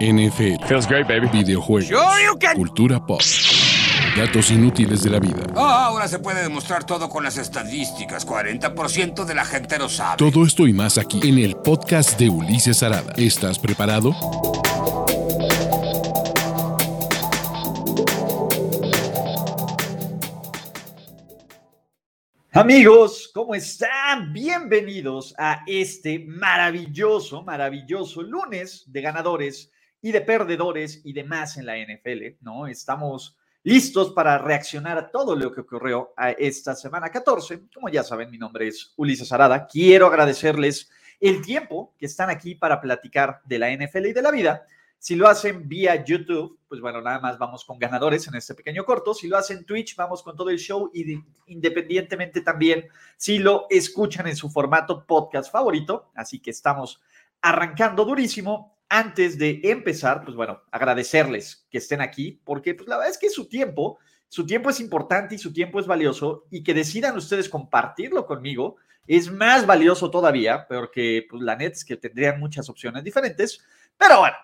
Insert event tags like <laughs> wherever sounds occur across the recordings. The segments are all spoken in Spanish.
NFL, Feels great, baby. videojuegos, Sure you can. cultura pop, datos inútiles de la vida. Ah, ahora se puede demostrar todo con las estadísticas. 40% de la gente lo sabe. Todo esto y más aquí en el podcast de Ulises Arada. ¿Estás preparado? Amigos, ¿cómo están? Bienvenidos a este maravilloso, maravilloso lunes de ganadores y de perdedores y demás en la NFL, ¿no? Estamos listos para reaccionar a todo lo que ocurrió esta semana 14. Como ya saben, mi nombre es Ulises Arada. Quiero agradecerles el tiempo que están aquí para platicar de la NFL y de la vida. Si lo hacen vía YouTube, pues bueno, nada más vamos con ganadores en este pequeño corto. Si lo hacen Twitch, vamos con todo el show y de- independientemente también si lo escuchan en su formato podcast favorito. Así que estamos arrancando durísimo. Antes de empezar, pues bueno, agradecerles que estén aquí porque pues la verdad es que su tiempo, su tiempo es importante y su tiempo es valioso y que decidan ustedes compartirlo conmigo es más valioso todavía porque pues la neta es que tendrían muchas opciones diferentes. Pero bueno,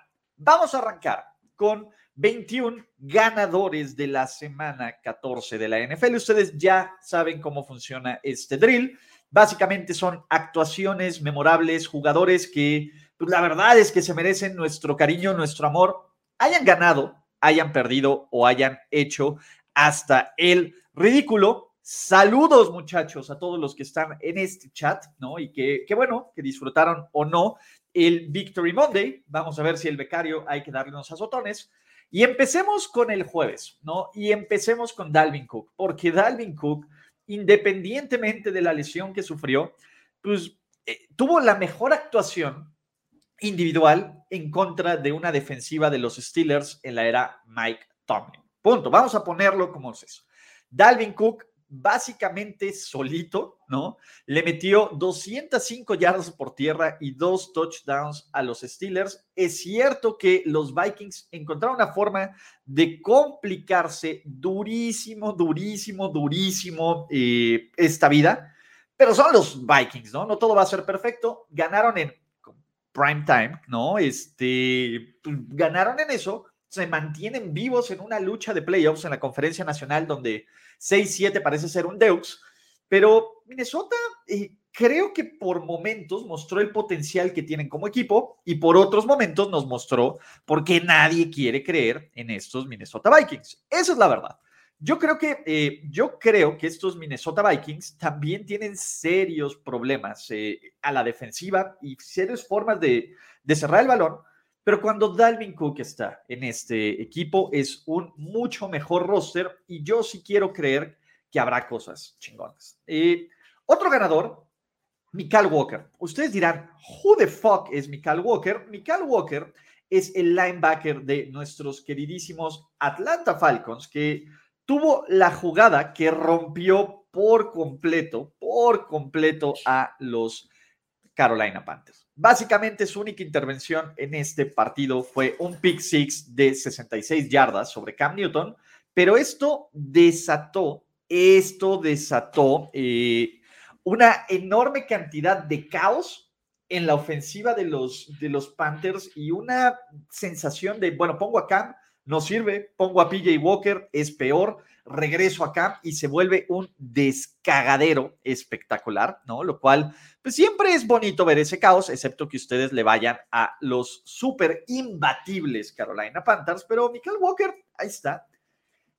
Vamos a arrancar con 21 ganadores de la semana 14 de la NFL. Ustedes ya saben cómo funciona este drill. Básicamente son actuaciones memorables, jugadores que pues, la verdad es que se merecen nuestro cariño, nuestro amor, hayan ganado, hayan perdido o hayan hecho hasta el ridículo. Saludos muchachos a todos los que están en este chat, ¿no? Y que, bueno, que disfrutaron o no el Victory Monday. Vamos a ver si el becario hay que darle unos azotones. Y empecemos con el jueves, ¿no? Y empecemos con Dalvin Cook, porque Dalvin Cook, independientemente de la lesión que sufrió, pues eh, tuvo la mejor actuación individual en contra de una defensiva de los Steelers en la era Mike Tomlin. Punto. Vamos a ponerlo como es eso. Dalvin Cook básicamente solito, ¿no? Le metió 205 yardas por tierra y dos touchdowns a los Steelers. Es cierto que los Vikings encontraron una forma de complicarse durísimo, durísimo, durísimo eh, esta vida, pero son los Vikings, ¿no? No todo va a ser perfecto. Ganaron en prime time, ¿no? Este, pues, ganaron en eso, se mantienen vivos en una lucha de playoffs en la conferencia nacional donde 6-7 parece ser un Deux, pero Minnesota eh, creo que por momentos mostró el potencial que tienen como equipo y por otros momentos nos mostró por qué nadie quiere creer en estos Minnesota Vikings. Esa es la verdad. Yo creo que, eh, yo creo que estos Minnesota Vikings también tienen serios problemas eh, a la defensiva y serias formas de, cerrar el balón, pero cuando Dalvin Cook está en este equipo es un mucho mejor roster y yo sí quiero creer que habrá cosas chingonas. Eh, otro ganador, Mikal Walker. Ustedes dirán, ¿who the fuck es Mikal Walker? Mikal Walker es el linebacker de nuestros queridísimos Atlanta Falcons que tuvo la jugada que rompió por completo, por completo a los Carolina Panthers. Básicamente su única intervención en este partido fue un pick six de 66 yardas sobre Cam Newton, pero esto desató, esto desató eh, una enorme cantidad de caos en la ofensiva de los, de los Panthers y una sensación de, bueno, pongo a no sirve, pongo a PJ Walker, es peor, regreso acá y se vuelve un descagadero espectacular, ¿no? Lo cual, pues siempre es bonito ver ese caos, excepto que ustedes le vayan a los súper imbatibles Carolina Panthers, pero Michael Walker, ahí está.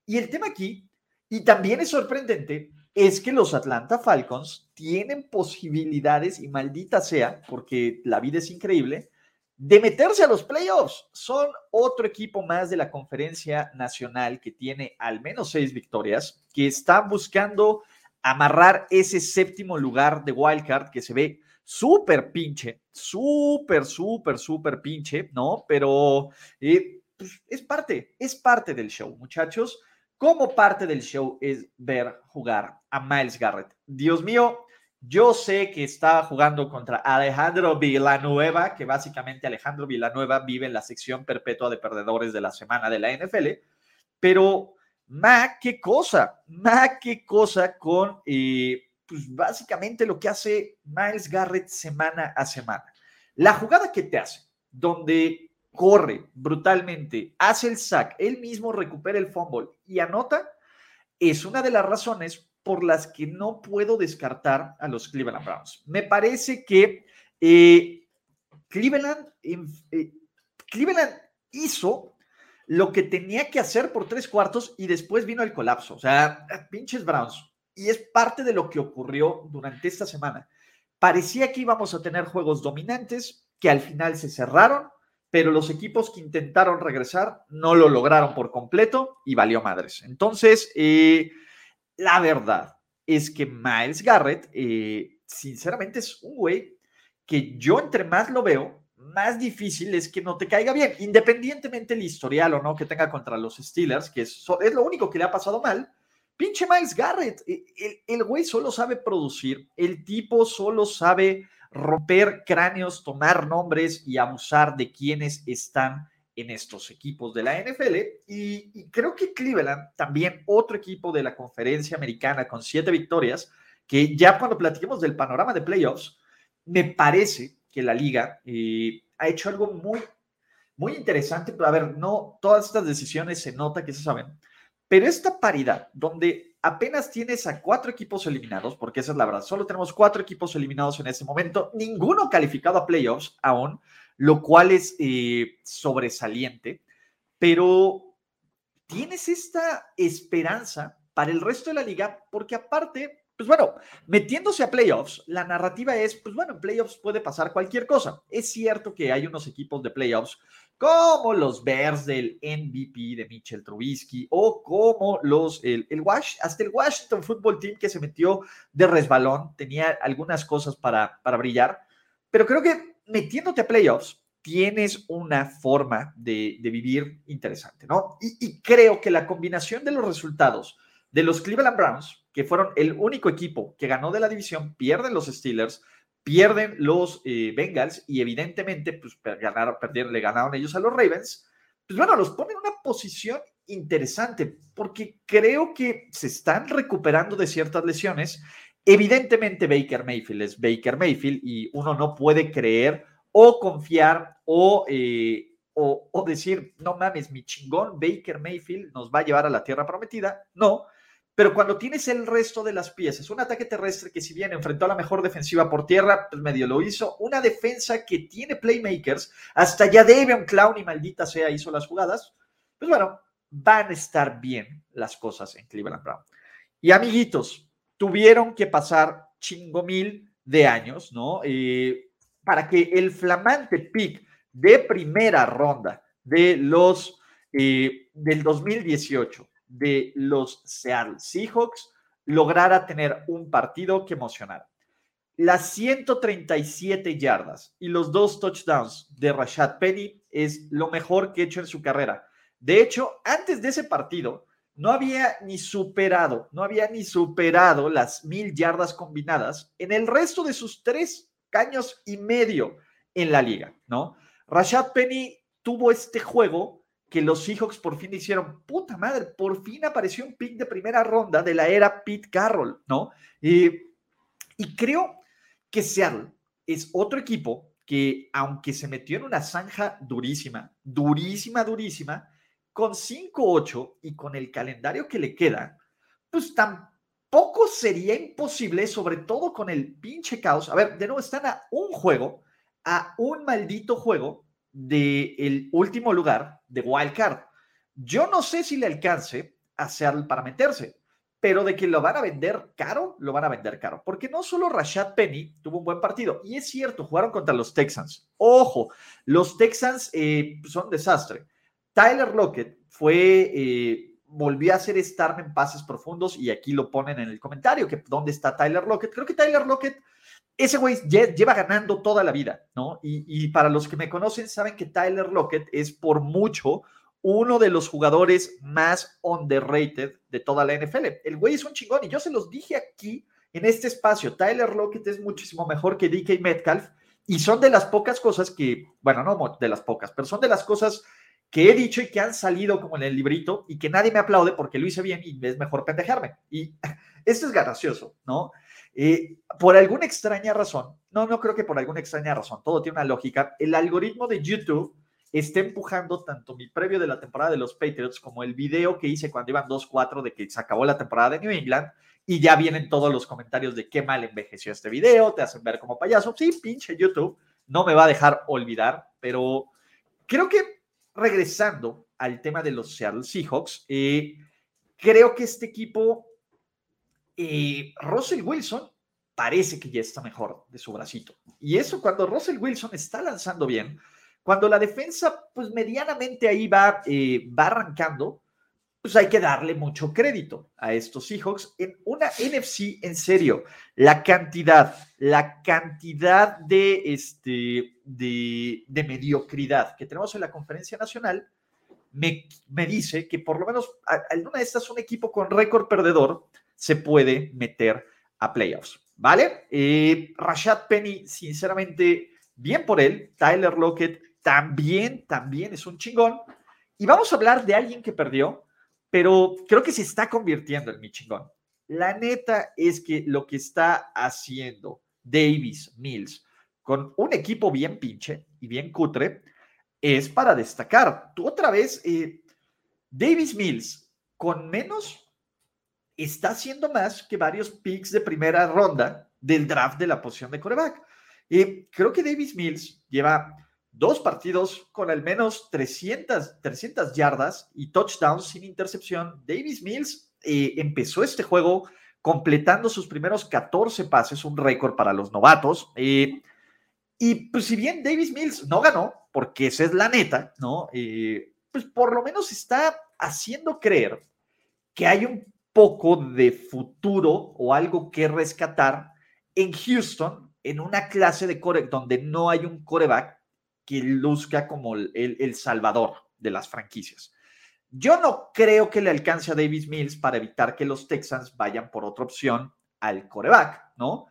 Y el tema aquí, y también es sorprendente, es que los Atlanta Falcons tienen posibilidades, y maldita sea, porque la vida es increíble, de meterse a los playoffs. Son otro equipo más de la conferencia nacional que tiene al menos seis victorias, que está buscando amarrar ese séptimo lugar de wildcard que se ve súper pinche, súper, súper, súper pinche, ¿no? Pero eh, pues, es parte, es parte del show, muchachos. Como parte del show es ver jugar a Miles Garrett. Dios mío, yo sé que está jugando contra Alejandro Villanueva, que básicamente Alejandro Villanueva vive en la sección perpetua de perdedores de la semana de la NFL, pero ma, qué cosa, ma, qué cosa con eh, pues básicamente lo que hace Miles Garrett semana a semana. La jugada que te hace, donde corre brutalmente, hace el sack, él mismo recupera el fumble y anota, es una de las razones por las que no puedo descartar a los Cleveland Browns. Me parece que eh, Cleveland, eh, Cleveland hizo lo que tenía que hacer por tres cuartos y después vino el colapso. O sea, pinches Browns. Y es parte de lo que ocurrió durante esta semana. Parecía que íbamos a tener juegos dominantes que al final se cerraron, pero los equipos que intentaron regresar no lo lograron por completo y valió madres. Entonces, eh, la verdad es que Miles Garrett, eh, sinceramente, es un güey que yo entre más lo veo, más difícil es que no te caiga bien, independientemente el historial o no que tenga contra los Steelers, que es, lo único que le ha pasado mal. Pinche Miles Garrett, e, el, el güey solo sabe producir, el tipo solo sabe romper cráneos, tomar nombres y abusar de quienes están en estos equipos de la NFL. Y, creo que Cleveland, también otro equipo de la conferencia americana con siete victorias, que ya cuando platiquemos del panorama de playoffs, me parece que la liga eh, ha hecho algo muy, muy interesante. A ver, no todas estas decisiones se nota que se saben, pero esta paridad, donde apenas tienes a cuatro equipos eliminados, porque esa es la verdad, solo tenemos cuatro equipos eliminados en este momento, ninguno calificado a playoffs aún, lo cual es eh, sobresaliente, pero tienes esta esperanza para el resto de la liga, porque aparte pues bueno, metiéndose a playoffs, la narrativa es, pues bueno, en playoffs puede pasar cualquier cosa. Es cierto que hay unos equipos de playoffs como los Bears del MVP de Mitchell Trubisky o como los, el, el Wash, hasta el Washington Football Team que se metió de resbalón, tenía algunas cosas para, para brillar, pero creo que metiéndote a playoffs tienes una forma de, vivir interesante, ¿no? Y, y creo que la combinación de los resultados de los Cleveland Browns, que fueron el único equipo que ganó de la división, pierden los Steelers, pierden los eh, Bengals y evidentemente pues, ganaron, perdieron, le ganaron ellos a los Ravens. Pues bueno, los ponen en una posición interesante porque creo que se están recuperando de ciertas lesiones. Evidentemente Baker Mayfield es Baker Mayfield y uno no puede creer o confiar o, eh, o, o decir, no mames, mi chingón Baker Mayfield nos va a llevar a la tierra prometida. No, pero cuando tienes el resto de las piezas, un ataque terrestre que si bien enfrentó a la mejor defensiva por tierra, pues medio lo hizo, una defensa que tiene playmakers, hasta ya debe un clown y maldita sea hizo las jugadas, pues bueno, van a estar bien las cosas en Cleveland Brown. Y amiguitos, tuvieron que pasar chingo mil de años, ¿no? Eh, para que el flamante pick de primera ronda de los eh, del 2018 de los Seattle Seahawks lograra tener un partido que emocionara. Las 137 yardas y los dos touchdowns de Rashad Penny es lo mejor que ha hecho en su carrera. De hecho, antes de ese partido, no había ni superado, no había ni superado las mil yardas combinadas en el resto de sus tres años y medio en la liga, ¿no? Rashad Penny tuvo este juego que los Seahawks por fin hicieron, puta madre, por fin apareció un pick de primera ronda de la era Pete Carroll, ¿no? y creo que Seattle es otro equipo que, aunque se metió en una zanja durísima, durísima, durísima, con 5-8 y con el calendario que le queda, pues tampoco sería imposible, sobre todo con el pinche caos. A ver, de nuevo están a un juego, a un maldito juego del último lugar de Wild Card. Yo no sé si le alcance a Seattle para meterse, pero de que lo van a vender caro, lo van a vender caro. Porque no solo Rashad Penny tuvo un buen partido, y es cierto, jugaron contra los Texans. Ojo, los Texans eh, son desastre. Tyler Lockett fue, eh, volvió a hacer Starm en pases profundos, y aquí lo ponen en el comentario, que dónde está Tyler Lockett. Creo que Tyler Lockett ese güey lleva ganando toda la vida, ¿no? Y, para los que me conocen, saben que Tyler Lockett es por mucho uno de los jugadores más underrated de toda la NFL. El güey es un chingón y yo se los dije aquí en este espacio. Tyler Lockett es muchísimo mejor que DK Metcalf y son de las pocas cosas que, bueno, no de las pocas, pero son de las cosas que he dicho y que han salido como en el librito y que nadie me aplaude porque lo hice bien y es mejor pendejarme. Y <laughs> esto es gracioso, ¿no? Eh, por alguna extraña razón, no, no creo que por alguna extraña razón, todo tiene una lógica. El algoritmo de YouTube está empujando tanto mi previo de la temporada de los Patriots como el video que hice cuando iban 2-4 de que se acabó la temporada de New England y ya vienen todos los comentarios de qué mal envejeció este video, te hacen ver como payaso. Sí, pinche YouTube, no me va a dejar olvidar, pero creo que regresando al tema de los Seattle Seahawks, eh, creo que este equipo, eh, Russell Wilson, parece que ya está mejor de su bracito. Y eso cuando Russell Wilson está lanzando bien, cuando la defensa, pues medianamente ahí va, eh, va arrancando, pues hay que darle mucho crédito a estos Seahawks en una NFC en serio. La cantidad, la cantidad de, este, de, mediocridad que tenemos en la conferencia nacional me, me dice que por lo menos alguna de estas, un equipo con récord perdedor se puede meter a playoffs. ¿Vale? Eh, Rashad Penny, sinceramente, bien por él. Tyler Lockett también, también es un chingón. Y vamos a hablar de alguien que perdió, pero creo que se está convirtiendo en mi chingón. La neta es que lo que está haciendo Davis Mills con un equipo bien pinche y bien cutre es para destacar. Tú otra vez, eh, Davis Mills con menos está haciendo más que varios picks de primera ronda del draft de la posición de coreback. Y creo que Davis Mills lleva dos partidos con al menos 300, 300 yardas y touchdowns sin intercepción. Davis Mills eh, empezó este juego completando sus primeros 14 pases, un récord para los novatos. Eh, y pues si bien Davis Mills no ganó, porque esa es la neta, ¿no? Eh, pues por lo menos está haciendo creer que hay un poco de futuro o algo que rescatar en Houston, en una clase de core donde no hay un coreback que luzca como el, el, salvador de las franquicias. Yo no creo que le alcance a Davis Mills para evitar que los Texans vayan por otra opción al coreback, ¿no?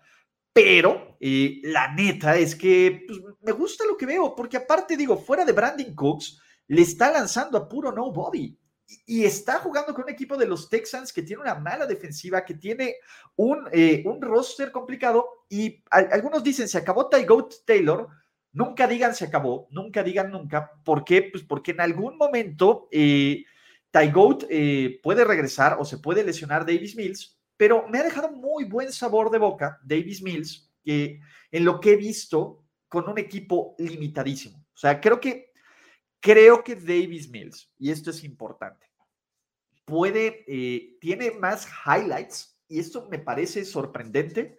Pero eh, la neta es que pues, me gusta lo que veo, porque aparte digo, fuera de Brandon Cooks, le está lanzando a puro nobody y está jugando con un equipo de los Texans que tiene una mala defensiva, que tiene un, eh, un roster complicado y algunos dicen se acabó Ty Goat Taylor. Nunca digan se acabó, nunca digan nunca. ¿Por qué? Pues porque en algún momento eh, Ty Goat eh, puede regresar o se puede lesionar Davis Mills, pero me ha dejado muy buen sabor de boca Davis Mills, que en lo que he visto con un equipo limitadísimo. O sea, creo que Creo que Davis Mills, y esto es importante, puede, eh, tiene más highlights, y esto me parece sorprendente,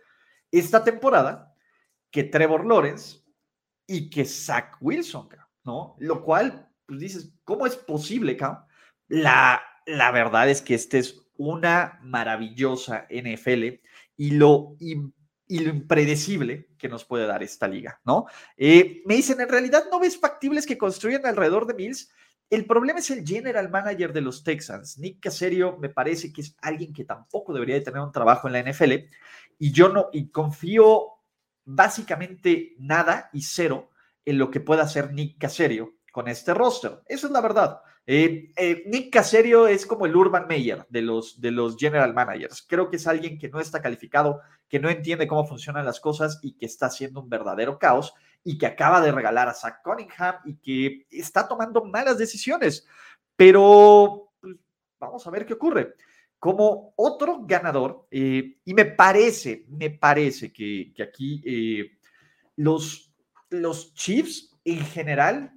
esta temporada que Trevor Lawrence y que Zach Wilson, ¿no? Lo cual, pues dices, ¿cómo es posible, cabrón? La, la verdad es que esta es una maravillosa NFL y lo y lo impredecible que nos puede dar esta liga, ¿no? Eh, me dicen, en realidad no ves factibles que construyan alrededor de Mills. El problema es el general manager de los Texans. Nick Caserio me parece que es alguien que tampoco debería de tener un trabajo en la NFL y yo no, y confío básicamente nada y cero en lo que pueda hacer Nick Caserio con este roster. Eso es la verdad. Eh, eh, Nick Caserio es como el Urban Meyer de los, de los general managers. Creo que es alguien que no está calificado, que no entiende cómo funcionan las cosas y que está haciendo un verdadero caos y que acaba de regalar a Zach Cunningham y que está tomando malas decisiones. Pero pues, vamos a ver qué ocurre. Como otro ganador, eh, y me parece, me parece que, aquí los, los Chiefs en general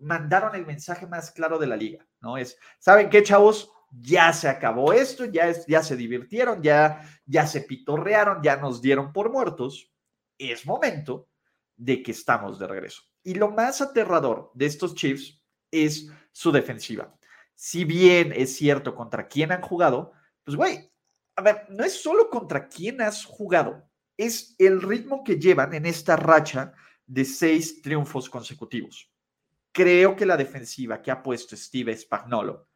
mandaron el mensaje más claro de la liga, ¿no? Es, ¿saben qué, chavos? Ya se acabó esto, ya, es, ya se divirtieron, ya, ya se pitorrearon, ya nos dieron por muertos. Es momento de que estamos de regreso. Y lo más aterrador de estos Chiefs es su defensiva. Si bien es cierto contra quién han jugado, pues güey, a ver, no es solo contra quién has jugado, es el ritmo que llevan en esta racha de seis triunfos consecutivos creo que la defensiva que ha puesto Steve Spagnolo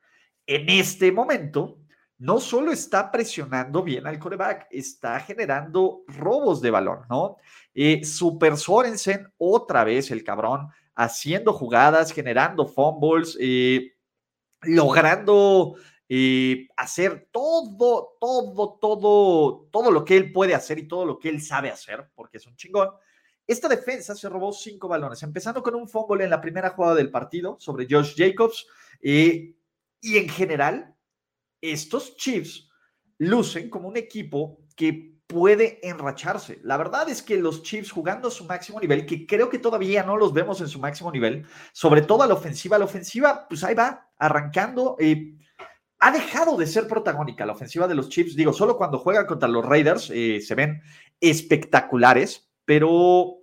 en este momento no solo está presionando bien al coreback, está generando robos de balón, ¿no? Eh, Super Sorensen, otra vez el cabrón, haciendo jugadas, generando fumbles, eh, logrando eh, hacer todo, todo, todo, todo lo que él puede hacer y todo lo que él sabe hacer, porque es un chingón. esta defensa se robó cinco balones, empezando con un fumble en la primera jugada del partido sobre Josh Jacobs. Eh, y en general, estos Chiefs lucen como un equipo que puede enracharse. La verdad es que los Chiefs jugando a su máximo nivel, que creo que todavía no los vemos en su máximo nivel, sobre todo a la ofensiva, la ofensiva, pues ahí va, arrancando. Eh, ha dejado de ser protagónica la ofensiva de los Chiefs. Digo, solo cuando juegan contra los Raiders eh, se ven espectaculares, pero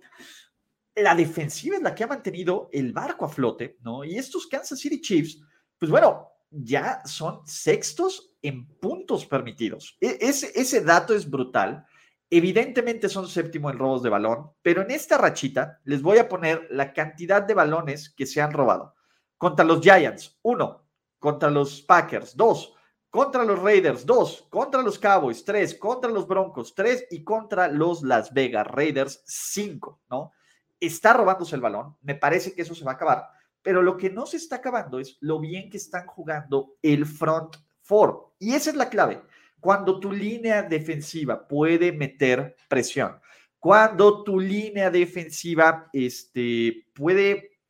la defensiva es la que ha mantenido el barco a flote, ¿no? Y estos Kansas City Chiefs, pues bueno, ya son sextos en puntos permitidos. E, ese, ese dato es brutal. Evidentemente son séptimo en robos de balón, pero en esta rachita les voy a poner la cantidad de balones que se han robado. Contra los Giants, uno. Contra los Packers, dos. Contra los Raiders, dos. Contra los Cowboys, tres. Contra los Broncos, tres. Y contra los Las Vegas Raiders, cinco, ¿no? Está robándose el balón. Me parece que eso se va a acabar pero lo que no se está acabando es lo bien que están jugando el front four. Y esa es la clave. Cuando tu línea defensiva puede meter presión, cuando tu línea defensiva este, puede,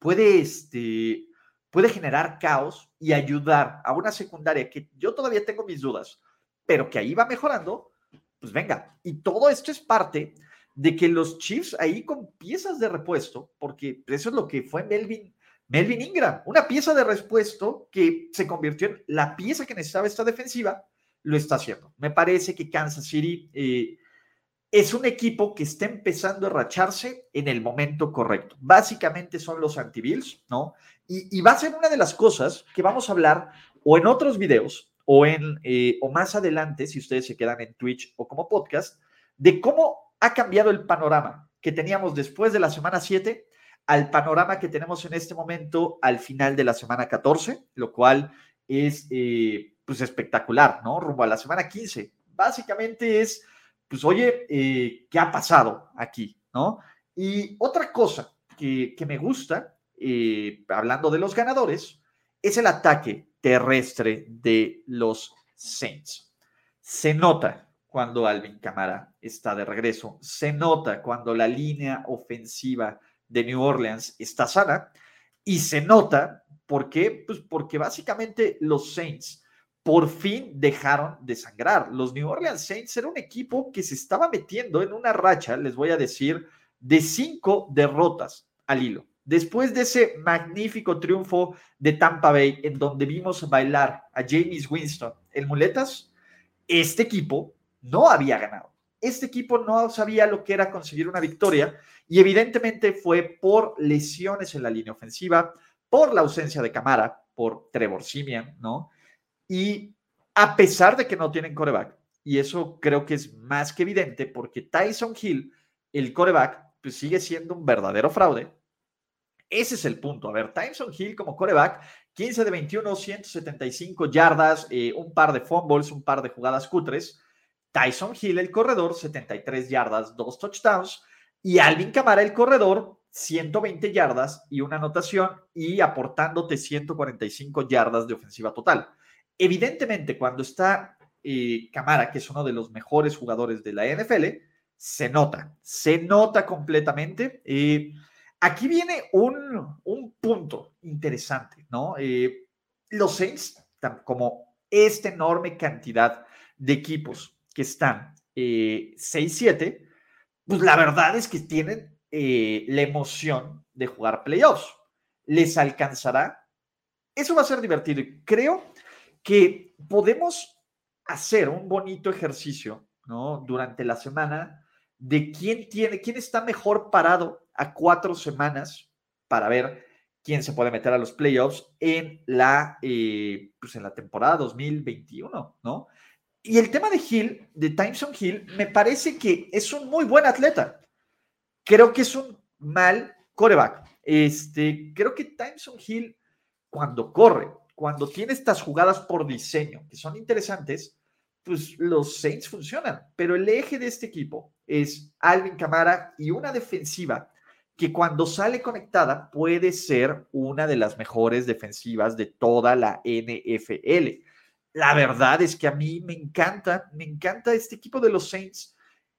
puede, este, puede generar caos y ayudar a una secundaria que yo todavía tengo mis dudas, pero que ahí va mejorando, pues venga. Y todo esto es parte de que los Chiefs ahí con piezas de repuesto, porque eso es lo que fue Melvin, Melvin Ingram, una pieza de repuesto que se convirtió en la pieza que necesitaba esta defensiva, lo está haciendo. Me parece que Kansas City eh, es un equipo que está empezando a racharse en el momento correcto. Básicamente son los anti-Bills, ¿no? Y, va a ser una de las cosas que vamos a hablar o en otros videos o, en, eh, o más adelante, si ustedes se quedan en Twitch o como podcast, de cómo ha cambiado el panorama que teníamos después de la semana 7 al panorama que tenemos en este momento al final de la semana 14, lo cual es eh, pues espectacular, ¿no? Rumbo a la semana 15. Básicamente es, pues oye, eh, ¿qué ha pasado aquí, ¿no? Y otra cosa que, me gusta, eh, hablando de los ganadores, es el ataque terrestre de los Saints. Se nota cuando Alvin Camara está de regreso. Se nota cuando la línea ofensiva de New Orleans está sana y se nota, ¿por qué? Pues porque básicamente los Saints por fin dejaron de sangrar. Los New Orleans Saints era un equipo que se estaba metiendo en una racha, les voy a decir, de cinco derrotas al hilo. Después de ese magnífico triunfo de Tampa Bay, en donde vimos bailar a James Winston en muletas, este equipo no había ganado. Este equipo no sabía lo que era conseguir una victoria y evidentemente fue por lesiones en la línea ofensiva, por la ausencia de Camara, por Trevor Simian, ¿no? Y a pesar de que no tienen coreback, y eso creo que es más que evidente porque Tyson Hill, el coreback, pues sigue siendo un verdadero fraude. Ese es el punto. A ver, Tyson Hill como coreback, 15 de 21, 175 yardas, eh, un par de fumbles, un par de jugadas cutres. Tyson Hill, el corredor, 73 yardas, dos touchdowns. Y Alvin Camara, el corredor, 120 yardas y una anotación y aportándote 145 yardas de ofensiva total. Evidentemente, cuando está eh, Camara, que es uno de los mejores jugadores de la NFL, se nota, se nota completamente. Eh, aquí viene un, un, punto interesante, ¿no? Eh, los Saints, como esta enorme cantidad de equipos que están 6-7, eh, pues la verdad es que tienen eh, la emoción de jugar playoffs. ¿Les alcanzará? Eso va a ser divertido. Creo que podemos hacer un bonito ejercicio, ¿no? Durante la semana de quién tiene, quién está mejor parado a cuatro semanas para ver quién se puede meter a los playoffs en la, eh, pues en la temporada 2021, ¿no? Y el tema de Hill, de Tyson Hill, me parece que es un muy buen atleta. Creo que es un mal coreback. Este, creo que Tyson Hill, cuando corre, cuando tiene estas jugadas por diseño, que son interesantes, pues los Saints funcionan. Pero el eje de este equipo es Alvin Camara y una defensiva que cuando sale conectada puede ser una de las mejores defensivas de toda la NFL la verdad es que a mí me encanta, me encanta este equipo de los Saints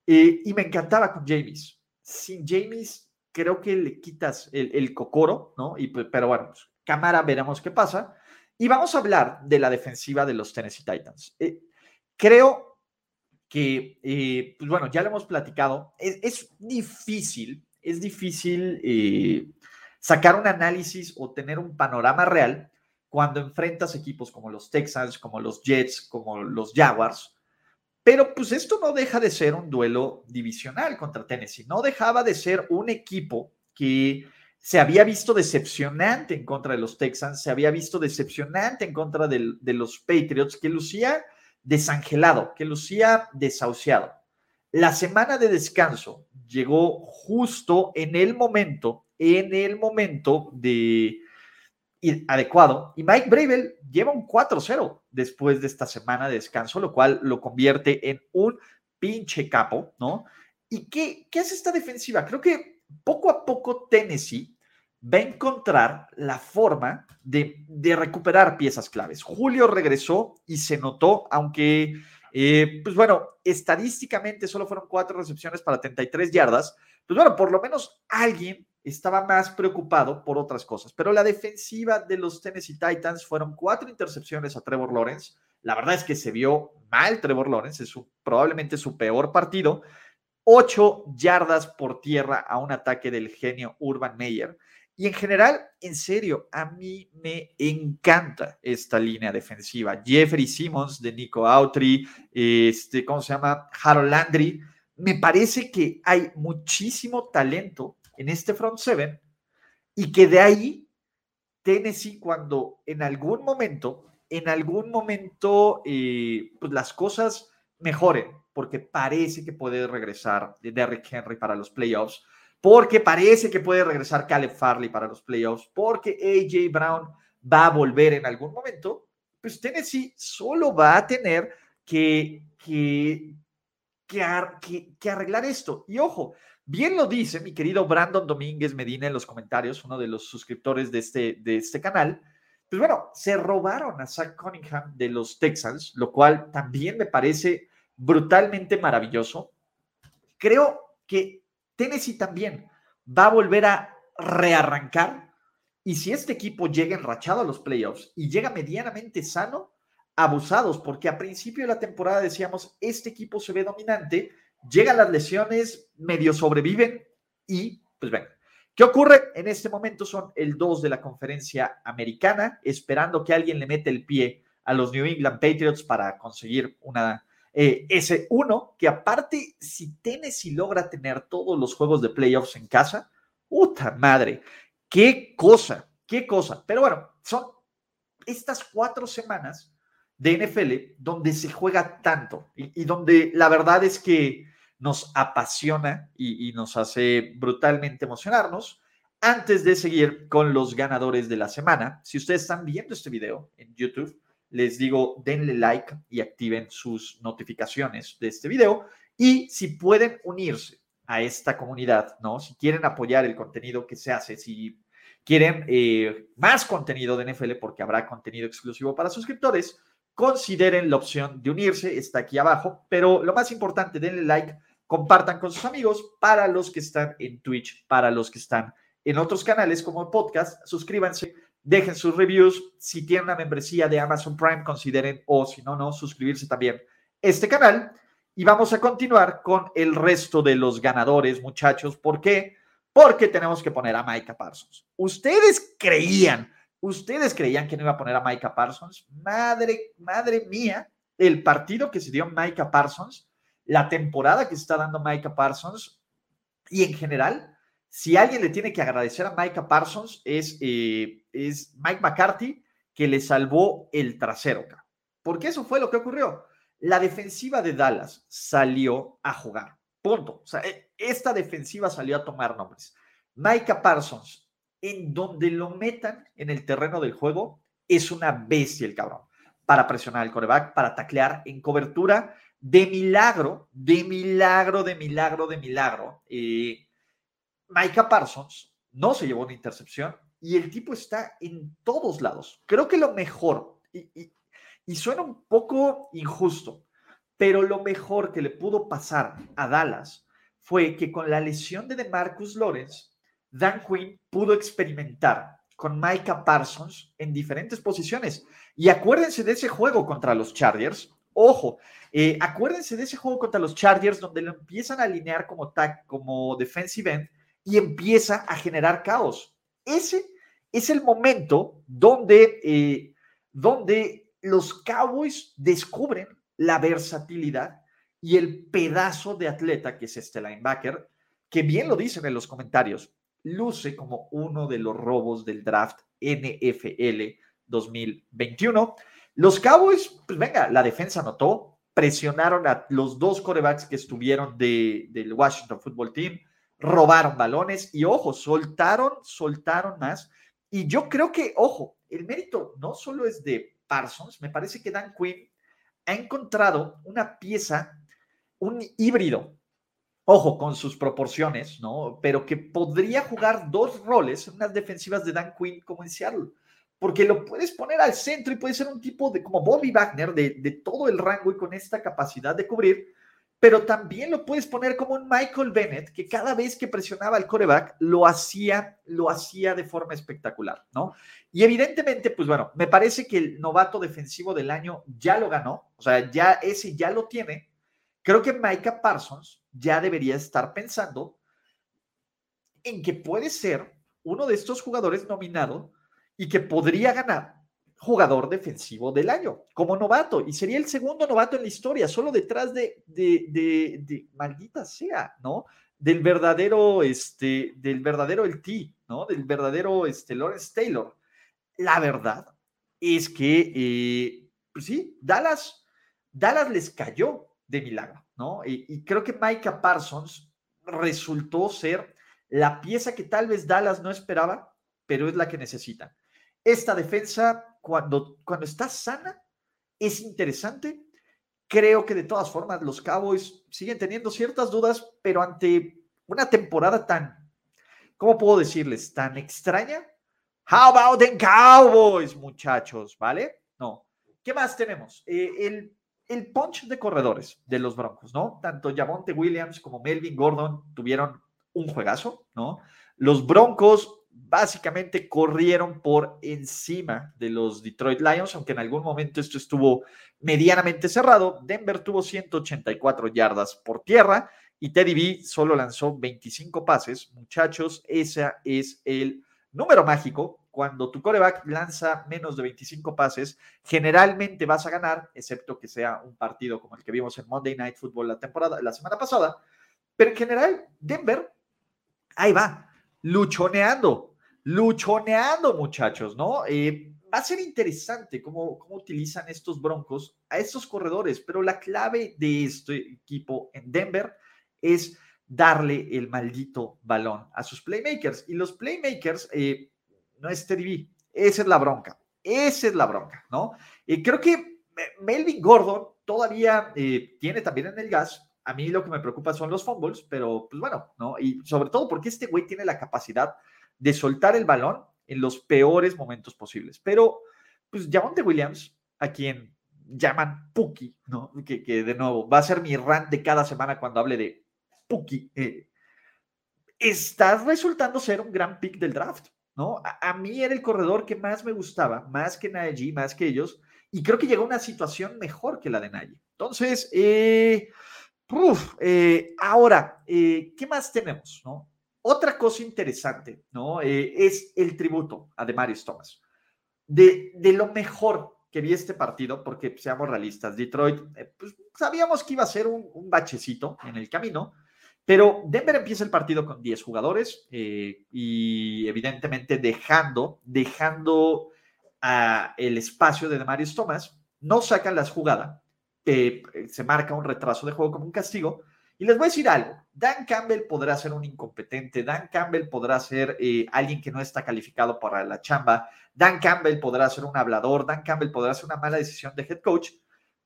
eh, y me encantaba con James. sin James creo que le quitas el, cocoro, ¿no? Y, pero bueno, pues, cámara, veremos qué pasa. Y vamos a hablar de la defensiva de los Tennessee Titans. Eh, creo que, eh, pues bueno, ya lo hemos platicado, es, difícil, es difícil sacar un análisis o tener un panorama real cuando enfrentas equipos como los Texans, como los Jets, como los Jaguars, pero pues esto no deja de ser un duelo divisional contra Tennessee, no dejaba de ser un equipo que se había visto decepcionante en contra de los Texans, se había visto decepcionante en contra de, los Patriots, que lucía desangelado, que lucía desahuciado. La semana de descanso llegó justo en el momento, en el momento de, adecuado. Y Mike Bravel lleva un 4-0 después de esta semana de descanso, lo cual lo convierte en un pinche capo, ¿no? ¿Y qué, qué hace esta defensiva? Creo que poco a poco Tennessee va a encontrar la forma de, de recuperar piezas claves. Julio regresó y se notó, aunque, eh, pues bueno, estadísticamente solo fueron cuatro recepciones para 33 yardas, pues bueno, por lo menos alguien estaba más preocupado por otras cosas. Pero la defensiva de los Tennessee Titans fueron cuatro intercepciones a Trevor Lawrence. La verdad es que se vio mal Trevor Lawrence, es probablemente su peor partido. Ocho yardas por tierra a un ataque del genio Urban Meyer. Y en general, en serio, a mí me encanta esta línea defensiva. Jeffrey Simmons de Nico Autry, este, ¿cómo se llama? Harold Landry. Me parece que hay muchísimo talento en este front seven y que de ahí Tennessee cuando en algún momento, en algún momento, eh, pues las cosas mejoren, porque parece que puede regresar de Derrick Henry para los playoffs, porque parece que puede regresar Caleb Farley para los playoffs, porque AJ Brown va a volver en algún momento, pues Tennessee solo va a tener que, que, que arreglar esto. Y ojo, Bien lo dice mi querido Brandon Domínguez Medina en los comentarios, uno de los suscriptores de este, de este canal. Pues bueno, se robaron a Zach Cunningham de los Texans, lo cual también me parece brutalmente maravilloso. Creo que Tennessee también va a volver a rearrancar y si este equipo llega enrachado a los playoffs y llega medianamente sano, abusados, porque a principio de la temporada decíamos, este equipo se ve dominante, llegan las lesiones, medio sobreviven y pues ven. ¿Qué ocurre? En este momento son el 2 de la conferencia americana, esperando que alguien le mete el pie a los New England Patriots para conseguir una eh, ese 1, que aparte, si Tennessee logra tener todos los juegos de playoffs en casa, puta madre, qué cosa, qué cosa. Pero bueno, son estas cuatro semanas de NFL donde se juega tanto y donde la verdad es que nos apasiona y, nos hace brutalmente emocionarnos. Antes de seguir con los ganadores de la semana, si ustedes están viendo este video en YouTube, les digo, denle like y activen sus notificaciones de este video. Y si pueden unirse a esta comunidad, ¿no? Si quieren apoyar el contenido que se hace, si quieren eh, más contenido de NFL, porque habrá contenido exclusivo para suscriptores, consideren la opción de unirse, está aquí abajo. Pero lo más importante, denle like compartan con sus amigos para los que están en Twitch, para los que están en otros canales como el podcast, suscríbanse, dejen sus reviews, si tienen una membresía de Amazon Prime, consideren o si no, no, suscribirse también este canal. Y vamos a continuar con el resto de los ganadores, muchachos. ¿Por qué? Porque tenemos que poner a Micah Parsons. Ustedes creían, ustedes creían que no iba a poner a Micah Parsons. Madre, madre mía, el partido que se dio Micah Parsons la temporada que está dando Micah Parsons y en general, si alguien le tiene que agradecer a Micah Parsons es, eh, es Mike McCarthy que le salvó el trasero. Porque eso fue lo que ocurrió. La defensiva de Dallas salió a jugar. Punto. E, esta defensiva salió a tomar nombres. Micah Parsons, en donde lo metan en el terreno del juego, es una bestia el cabrón. Para presionar el coreback, para taclear en cobertura, de milagro, de milagro, de milagro, de milagro, eh, Micah Parsons no se llevó una intercepción y el tipo está en todos lados. Creo que lo mejor, y, y suena un poco injusto, pero lo mejor que le pudo pasar a Dallas fue que con la lesión de DeMarcus Lawrence, Dan Quinn pudo experimentar con Micah Parsons en diferentes posiciones. Y acuérdense de ese juego contra los Chargers. Ojo, eh, acuérdense de ese juego contra los Chargers donde lo empiezan a alinear como, tag, como defensive end y empieza a generar caos. Ese es el momento donde, eh, donde los Cowboys descubren la versatilidad y el pedazo de atleta que es este linebacker, que bien lo dicen en los comentarios, luce como uno de los robos del draft NFL 2021. Los Cowboys, pues venga, la defensa notó, presionaron a los dos corebacks que estuvieron de, del Washington Football Team, robaron balones y ojo, soltaron, soltaron más. Y yo creo que, ojo, el mérito no solo es de Parsons, me parece que Dan Quinn ha encontrado una pieza, un híbrido, ojo, con sus proporciones, ¿no? Pero que podría jugar dos roles en unas defensivas de Dan Quinn como en Seattle porque lo puedes poner al centro y puede ser un tipo de como Bobby Wagner de, de, todo el rango y con esta capacidad de cubrir, pero también lo puedes poner como un Michael Bennett, que cada vez que presionaba al coreback lo hacía, lo hacía de forma espectacular, ¿no? Y evidentemente, pues bueno, me parece que el novato defensivo del año ya lo ganó, o sea, ya ese ya lo tiene. Creo que Micah Parsons ya debería estar pensando en que puede ser uno de estos jugadores nominado y que podría ganar jugador defensivo del año como novato y sería el segundo novato en la historia, solo detrás de, de, maldita sea, ¿no? Del verdadero, este, del verdadero el T, ¿no? Del verdadero, este, Lawrence Taylor. La verdad es que, eh, pues sí, Dallas, Dallas les cayó de milagro, Y, creo que Micah Parsons resultó ser la pieza que tal vez Dallas no esperaba, pero es la que necesitan. Esta defensa cuando, cuando está sana, es interesante. Creo que de todas formas los Cowboys siguen teniendo ciertas dudas, pero ante una temporada tan, ¿cómo puedo decirles? Tan extraña. How about the Cowboys, muchachos? ¿Vale? No. ¿Qué más tenemos? Eh, el, el punch de corredores de los Broncos, ¿no? Tanto Javonte Williams como Melvin Gordon tuvieron un juegazo, ¿no? Los Broncos básicamente corrieron por encima de los Detroit Lions, aunque en algún momento esto estuvo medianamente cerrado. Denver tuvo 184 yardas por tierra y Teddy B solo lanzó 25 pases. Muchachos, ese es el número mágico. Cuando tu coreback lanza menos de 25 pases, generalmente vas a ganar, excepto que sea un partido como el que vimos en Monday Night Football la temporada, la semana pasada. Pero en general, Denver, ahí va, luchoneando, luchoneando, muchachos, ¿no? Eh, va a ser interesante cómo, cómo utilizan estos Broncos a estos corredores, pero la clave de este equipo en Denver es darle el maldito balón a sus playmakers. Y los playmakers eh, no es Teddy esa es la bronca, esa es la bronca, ¿no? Y creo que Melvin Gordon todavía eh, tiene también en el gas a mí lo que me preocupa son los fumbles, pero pues bueno, ¿no? Y sobre todo porque este güey tiene la capacidad de soltar el balón en los peores momentos posibles. Pero, pues, Javonte Williams, a quien llaman Puki, ¿no? Que, que, de nuevo va a ser mi rant de cada semana cuando hable de Puki. Eh, está resultando ser un gran pick del draft, A, mí era el corredor que más me gustaba, más que Najee, más que ellos, y creo que llegó a una situación mejor que la de Najee. Entonces, eh, Uf, eh, ahora, eh, ¿qué más tenemos? No? Otra cosa interesante ¿no? Eh, es el tributo a Demarius Thomas. De, de, lo mejor que vi este partido, porque seamos realistas, Detroit, pues, sabíamos que iba a ser un, un, bachecito en el camino, pero Denver empieza el partido con 10 jugadores y evidentemente dejando, dejando el espacio de Demarius Thomas, no sacan las jugadas eh, se marca un retraso de juego como un castigo. Y les voy a decir algo, Dan Campbell podrá ser un incompetente, Dan Campbell podrá ser eh, alguien que no está calificado para la chamba, Dan Campbell podrá ser un hablador, Dan Campbell podrá ser una mala decisión de head coach,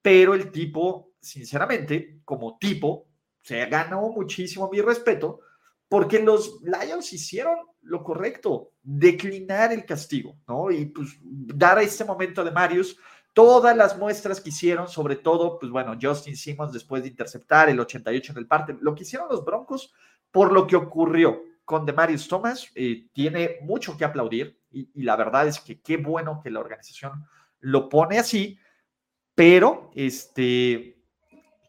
pero el tipo, sinceramente, como tipo, se ganó muchísimo mi respeto porque los Lions hicieron lo correcto, declinar el castigo, ¿no? Y pues dar a este momento de Marius todas las muestras que hicieron, sobre todo, pues bueno, Justin Simmons después de interceptar el 88 en el parte, lo que hicieron los Broncos por lo que ocurrió con Demarius Thomas, eh, tiene mucho que aplaudir y, la verdad es que qué bueno que la organización lo pone así, pero este,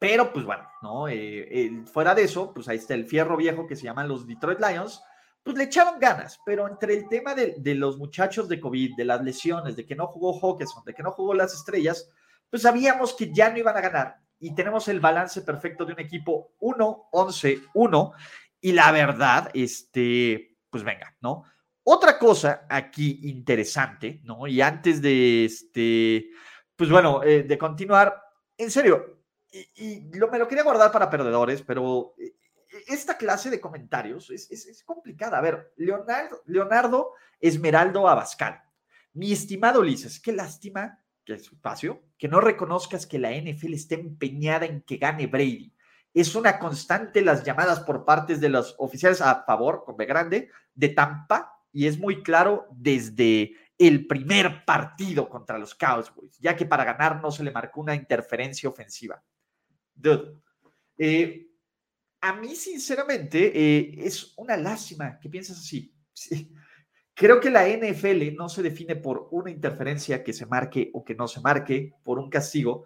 pero pues bueno, ¿no? Eh, fuera de eso, pues ahí está el fierro viejo que se llaman los Detroit Lions, pues le echaron ganas, pero entre el tema de, los muchachos de COVID, de las lesiones, de que no jugó Hawkinson, de que no jugó las estrellas, pues sabíamos que ya no iban a ganar y tenemos el balance perfecto de un equipo 1-11-1 y la verdad, este, pues venga, ¿no? Otra cosa aquí interesante, ¿no? Y antes de, este, pues bueno, eh, de continuar, en serio, y, me lo quería guardar para perdedores, pero eh, esta clase de comentarios es, complicada. A ver, Leonardo, Esmeraldo Abascal, mi estimado Ulises, qué lástima que es espacio, que no reconozcas que la NFL está empeñada en que gane Brady. Es una constante las llamadas por partes de los oficiales a favor, con B grande, de Tampa, y es muy claro desde el primer partido contra los Cowboys, ya que para ganar no se le marcó una interferencia ofensiva. Dude, eh, a mí, sinceramente, eh, es una lástima que piensas así. Creo que la NFL no se define por una interferencia que se marque o que no se marque, por un castigo.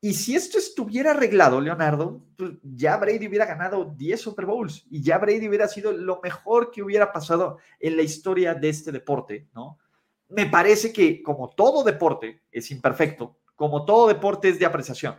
Y si esto estuviera arreglado, Leonardo, pues ya Brady hubiera ganado 10 Super Bowls y ya Brady hubiera sido lo mejor que hubiera pasado en la historia de este deporte, ¿no? Me parece que como todo deporte es imperfecto, como todo deporte es de apreciación,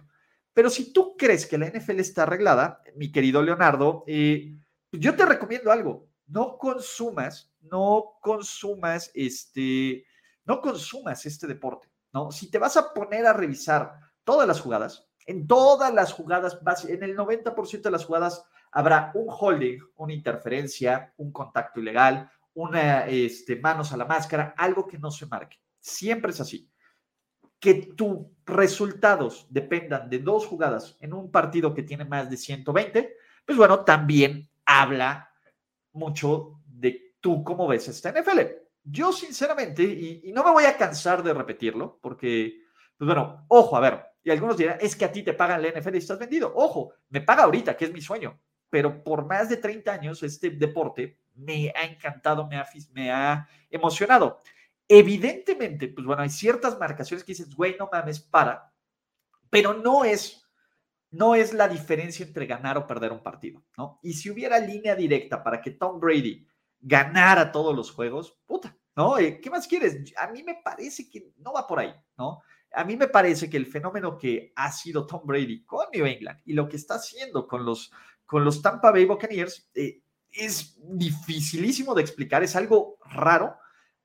pero si tú crees que la NFL está arreglada, mi querido Leonardo, eh, yo te recomiendo algo. No consumas, no consumas este, no consumas este deporte, ¿no? Si te vas a poner a revisar todas las jugadas, en todas las jugadas, en el 90% de las jugadas habrá un holding, una interferencia, un contacto ilegal, una este, manos a la máscara, algo que no se marque. Siempre es así que tus resultados dependan de dos jugadas en un partido que tiene más de 120, pues bueno, también habla mucho de tú cómo ves esta NFL. Yo sinceramente, y, no me voy a cansar de repetirlo, porque, pues bueno, ojo, a ver, y algunos dirán, es que a ti te pagan la NFL y estás vendido. Ojo, me paga ahorita, que es mi sueño, pero por más de 30 años este deporte me ha encantado, me ha, me ha emocionado. Evidentemente, pues bueno, hay ciertas marcaciones que dices, güey, no mames, para, pero no es, no es la diferencia entre ganar o perder un partido, ¿no? Y si hubiera línea directa para que Tom Brady ganara todos los juegos, puta, ¿no? Eh, ¿Qué más quieres? A mí me parece que no va por ahí, ¿no? A mí me parece que el fenómeno que ha sido Tom Brady con New England y lo que está haciendo con los, con los Tampa Bay Buccaneers eh, es dificilísimo de explicar, es algo raro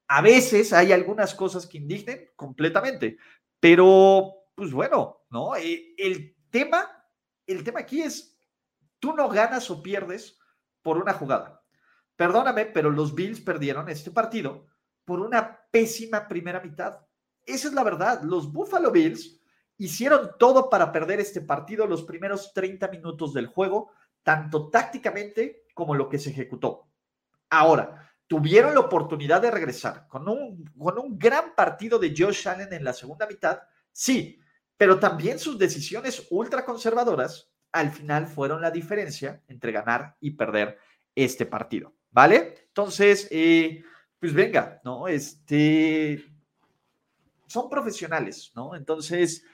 a veces hay algunas cosas que indignen completamente, pero pues bueno, ¿no? Eh, el tema, el tema aquí es, tú no ganas o pierdes por una jugada. Perdóname, pero los Bills perdieron este partido por una pésima primera mitad. Esa es la verdad. Los Buffalo Bills hicieron todo para perder este partido los primeros 30 minutos del juego, tanto tácticamente como lo que se ejecutó. Ahora, tuvieron la oportunidad de regresar con un, con un gran partido de Josh Allen en la segunda mitad, sí, pero también sus decisiones ultraconservadoras al final fueron la diferencia entre ganar y perder este partido, ¿vale? Entonces, eh, pues venga, ¿no? Este, son profesionales, ¿no? Entonces,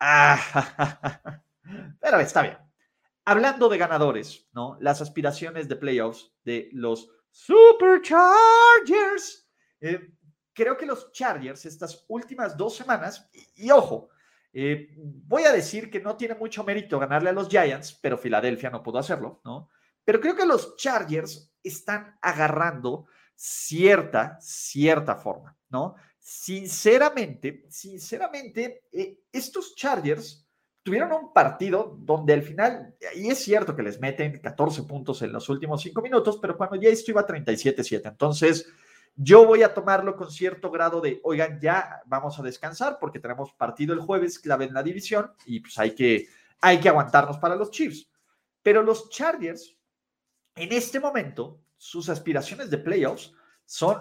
ah, <laughs> pero está bien. Hablando de ganadores, ¿no? Las aspiraciones de playoffs de los Superchargers. Eh, creo que los Chargers estas últimas dos semanas, y, ojo, eh, voy a decir que no tiene mucho mérito ganarle a los Giants, pero Filadelfia no pudo hacerlo, ¿no? Pero creo que los Chargers están agarrando cierta, cierta forma, ¿no? Sinceramente, sinceramente, eh, estos Chargers tuvieron un partido donde al final, y es cierto que les meten 14 puntos en los últimos 5 minutos, pero cuando ya esto iba 37-7, entonces yo voy a tomarlo con cierto grado de, oigan, ya vamos a descansar porque tenemos partido el jueves clave en la división y pues hay que, hay que aguantarnos para los Chiefs. Pero los Chargers, en este momento, sus aspiraciones de playoffs son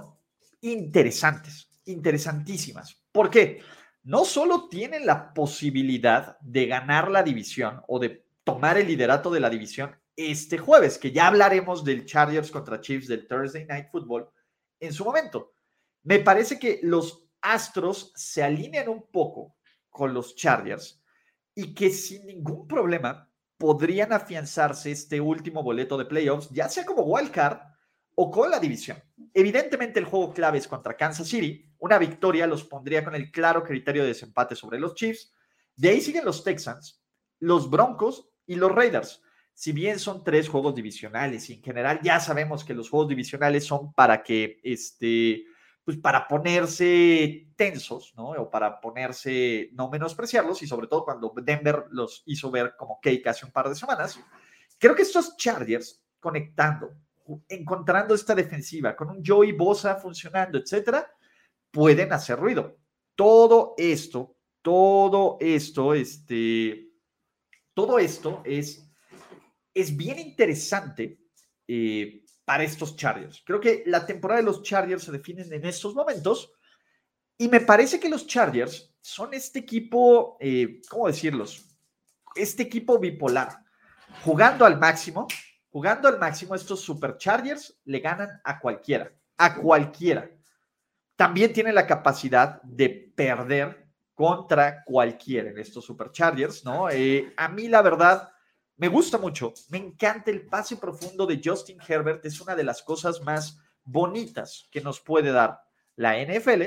interesantes, interesantísimas. ¿Por qué? No solo tienen la posibilidad de ganar la división o de tomar el liderato de la división este jueves, que ya hablaremos del Chargers contra Chiefs del Thursday Night Football en su momento. Me parece que los Astros se alinean un poco con los Chargers y que sin ningún problema podrían afianzarse este último boleto de playoffs, ya sea como wildcard o con la división. Evidentemente el juego clave es contra Kansas City. Una victoria los pondría con el claro criterio de desempate sobre los Chiefs. De ahí siguen los Texans, los Broncos y los Raiders. Si bien son tres juegos divisionales y en general ya sabemos que los juegos divisionales son para que, este, pues para ponerse tensos, ¿no? O para ponerse, no menospreciarlos y sobre todo cuando Denver los hizo ver como cake hace un par de semanas. Creo que estos Chargers conectando, encontrando esta defensiva con un Joey Bosa funcionando, etcétera, pueden hacer ruido. Todo esto, todo esto, este, todo esto es es bien interesante eh, para estos Chargers. Creo que la temporada de los Chargers se define en estos momentos y me parece que los Chargers son este equipo, eh, ¿cómo decirlos? Este equipo bipolar, jugando al máximo, jugando al máximo, estos Superchargers le ganan a cualquiera, a cualquiera. También tienen la capacidad de perder contra cualquiera en estos Superchargers, ¿no? Eh, a mí la verdad me gusta mucho, me encanta el pase profundo de Justin Herbert, es una de las cosas más bonitas que nos puede dar la NFL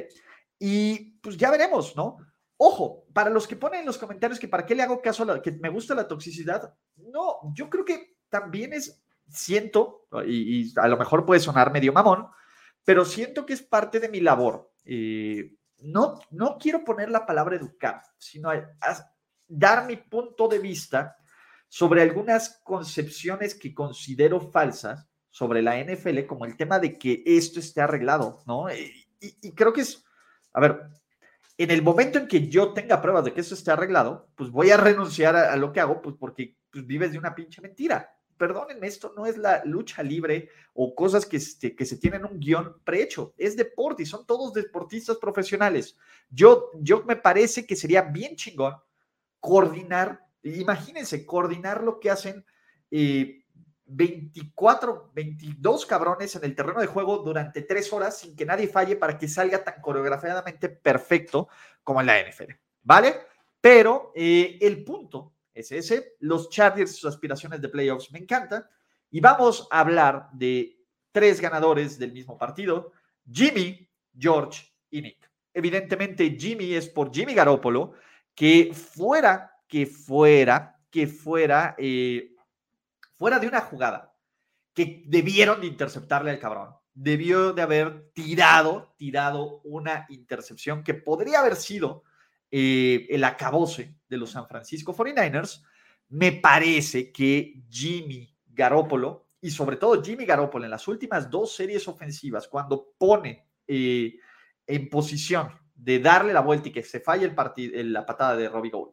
y pues ya veremos, ¿no? Ojo, para los que ponen en los comentarios que para qué le hago caso a la, que me gusta la toxicidad, no, yo creo que también es, siento, y, a lo mejor puede sonar medio mamón, pero siento que es parte de mi labor. Eh, no, no quiero poner la palabra educar, sino dar mi punto de vista sobre algunas concepciones que considero falsas sobre la NFL, como el tema de que esto esté arreglado, ¿no? Y, creo que es, a ver, en el momento en que yo tenga pruebas de que eso esté arreglado, pues voy a renunciar a, lo que hago, pues porque pues, vives de una pinche mentira. Perdónenme, esto no es la lucha libre o cosas que, se tienen un guion prehecho, es deporte y son todos deportistas profesionales. Yo, yo me parece que sería bien chingón coordinar Imagínense, coordinar lo que hacen 24, eh, 22 cabrones en el terreno de juego durante tres horas sin que nadie falle para que salga tan coreografiadamente perfecto como en la NFL. ¿Vale? Pero eh, el punto ese. Los Chargers sus aspiraciones de playoffs me encantan. Y vamos a hablar de tres ganadores del mismo partido: Jimmy, George y Nick. Evidentemente, Jimmy es por Jimmy Garoppolo, que fuera que fuera, que fuera, eh, fuera de una jugada que debieron de interceptarle al cabrón. Debió de haber tirado, tirado una intercepción que podría haber sido eh, el acabose de los San Francisco 49ers. Me parece que Jimmy Garoppolo y sobre todo Jimmy Garoppolo en las últimas dos series ofensivas, cuando pone eh, en posición de darle la vuelta y que se falle el partido, la patada de Robbie Gould,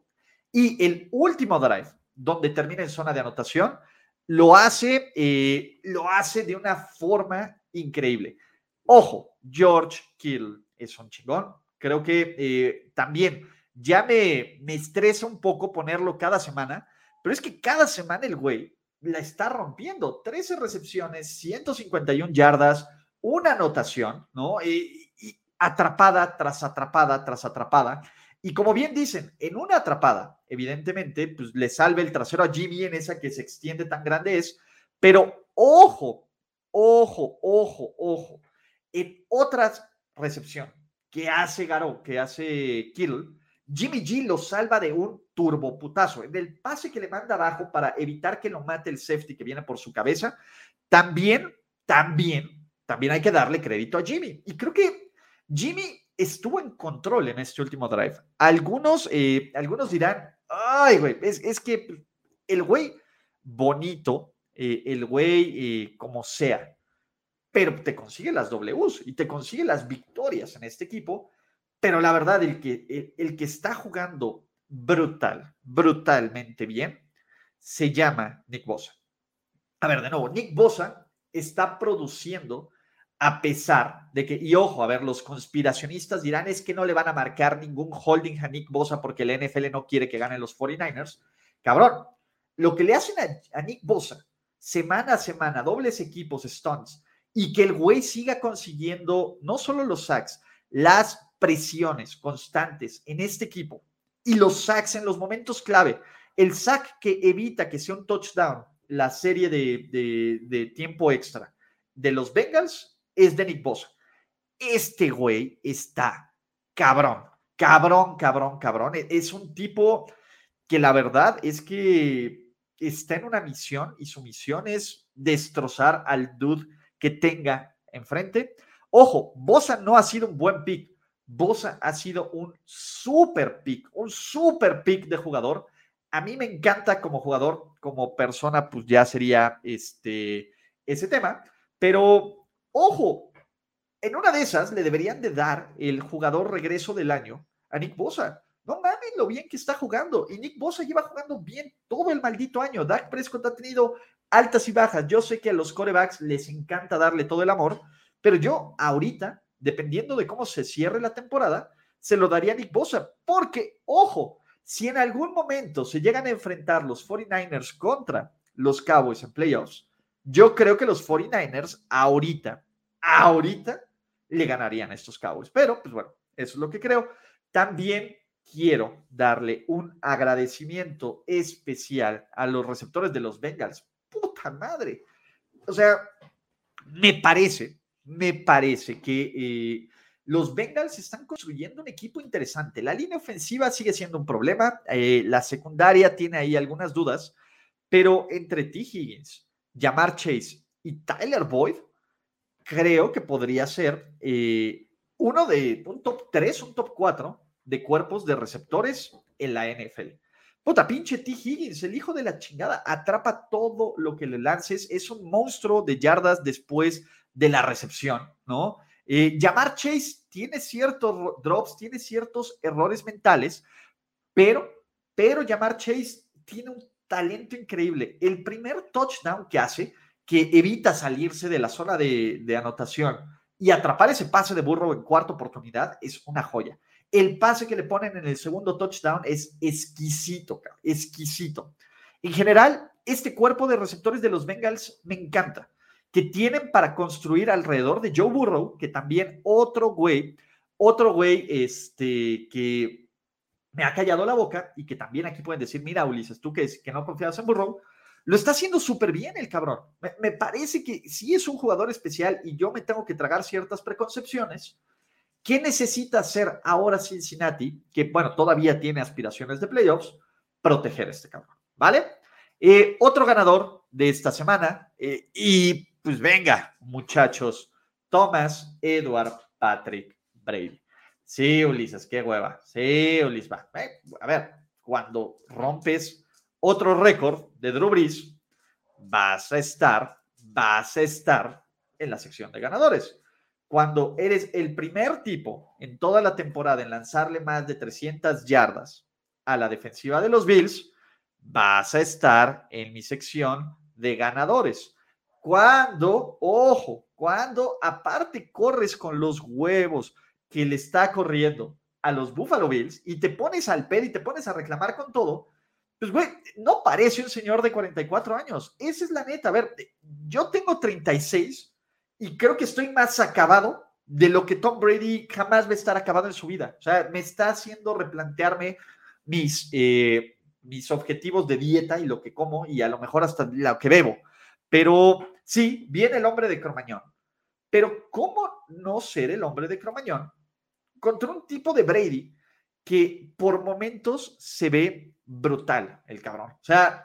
y el último drive, donde termina en zona de anotación, lo hace, eh, lo hace de una forma increíble. Ojo, George Kittle es un chingón. Creo que eh, también ya me, me estresa un poco ponerlo cada semana, pero es que cada semana el güey la está rompiendo. 13 recepciones, 151 yardas, una anotación, ¿no? y atrapada tras atrapada tras atrapada. Y como bien dicen, en una atrapada, evidentemente, pues le salve el trasero a Jimmy en esa que se extiende tan grande es, pero ojo, ojo, ojo, ojo, en otra recepción que hace Garo, que hace Kittle, Jimmy G lo salva de un turboputazo. En el pase que le manda abajo para evitar que lo mate el safety que viene por su cabeza, también, también, también hay que darle crédito a Jimmy. Y creo que Jimmy estuvo en control en este último drive. Algunos, eh, algunos dirán, ay, güey, es, que el güey bonito, eh, el güey eh, como sea, pero te consigue las Ws y te consigue las victorias en este equipo. Pero la verdad, el que, el, que está jugando brutal, brutalmente bien, se llama Nick Bosa. A ver, de nuevo, Nick Bosa está produciendo a pesar de que, y ojo, a ver, los conspiracionistas dirán es que no le van a marcar ningún holding a Nick Bosa porque la NFL no quiere que ganen los 49ers. Cabrón, lo que le hacen a, Nick Bosa semana a semana, dobles equipos, stunts, y que el güey siga consiguiendo no solo los sacks, las presiones constantes en este equipo y los sacks en los momentos clave. El sack que evita que sea un touchdown, la serie de, de tiempo extra de los Bengals es de Nick Bosa. Este güey está cabrón, cabrón, cabrón, cabrón. E, es un tipo que la verdad es que está en una misión y su misión es destrozar al dude que tenga enfrente. Ojo, Bosa no ha sido un buen pick. Bosa ha sido un super pick, un super pick de jugador. A mí me encanta como jugador, como persona, pues ya sería este, ese tema. Pero Ojo, en una de esas le deberían de dar el jugador regreso del año a Nick Bosa. No mames lo bien que está jugando. Y Nick Bosa lleva jugando bien todo el maldito año. Dak Prescott ha tenido altas y bajas. Yo sé que a los corebacks les encanta darle todo el amor, pero yo ahorita, dependiendo de cómo se cierre la temporada, se lo daría a Nick Bosa. Porque, ojo, si en algún momento se llegan a enfrentar los 49ers contra los Cowboys en playoffs, yo creo que los 49ers ahorita, ahorita le ganarían a estos Cowboys. Pero, pues bueno, eso es lo que creo. También quiero darle un agradecimiento especial a los receptores de los Bengals. Madre. O sea, me parece, me parece que eh, los Bengals están construyendo un equipo interesante. La línea ofensiva sigue siendo un problema. Eh, la secundaria tiene ahí algunas dudas, pero entre T. Higgins, Jamar Chase y Tyler Boyd, creo que podría ser eh, uno de un top 3, un top 4 de cuerpos de receptores en la NFL. Puta, pinche T. Higgins, el hijo de la chingada, atrapa todo lo que le lances, es un monstruo de yardas después de la recepción, ¿no? Eh, Jamar Chase tiene ciertos drops, tiene ciertos errores mentales, pero, pero Jamar Chase tiene un talento increíble. El primer touchdown que hace, que evita salirse de la zona de, anotación y atrapar ese pase de burro en cuarta oportunidad, es una joya. El pase que le ponen en el segundo touchdown es exquisito, exquisito. En general, este cuerpo de receptores de los Bengals me encanta, que tienen para construir alrededor de Joe Burrow, que también otro güey, otro güey este, que me ha callado la boca y que también aquí pueden decir, mira, Ulises, tú que, es, que no confías en Burrow, lo está haciendo súper bien el cabrón. Me, parece que sí es un jugador especial y yo me tengo que tragar ciertas preconcepciones. ¿Qué necesita hacer ahora Cincinnati, que bueno, todavía tiene aspiraciones de playoffs? Proteger este cabrón, ¿vale? Eh, otro ganador de esta semana, eh, y pues venga, muchachos, Thomas Edward Patrick Brady. Sí, Ulises, qué hueva. Sí, Ulises, va. Eh, a ver, cuando rompes otro récord de Drew Brees, vas a estar, vas a estar en la sección de ganadores. Cuando eres el primer tipo en toda la temporada en lanzarle más de 300 yardas a la defensiva de los Bills, vas a estar en mi sección de ganadores. Cuando, ojo, cuando aparte corres con los huevos, que le está corriendo a los Buffalo Bills y te pones al pedo y te pones a reclamar con todo, pues, güey, no parece un señor de 44 años. Esa es la neta. A ver, yo tengo 36 y creo que estoy más acabado de lo que Tom Brady jamás va a estar acabado en su vida. O sea, me está haciendo replantearme mis, eh, mis objetivos de dieta y lo que como y a lo mejor hasta lo que bebo. Pero sí, viene el hombre de Cromañón. Pero ¿cómo no ser el hombre de Cromañón contra un tipo de Brady que por momentos se ve brutal, el cabrón. O sea,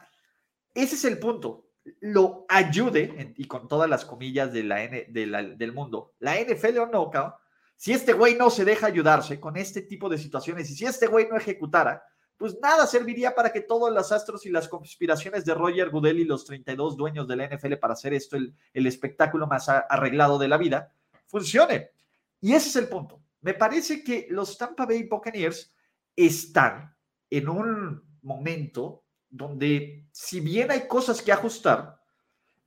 ese es el punto. Lo ayude, y con todas las comillas de la del mundo, la NFL o no, cabrón, si este güey no se deja ayudarse con este tipo de situaciones y si este güey no ejecutara, pues nada serviría para que todos los astros y las conspiraciones de Roger Goodell y los 32 dueños de la NFL para hacer esto el, el espectáculo más arreglado de la vida funcione. Y ese es el punto. Me parece que los Tampa Bay Buccaneers están en un momento donde, si bien hay cosas que ajustar,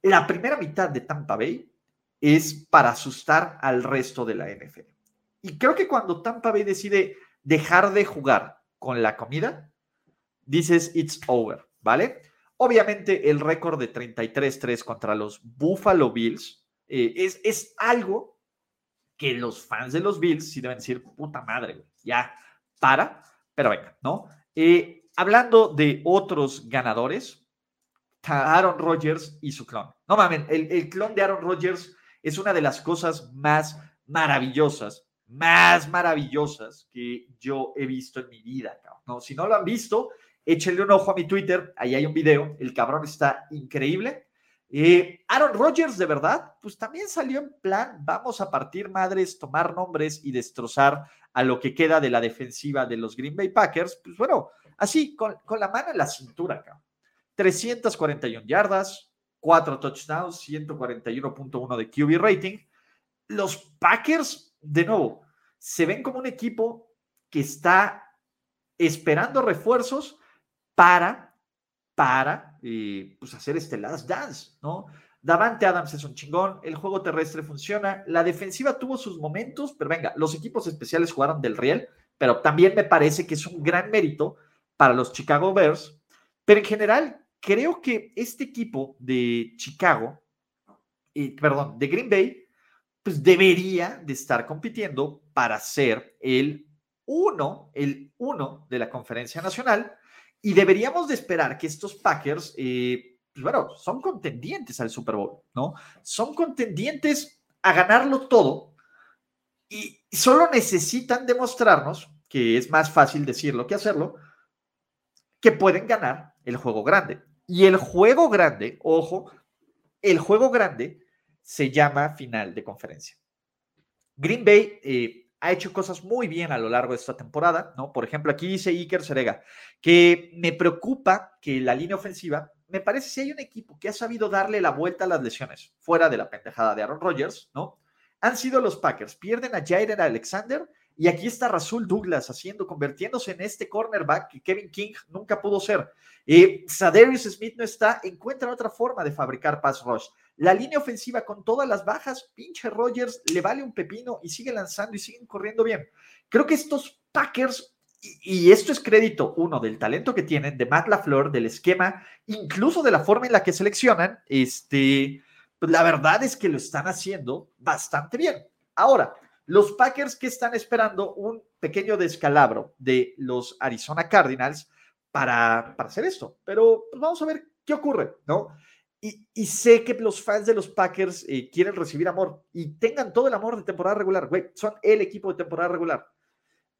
la primera mitad de Tampa Bay es para asustar al resto de la NFL. Y creo que cuando Tampa Bay decide dejar de jugar con la comida, dices it's over, ¿vale? Obviamente el récord de 33-3 contra los Buffalo Bills eh, es, es algo que los fans de los Bills sí deben decir, puta madre, ya para, pero venga, ¿no? Eh, hablando de otros ganadores, Aaron Rodgers y su clon. No mames, el, el clon de Aaron Rodgers es una de las cosas más maravillosas, más maravillosas que yo he visto en mi vida. ¿no? Si no lo han visto, échenle un ojo a mi Twitter, ahí hay un video, el cabrón está increíble. Eh, Aaron Rodgers, de verdad, pues también salió en plan, vamos a partir madres, tomar nombres y destrozar a lo que queda de la defensiva de los Green Bay Packers. Pues bueno, así, con, con la mano en la cintura, cabrón. 341 yardas, 4 touchdowns, 141.1 de QB rating. Los Packers, de nuevo, se ven como un equipo que está esperando refuerzos para, para eh, pues hacer este last dance, ¿no? Davante Adams es un chingón, el juego terrestre funciona, la defensiva tuvo sus momentos, pero venga, los equipos especiales jugaron del riel, pero también me parece que es un gran mérito para los Chicago Bears, pero en general creo que este equipo de Chicago, eh, perdón, de Green Bay, pues debería de estar compitiendo para ser el uno, el uno de la conferencia nacional y deberíamos de esperar que estos Packers, eh, pues bueno, son contendientes al Super Bowl, ¿no? Son contendientes a ganarlo todo y solo necesitan demostrarnos, que es más fácil decirlo que hacerlo, que pueden ganar el juego grande. Y el juego grande, ojo, el juego grande se llama final de conferencia. Green Bay eh, ha hecho cosas muy bien a lo largo de esta temporada, ¿no? Por ejemplo, aquí dice Iker Serega que me preocupa que la línea ofensiva, me parece si hay un equipo que ha sabido darle la vuelta a las lesiones, fuera de la pendejada de Aaron Rodgers, ¿no? Han sido los Packers. Pierden a Jair Alexander y aquí está Rasul Douglas haciendo, convirtiéndose en este cornerback que Kevin King nunca pudo ser. Eh, Sadarius Smith no está, encuentran otra forma de fabricar pass rush. La línea ofensiva con todas las bajas, pinche Rogers le vale un pepino y sigue lanzando y siguen corriendo bien. Creo que estos Packers, y, esto es crédito, uno, del talento que tienen, de Matt LaFleur, del esquema, incluso de la forma en la que seleccionan, este, pues la verdad es que lo están haciendo bastante bien. Ahora, los Packers que están esperando un pequeño descalabro de los Arizona Cardinals para, para hacer esto. Pero pues, vamos a ver qué ocurre, ¿no? Y, sé que los fans de los Packers eh, quieren recibir amor y tengan todo el amor de temporada regular, güey, son el equipo de temporada regular.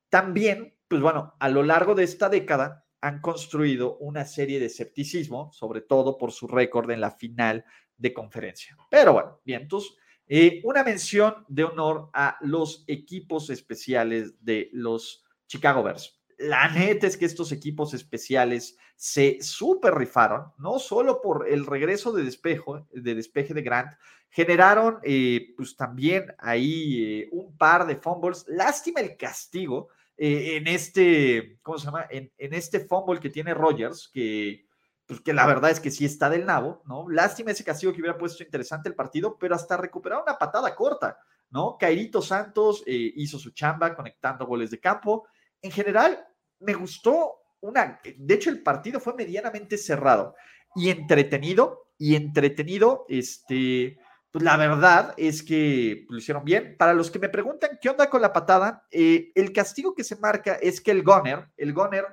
También, pues bueno, a lo largo de esta década han construido una serie de escepticismo, sobre todo por su récord en la final de conferencia. Pero bueno, bien, entonces eh, una mención de honor a los equipos especiales de los Chicago Bears. La neta es que estos equipos especiales se super rifaron, no solo por el regreso de, despejo, de despeje de Grant, generaron eh, pues también ahí eh, un par de fumbles. Lástima el castigo en este, ¿cómo se llama? En, en este fumble que tiene Rogers, que pues que la verdad es que sí está del nabo, ¿no? Lástima ese castigo que hubiera puesto interesante el partido, pero hasta recuperar una patada corta, ¿no? Cairito Santos eh, hizo su chamba conectando goles de campo. En general, me gustó una, de hecho el partido fue medianamente cerrado y entretenido, y entretenido, este, pues la verdad es que lo hicieron bien. Para los que me preguntan qué onda con la patada, eh, el castigo que se marca es que el goner, el goner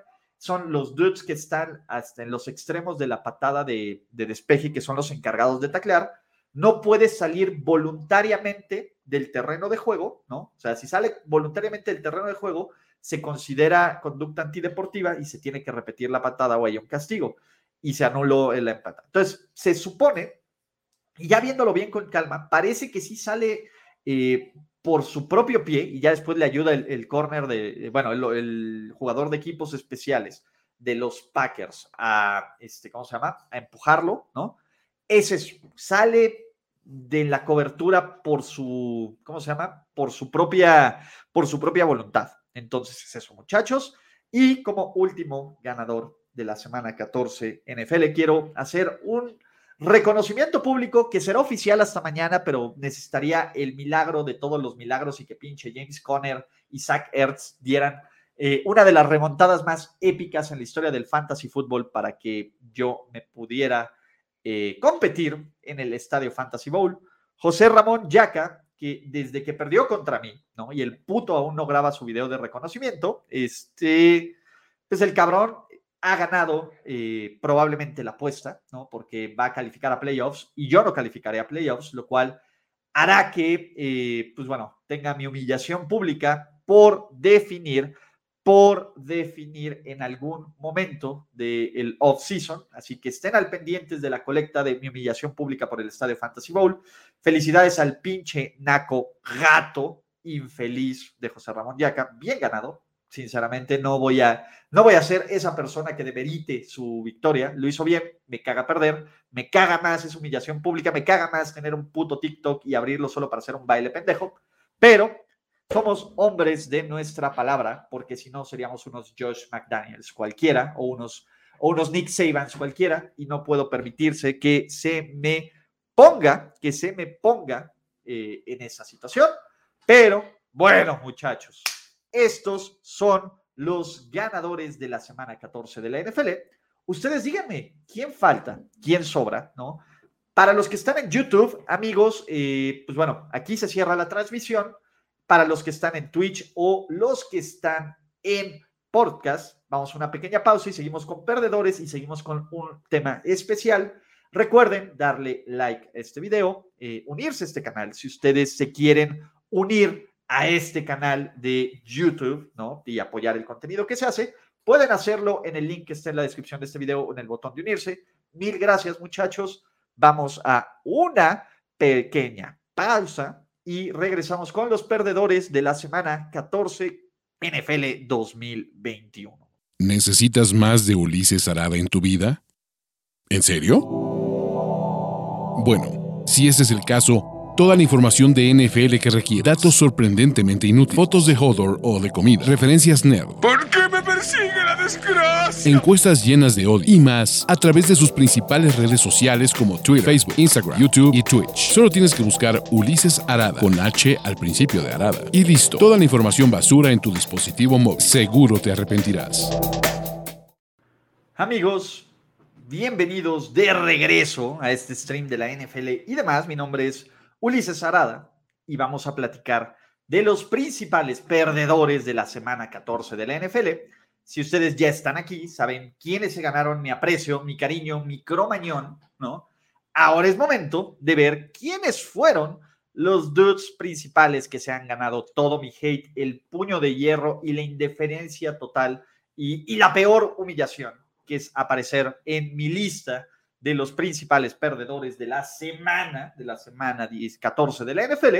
son los dudes que están hasta en los extremos de la patada de, despeje, que son los encargados de taclear, no puede salir voluntariamente del terreno de juego, ¿no? O sea, si sale voluntariamente del terreno de juego, se considera conducta antideportiva y se tiene que repetir la patada o hay un castigo y se anuló la empata. Entonces, se supone, y ya viéndolo bien con calma, parece que sí sale eh, por su propio pie y ya después le ayuda el, el corner de, bueno, el, jugador de equipos especiales de los Packers a, este, ¿cómo se llama? A empujarlo, ¿no? Ese sale de la cobertura por su, ¿cómo se llama? Por su propia, por su propia voluntad. Entonces es eso, muchachos. Y como último ganador de la semana 14 NFL, quiero hacer un reconocimiento público que será oficial hasta mañana, pero necesitaría el milagro de todos los milagros y que pinche James Conner y Zach Ertz dieran eh, una de las remontadas más épicas en la historia del fantasy fútbol para que yo me pudiera eh, competir en el Estadio Fantasy Bowl. José Ramón Yaca, que desde que perdió contra mí, ¿no? Y el puto aún no graba su video de reconocimiento, este, pues el cabrón ha ganado eh, probablemente la apuesta, ¿no? Porque va a calificar a playoffs y yo no calificaré a playoffs, lo cual hará que, pues bueno, tenga mi humillación pública por definir por definir en algún momento del off-season. Así que estén al pendientes de la colecta de mi humillación pública por el Estadio Fantasy Bowl. Felicidades al pinche Naco gato infeliz de José Ramón Yaca. Bien ganado. Sinceramente, no voy a, no voy a ser esa persona que demerite su victoria. Lo hizo bien, me caga perder, me caga más esa humillación pública, me caga más tener un puto TikTok y abrirlo solo para hacer un baile pendejo. Pero somos hombres de nuestra palabra, porque si no seríamos unos Josh McDaniels cualquiera o unos, o unos Nick Sabans cualquiera, y no puedo permitirse que se me ponga, que se me ponga eh, en esa situación. Pero bueno, muchachos, estos son los ganadores de la semana 14 de la NFL. Ustedes díganme, ¿quién falta? ¿Quién sobra? ¿No? Para los que están en YouTube, amigos, eh, pues bueno, aquí se cierra la transmisión para los que están en Twitch o los que están en podcast. Vamos a una pequeña pausa y seguimos con perdedores y seguimos con un tema especial. Recuerden darle like a este video, eh, unirse a este canal si ustedes se quieren unir a este canal de YouTube, ¿no? Y apoyar el contenido que se hace. Pueden hacerlo en el link que está en la descripción de este video o en el botón de unirse. Mil gracias, muchachos. Vamos a una pequeña pausa y regresamos con los perdedores de la semana 14 NFL 2021. ¿Necesitas más de Ulises Arada en tu vida? ¿En serio? Bueno, si ese es el caso, Toda la información de NFL que requiere, datos sorprendentemente inútiles, fotos de Hodor o de comida, referencias nerd. ¿Por qué me persigue la desgracia? Encuestas llenas de odio y más a través de sus principales redes sociales como Twitter, Facebook, Instagram, YouTube y Twitch. Solo tienes que buscar Ulises Arada con H al principio de Arada. Y listo, toda la información basura en tu dispositivo móvil. Seguro te arrepentirás. Amigos, bienvenidos de regreso a este stream de la NFL y demás. Mi nombre es Ulises Arada y vamos a platicar de los principales perdedores de la semana 14 de la NFL. Si ustedes ya están aquí, saben quiénes se ganaron mi aprecio, mi cariño, mi cromañón, ¿no? Ahora es momento de ver quiénes fueron los dudes principales que se han ganado todo mi hate, el puño de hierro y la indiferencia total y, y la peor humillación, que es aparecer en mi lista de los principales perdedores de la semana, de la semana 10, 14 de la NFL.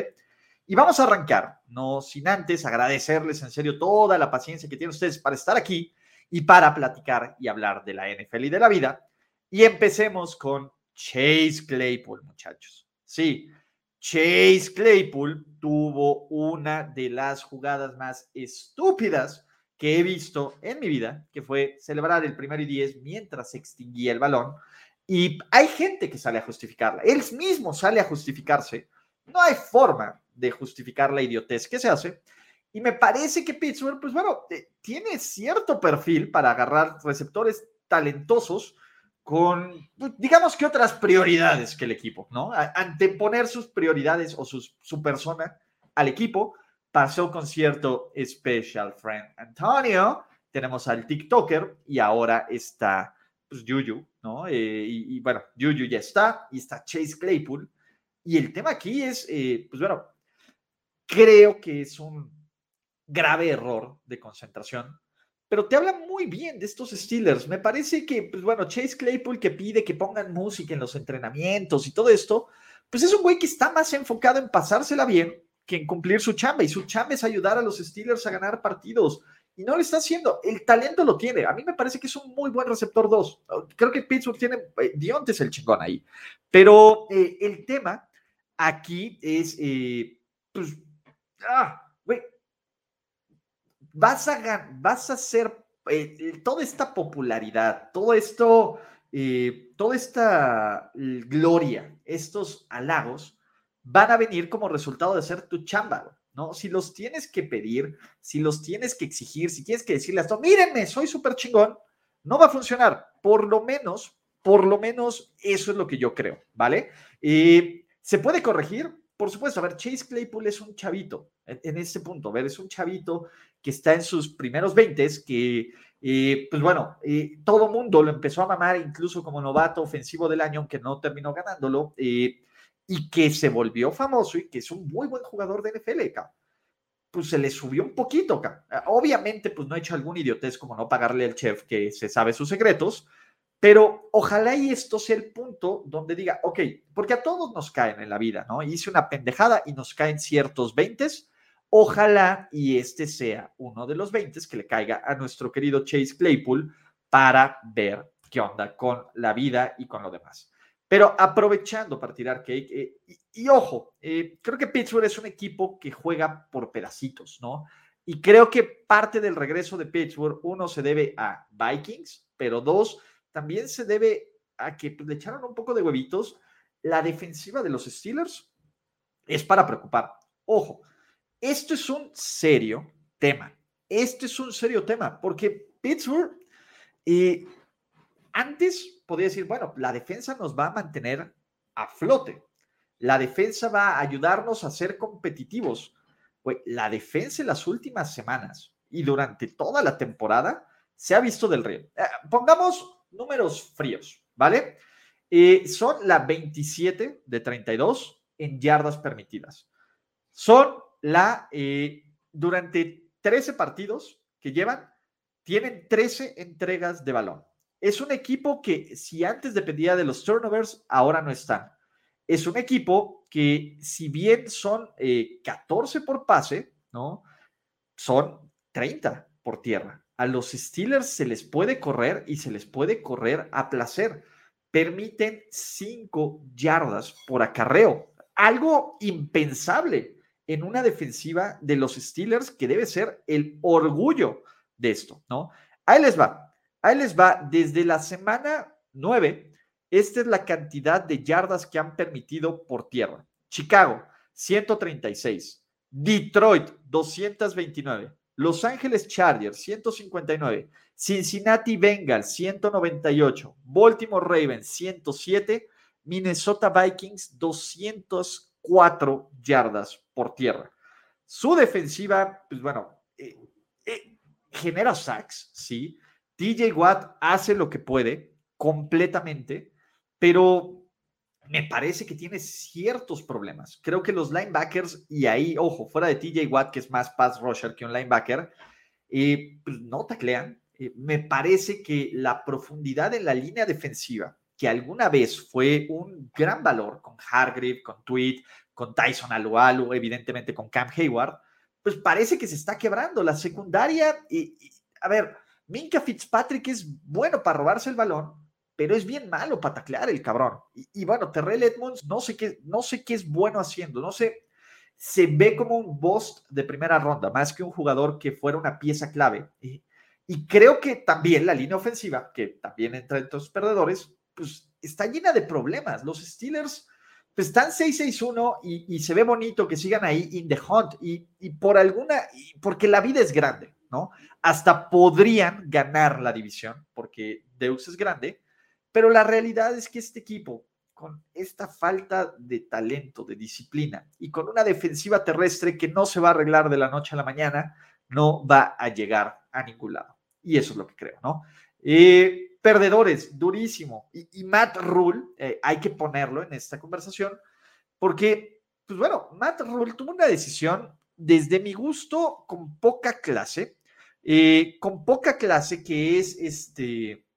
Y vamos a arrancar, no sin antes agradecerles en serio toda la paciencia que tienen ustedes para estar aquí y para platicar y hablar de la NFL y de la vida. Y empecemos con Chase Claypool, muchachos. Sí, Chase Claypool tuvo una de las jugadas más estúpidas que he visto en mi vida, que fue celebrar el primero y diez mientras se extinguía el balón y hay gente que sale a justificarla. Él mismo sale a justificarse. No hay forma de justificar la idiotez que se hace. Y me parece que Pittsburgh, pues bueno, eh, tiene cierto perfil para agarrar receptores talentosos con, pues, digamos que otras prioridades que el equipo, ¿no? Anteponer sus prioridades o su persona al equipo. Pasó con cierto special friend Antonio. Tenemos al TikToker y ahora está pues, Juju, ¿no? Eh, y, bueno, Juju ya está, y está Chase Claypool. Y el tema aquí es, eh, pues bueno, creo que es un grave error de concentración, pero te habla muy bien de estos Steelers. Me parece que, pues bueno, Chase Claypool que pide que pongan música en los entrenamientos y todo esto, pues es un güey que está más enfocado en pasársela bien que en cumplir su chamba, y su chamba es ayudar a los Steelers a ganar partidos y no lo está haciendo. El talento lo tiene. A mí me parece que es un muy buen receptor 2. Creo que Pittsburgh tiene, eh, es el chingón ahí. Pero eh, el tema aquí es, eh, pues, ah, güey, vas a, vas a hacer toda esta popularidad, todo esto eh, toda esta gloria, estos halagos, van a venir como resultado de ser tu chamba, ¿no? Si los tienes que pedir, si los tienes que exigir, si tienes que decirle a esto, mírenme, soy súper chingón, no va a funcionar. Por lo menos, por lo menos eso es lo que yo creo, ¿vale? y ¿Se puede corregir? Por supuesto, a ver, Chase Claypool es un chavito en, este punto, a ver, es un chavito que está en sus primeros 20, que, eh, pues bueno, eh, todo mundo lo empezó a mamar incluso como novato ofensivo del año, aunque no terminó ganándolo, eh, y que se volvió famoso y que es un muy buen jugador de NFL, pues se le subió un poquito. Obviamente, pues no ha hecho algún idiotez como no pagarle al chef que se sabe sus secretos, pero ojalá y esto sea el punto donde diga, ok, porque a todos nos caen en la vida, ¿no? Hice una pendejada y nos caen ciertos 20. Ojalá y este sea uno de los 20 que le caiga a nuestro querido Chase Claypool para ver qué onda con la vida y con lo demás. Pero aprovechando para tirar cake, eh, y, ojo, eh, creo que Pittsburgh es un equipo que juega por pedacitos, ¿no? Y creo que parte del regreso de Pittsburgh, uno, se debe a Vikings, pero dos, también se debe a que pues, le echaron un poco de huevitos. La defensiva de los Steelers es para preocupar. Ojo, esto es un serio tema. Este es un serio tema porque Pittsburgh eh, antes podía decir, bueno, la defensa nos va a mantener a flote. La defensa va a ayudarnos a ser competitivos. la defensa en las últimas semanas y durante toda la temporada se ha visto del río. Eh, pongamos números fríos, ¿vale? Eh, son la 27 de 32 en yardas permitidas. Son la, eh, durante 13 partidos que llevan, tienen 13 entregas de balón. Es un equipo que si antes dependía de los turnovers, ahora no están. Es un equipo que si bien son 14 eh, por pase, ¿no? Son 30 por tierra a los Steelers se les puede correr y se les puede correr a placer. Permiten cinco yardas por acarreo, algo impensable en una defensiva de los Steelers que debe ser el orgullo de esto, ¿no? Ahí les va, ahí les va, desde la semana 9, esta es la cantidad de yardas que han permitido por tierra. Chicago, 136. Detroit, 229. Los Ángeles Chargers, 159. Cincinnati Bengals, 198. Baltimore Ravens, 107. Minnesota Vikings, 204 yardas por tierra. Su defensiva, pues bueno, eh, eh, genera sacks, sí. TJ Watt hace lo que puede completamente, pero me parece que tiene ciertos problemas. Creo que los linebackers, y ahí, ojo, fuera de TJ Watt, que es más pass rusher que un linebacker, eh, pues no taclean. Eh, me parece que la profundidad en la línea defensiva, que alguna vez fue un gran valor con Hargreave, con Tweet, con Tyson Alualu, evidentemente con Cam Hayward, pues parece que se está quebrando. La secundaria, y, a ver, Minka Fitzpatrick es bueno para robarse el balón, pero es bien malo para taclear el cabrón. Y, bueno, Terrell Edmonds, no sé, qué, no sé qué es bueno haciendo, no sé, se ve como un boss de primera ronda, más que un jugador que fuera una pieza clave. Y, creo que también la línea ofensiva, que también entra entre los perdedores, pues está llena de problemas. Los Steelers pues, están 6-6-1 y, se ve bonito que sigan ahí in the hunt y por alguna, porque la vida es grande, ¿no? Hasta podrían ganar la división porque Deus es grande, pero la realidad es que este equipo, con esta falta de talento, de disciplina y con una defensiva terrestre que no se va a arreglar de la noche a la mañana, no va a llegar a ningún lado. Y eso es lo que creo, ¿no? Eh, perdedores, durísimo. Y, Matt Rule, eh, hay que ponerlo en esta conversación, porque, pues bueno, Matt Rule tuvo una decisión desde mi gusto con poca clase, eh, con poca clase que es este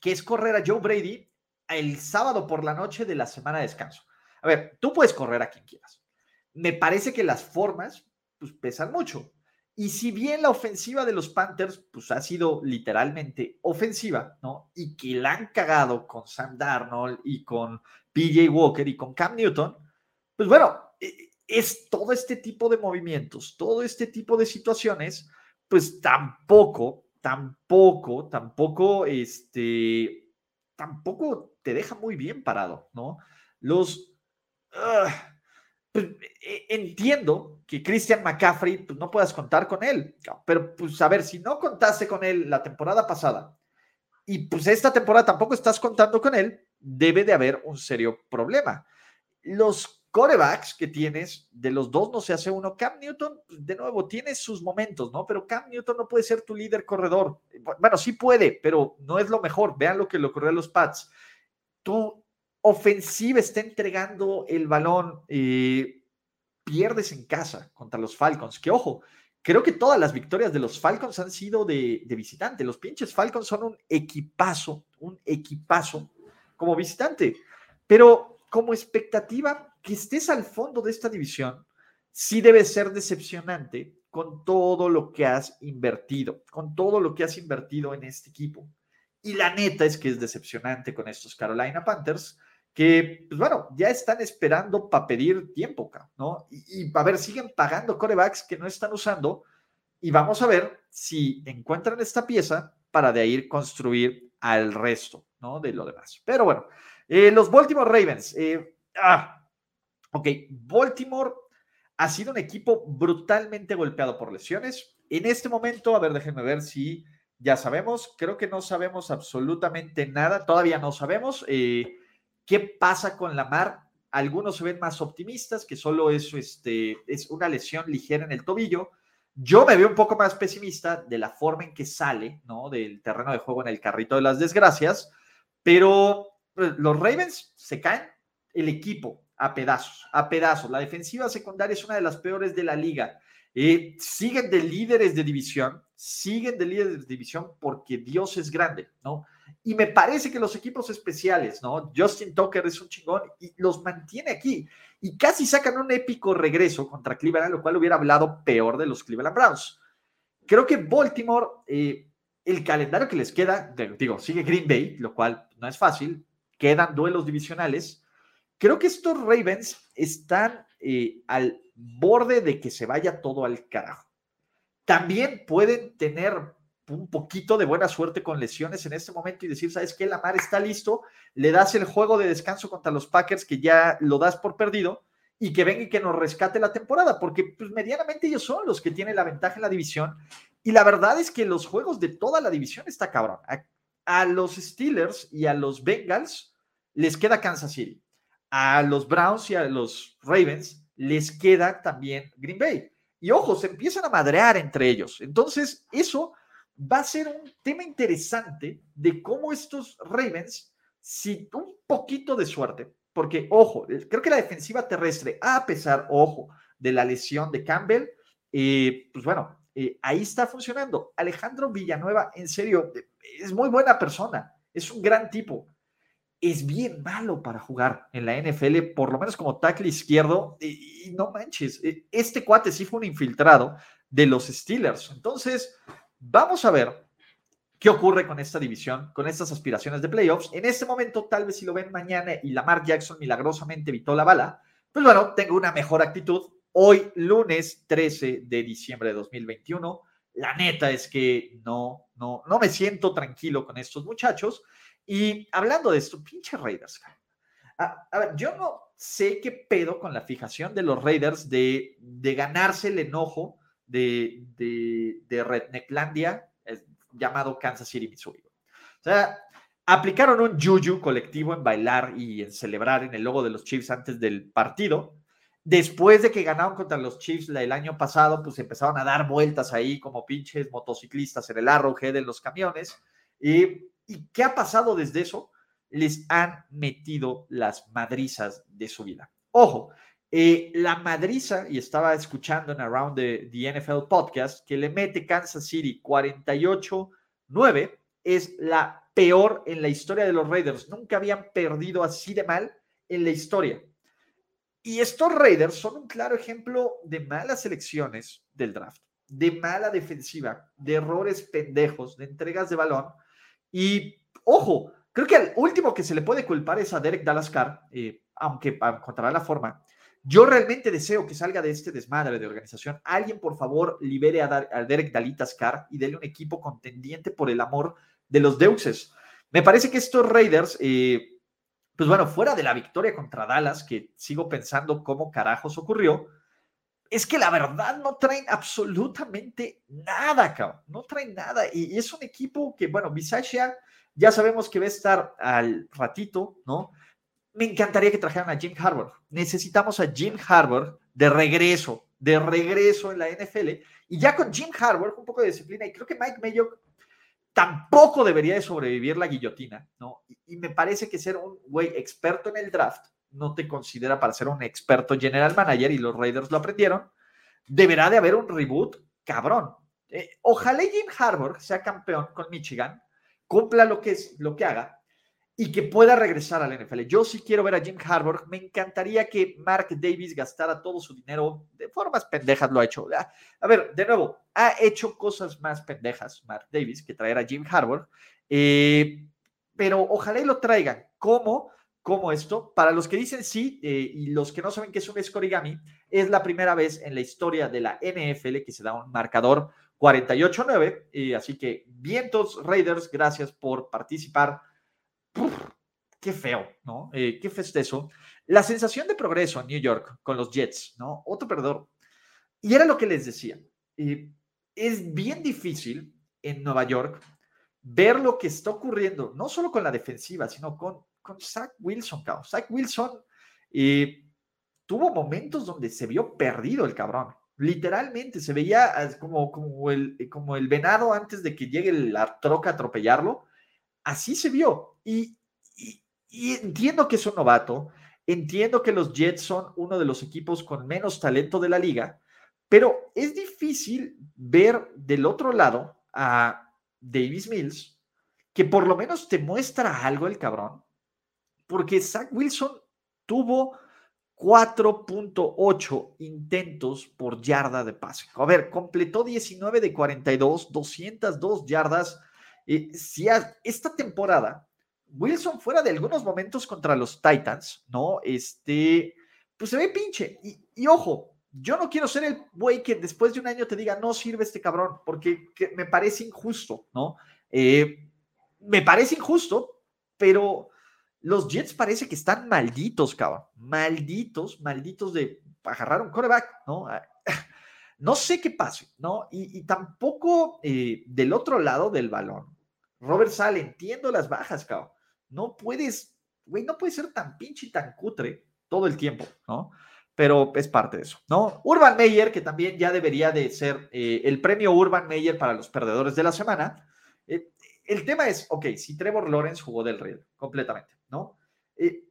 que es correr a Joe Brady el sábado por la noche de la semana de descanso. A ver, tú puedes correr a quien quieras. Me parece que las formas pues, pesan mucho. Y si bien la ofensiva de los Panthers pues, ha sido literalmente ofensiva, ¿no? Y que la han cagado con Sam Darnold y con PJ Walker y con Cam Newton, pues bueno, e, es todo este tipo de movimientos, todo este tipo de situaciones, pues tampoco tampoco, tampoco, este, tampoco te deja muy bien parado, ¿no? Los... Ah, pues, e, entiendo que Christian McCaffrey pues, no puedas contar con él, pero pues a ver, si no contaste con él la temporada pasada y pues esta temporada tampoco estás contando con él, debe de haber un serio problema. Los corebacks que tienes, de los dos no se hace uno. Cam Newton, pues, de nuevo, tiene sus momentos, ¿no? Pero Cam Newton no puede ser tu líder corredor. Bueno, sí puede, pero no es lo mejor. Vean lo que le ocurrió a los Pats. Tu ofensiva está entregando el balón, eh, pierdes en casa contra los Falcons, que ojo, creo que todas las victorias de los Falcons han sido de, de visitante. Los pinches Falcons son un equipazo, un equipazo como visitante. Pero como expectativa, que estés al fondo de esta división, sí debe ser decepcionante con todo lo que has invertido, con todo lo que has invertido en este equipo. Y la neta es que es decepcionante con estos Carolina Panthers, que, pues bueno, ya están esperando para pedir tiempo, ¿no? Y, y a ver, siguen pagando corebacks que no están usando y vamos a ver si encuentran esta pieza para de ahí construir al resto, ¿no? De lo demás. Pero bueno, eh, los Baltimore Ravens. Eh, ah, ok, Baltimore ha sido un equipo brutalmente golpeado por lesiones. En este momento, a ver, déjenme ver si ya sabemos. Creo que no sabemos absolutamente nada. Todavía no sabemos eh, qué pasa con Lamar. Algunos se ven más optimistas, que solo eso este, es una lesión ligera en el tobillo. Yo me veo un poco más pesimista de la forma en que sale, ¿no? Del terreno de juego en el carrito de las desgracias, pero pues, los Ravens se caen el equipo a pedazos, a pedazos. La defensiva secundaria es una de las peores de la liga. Eh, siguen de líderes de división, siguen de líderes de división porque Dios es grande, ¿no? Y me parece que los equipos especiales, ¿no? Justin Tucker es un chingón y los mantiene aquí. Y casi sacan un épico regreso contra Cleveland, lo cual hubiera hablado peor de los Cleveland Browns. Creo que Baltimore, eh, el calendario que les queda, digo, sigue Green Bay, lo cual no es fácil, quedan duelos divisionales. Creo que estos Ravens están eh, al borde de que se vaya todo al carajo. También pueden tener un poquito de buena suerte con lesiones en este momento y decir, ¿sabes qué? Lamar está listo, le das el juego de descanso contra los Packers que ya lo das por perdido y que venga y que nos rescate la temporada, porque pues, medianamente ellos son los que tienen la ventaja en la división. Y la verdad es que los juegos de toda la división está cabrón. a los Steelers y a los Bengals les queda Kansas City. A los Browns y a los Ravens les queda también Green Bay. Y ojo, se empiezan a madrear entre ellos. Entonces, eso va a ser un tema interesante de cómo estos Ravens, si un poquito de suerte, porque ojo, creo que la defensiva terrestre, a pesar, ojo, de la lesión de Campbell, eh, pues bueno, eh, ahí está funcionando. Alejandro Villanueva, en serio, es muy buena persona, es un gran tipo es bien malo para jugar en la NFL, por lo menos como tackle izquierdo. Y, no manches, e, este cuate sí fue un infiltrado de los Steelers. Entonces, vamos a ver qué ocurre con esta división, con estas aspiraciones de playoffs. En este momento, tal vez si lo ven mañana y Lamar Jackson milagrosamente evitó la bala, pues bueno, tengo una mejor actitud. Hoy, lunes 13 de diciembre de 2021, la neta es que no, no, no me siento tranquilo con estos muchachos. Y hablando de esto, pinche Raiders. A, ver, yo no sé qué pedo con la fijación de los Raiders de, de ganarse el enojo de, de, de Rednecklandia, llamado Kansas City, Missouri. O sea, aplicaron un juju colectivo en bailar y en celebrar en el logo de los Chiefs antes del partido. Después de que ganaron contra los Chiefs el año pasado, pues empezaron a dar vueltas ahí como pinches motociclistas en el Arrowhead de los camiones. Y ¿Y qué ha pasado desde eso? Les han metido las madrizas de su vida. Ojo, eh, la madriza, y estaba escuchando en Around the, NFL podcast, que le mete Kansas City 48-9, es la peor en la historia de los Raiders. Nunca habían perdido así de mal en la historia. Y estos Raiders son un claro ejemplo de malas elecciones del draft, de mala defensiva, de errores pendejos, de entregas de balón y ojo, creo que el último que se le puede culpar es a Derek Dalascar, eh, aunque encontrará la forma. Yo realmente deseo que salga de este desmadre de organización. Alguien, por favor, libere a, Derek Dalitascar y déle un equipo contendiente por el amor de los deuses. Me parece que estos Raiders, eh, pues bueno, fuera de la victoria contra Dallas, que sigo pensando cómo carajos ocurrió, es que la verdad no traen absolutamente nada, cabrón. No traen nada. Y, es un equipo que, bueno, Bisaccia ya sabemos que va a estar al ratito, ¿no? Me encantaría que trajeran a Jim Harbour. Necesitamos a Jim Harbour de regreso, de regreso en la NFL. Y ya con Jim Harbour, un poco de disciplina, y creo que Mike Mayo tampoco debería de sobrevivir la guillotina, ¿no? Y, me parece que ser un güey experto en el draft no te considera para ser un experto general manager y los Raiders lo aprendieron. Deberá de haber un reboot cabrón. Eh, ojalá Jim Harbour sea campeón con Michigan, cumpla lo que, es, lo que haga y que pueda regresar al NFL. Yo sí quiero ver a Jim Harbour. Me encantaría que Mark Davis gastara todo su dinero de formas pendejas, lo ha hecho. A ver, de nuevo, ha hecho cosas más pendejas Mark Davis que traer a Jim Harbour. Eh, pero ojalá lo traigan. ¿Cómo? ¿Cómo esto? Para los que dicen sí eh, y los que no saben qué es un scorigami, es la primera vez en la historia de la NFL que se da un marcador 48-9. Eh, así que, vientos Raiders, gracias por participar qué feo, ¿no? Eh, qué festezo. La sensación de progreso en New York con los Jets, ¿no? Otro perdedor. Y era lo que les decía. Es bien difícil en Nueva York ver lo que está ocurriendo, no solo con la defensiva, sino con, con Zach Wilson, cabrón. Zach Wilson eh, tuvo momentos donde se vio perdido el cabrón. Literalmente se veía como, como, el, como el venado antes de que llegue la troca a atropellarlo así se vio. Y, entiendo que es un novato, entiendo que los Jets son uno de los equipos con menos talento de la liga, pero es difícil ver del otro lado a Davis Mills, que por lo menos te muestra algo el cabrón, porque Zach Wilson tuvo 4.8 intentos por yarda de pase. A ver, completó 19 de 42, 202 yardas si esta temporada, Wilson fuera de algunos momentos contra los Titans, ¿no? Este, pues se ve pinche. Y, ojo, yo no quiero ser el güey que después de un año te diga, no sirve este cabrón, porque me parece injusto, ¿no? Eh, me parece injusto, pero los Jets parece que están malditos, cabrón. Malditos, malditos de agarrar un coreback, ¿no? <laughs> No sé qué pase, ¿no? Y, tampoco eh, del otro lado del balón, Robert Sale, entiendo las bajas, cabrón. No puedes, güey, no puedes ser tan pinche y tan cutre todo el tiempo, ¿no? Pero es parte de eso, ¿no? Urban Meyer, que también ya debería de ser eh, el premio Urban Meyer para los perdedores de la semana. Eh, el tema es, ok, si Trevor Lawrence jugó del Real completamente, ¿no? Eh,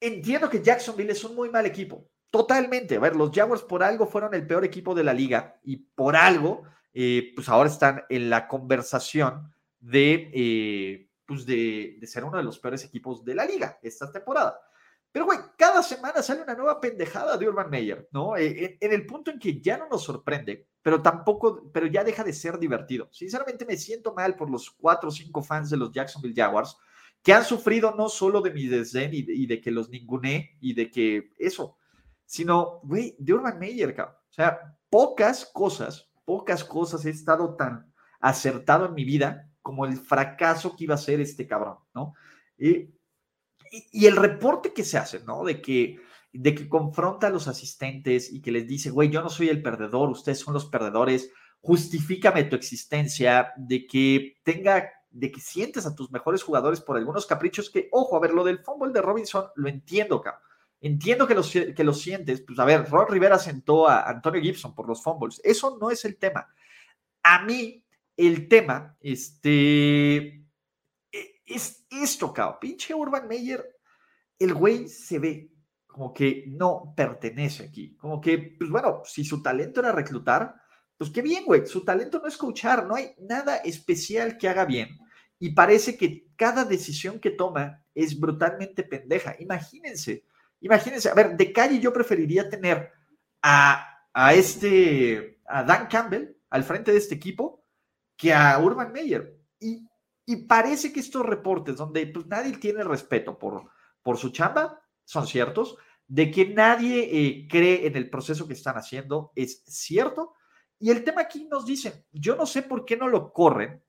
entiendo que Jacksonville es un muy mal equipo, totalmente. A ver, los Jaguars por algo fueron el peor equipo de la liga y por algo, pues ahora están en la conversación de, eh, pues de, ser uno de los peores equipos de la liga esta temporada. Pero, güey, cada semana sale una nueva pendejada de Urban Meyer, ¿no? Eh, en, el punto en que ya no nos sorprende, pero tampoco, pero ya deja de ser divertido. Sinceramente me siento mal por los cuatro o cinco fans de los Jacksonville Jaguars que han sufrido no solo de mi desdén y de, que los ninguné y de que eso, sino, güey, de Urban Meyer, cabrón. O sea, pocas cosas, pocas cosas he estado tan acertado en mi vida como el fracaso que iba a ser este cabrón, ¿no? Y, y, el reporte que se hace, ¿no? De que, de que confronta a los asistentes y que les dice, güey, yo no soy el perdedor, ustedes son los perdedores, justifícame tu existencia, de que tenga, de que sientes a tus mejores jugadores por algunos caprichos que, ojo, a ver, lo del fútbol de Robinson lo entiendo, cabrón. Entiendo que lo, que lo sientes. Pues a ver, Ron Rivera sentó a Antonio Gibson por los fumbles. Eso no es el tema. A mí, el tema, este, e, es esto, cabrón. Pinche Urban Meyer, el güey se ve como que no pertenece aquí. Como que, pues bueno, si su talento era reclutar, pues qué bien, güey. Su talento no es coachar, no hay nada especial que haga bien. Y parece que cada decisión que toma es brutalmente pendeja. Imagínense, imagínense. A ver, de calle yo preferiría tener a, a este, a Dan Campbell al frente de este equipo que a Urban Meyer. Y, parece que estos reportes donde pues, nadie tiene respeto por, por su chamba son ciertos, de que nadie eh, cree en el proceso que están haciendo es cierto. Y el tema aquí nos dicen, yo no sé por qué no lo corren,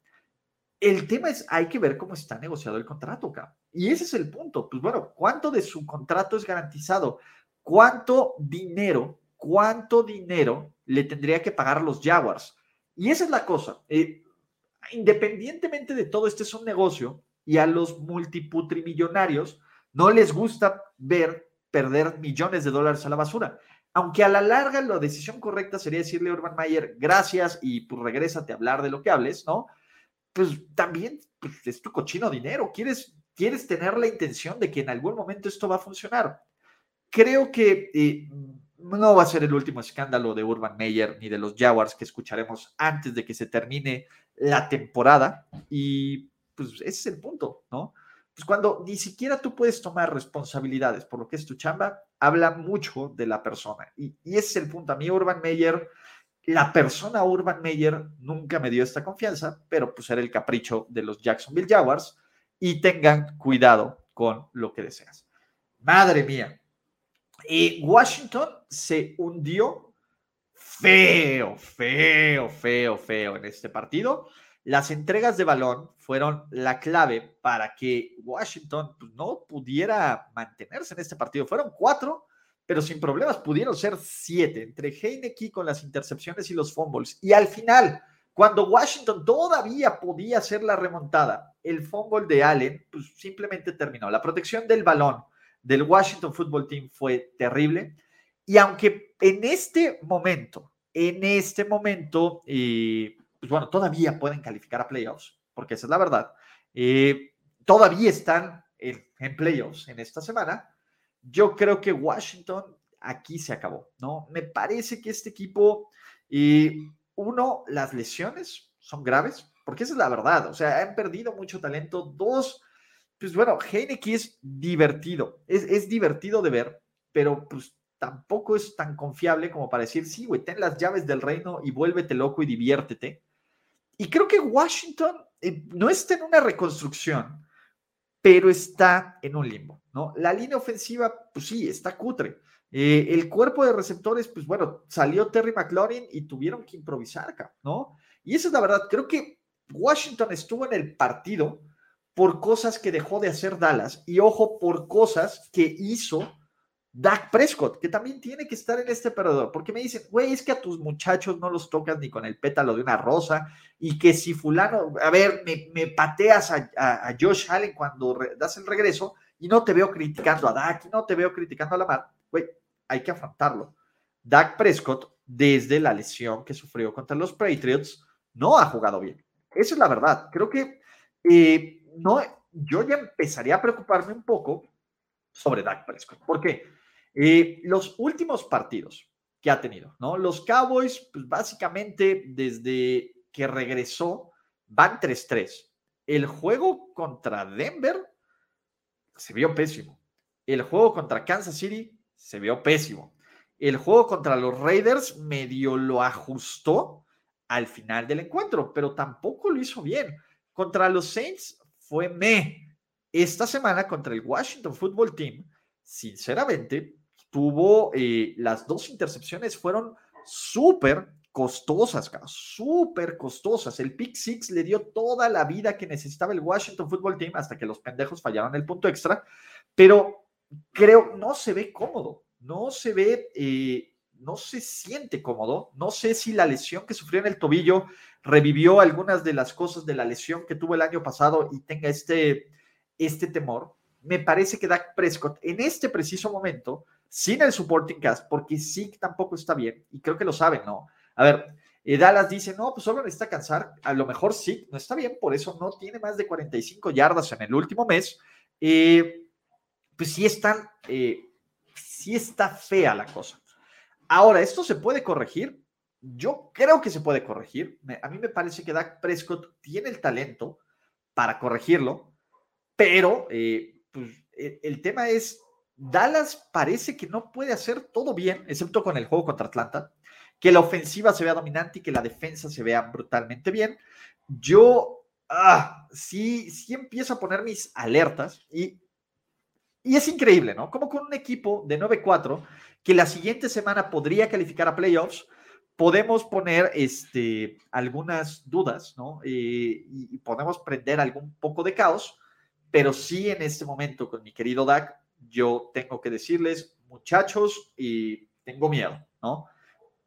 el tema es, hay que ver cómo está negociado el contrato, acá. Y ese es el punto. Pues bueno, ¿cuánto de su contrato es garantizado? ¿Cuánto dinero, cuánto dinero le tendría que pagar los Jaguars? Y esa es la cosa. Eh, independientemente de todo, este es un negocio y a los multiputrimillonarios no les gusta ver perder millones de dólares a la basura. Aunque a la larga la decisión correcta sería decirle a Urban Mayer, gracias y pues regrésate a hablar de lo que hables, ¿no? Pues también pues, es tu cochino dinero. Quieres, quieres tener la intención de que en algún momento esto va a funcionar. Creo que eh, no va a ser el último escándalo de Urban Meyer ni de los Jaguars que escucharemos antes de que se termine la temporada. Y pues ese es el punto, ¿no? Pues cuando ni siquiera tú puedes tomar responsabilidades por lo que es tu chamba, habla mucho de la persona. Y, ese es el punto. A mí Urban Meyer, la persona Urban Meyer nunca me dio esta confianza, pero pues era el capricho de los Jacksonville Jaguars y tengan cuidado con lo que deseas. Madre mía. Y Washington se hundió feo, feo, feo, feo en este partido. Las entregas de balón fueron la clave para que Washington pues, no pudiera mantenerse en este partido. Fueron cuatro, pero sin problemas pudieron ser siete, entre Heineke con las intercepciones y los fumbles. Y al final, cuando Washington todavía podía hacer la remontada, el fumble de Allen pues, simplemente terminó. La protección del balón del Washington Football Team fue terrible. Y aunque en este momento, en este momento, eh, pues bueno, todavía pueden calificar a playoffs, porque esa es la verdad. Eh, todavía están en, playoffs en esta semana. Yo creo que Washington aquí se acabó, ¿no? Me parece que este equipo, y uno, las lesiones son graves, porque esa es la verdad, o sea, han perdido mucho talento. Dos, pues bueno, Heineke es divertido, es, es divertido de ver, pero pues tampoco es tan confiable como para decir, sí, güey, ten las llaves del reino y vuélvete loco y diviértete. Y creo que Washington eh, no está en una reconstrucción, pero está en un limbo, ¿no? La línea ofensiva, pues sí, está cutre. Eh, el cuerpo de receptores, pues bueno, salió Terry McLaurin y tuvieron que improvisar ¿no? Y eso es la verdad, creo que Washington estuvo en el partido por cosas que dejó de hacer Dallas y ojo, por cosas que hizo Dak Prescott, que también tiene que estar en este perdedor, porque me dicen, güey, es que a tus muchachos no los tocas ni con el pétalo de una rosa, y que si fulano, a ver, me, pateas a, Josh Allen cuando das el regreso, y no te veo criticando a Dak, y no te veo criticando a Lamar, güey, hay que afrontarlo. Dak Prescott, desde la lesión que sufrió contra los Patriots, no ha jugado bien. Esa es la verdad. Creo que eh, no, yo ya empezaría a preocuparme un poco sobre Dak Prescott. ¿Por qué? Eh, los últimos partidos que ha tenido, ¿no? Los Cowboys, pues básicamente desde que regresó, van 3-3. El juego contra Denver se vio pésimo. El juego contra Kansas City se vio pésimo. El juego contra los Raiders medio lo ajustó al final del encuentro, pero tampoco lo hizo bien. Contra los Saints fue me. Esta semana contra el Washington Football Team, sinceramente, tuvo eh, las dos intercepciones, fueron súper costosas, súper costosas. El pick six le dio toda la vida que necesitaba el Washington Football Team hasta que los pendejos fallaron el punto extra, pero creo no se ve cómodo, no se ve, eh, no se siente cómodo. No sé si la lesión que sufrió en el tobillo revivió algunas de las cosas de la lesión que tuvo el año pasado y tenga este, este temor. Me parece que Dak Prescott en este preciso momento sin el supporting cast, porque sí tampoco está bien, y creo que lo saben, ¿no? A ver, eh, Dallas dice, no, pues solo necesita cansar, a lo mejor sí, no está bien, por eso no tiene más de 45 yardas en el último mes, eh, pues sí están, eh, sí está fea la cosa. Ahora, ¿esto se puede corregir? Yo creo que se puede corregir. A mí me parece que Dak Prescott tiene el talento para corregirlo, pero pues, el tema es Dallas parece que no puede hacer todo bien, excepto con el juego contra Atlanta, que la ofensiva se vea dominante y que la defensa se vea brutalmente bien. Yo ah, sí, sí empiezo a poner mis alertas y, y es increíble, ¿no? Como con un equipo de 9-4 que la siguiente semana podría calificar a playoffs, podemos poner este, algunas dudas, ¿no? Eh, y, podemos prender algún poco de caos, pero sí en este momento con mi querido Dak, yo tengo que decirles, muchachos, y tengo miedo, ¿no?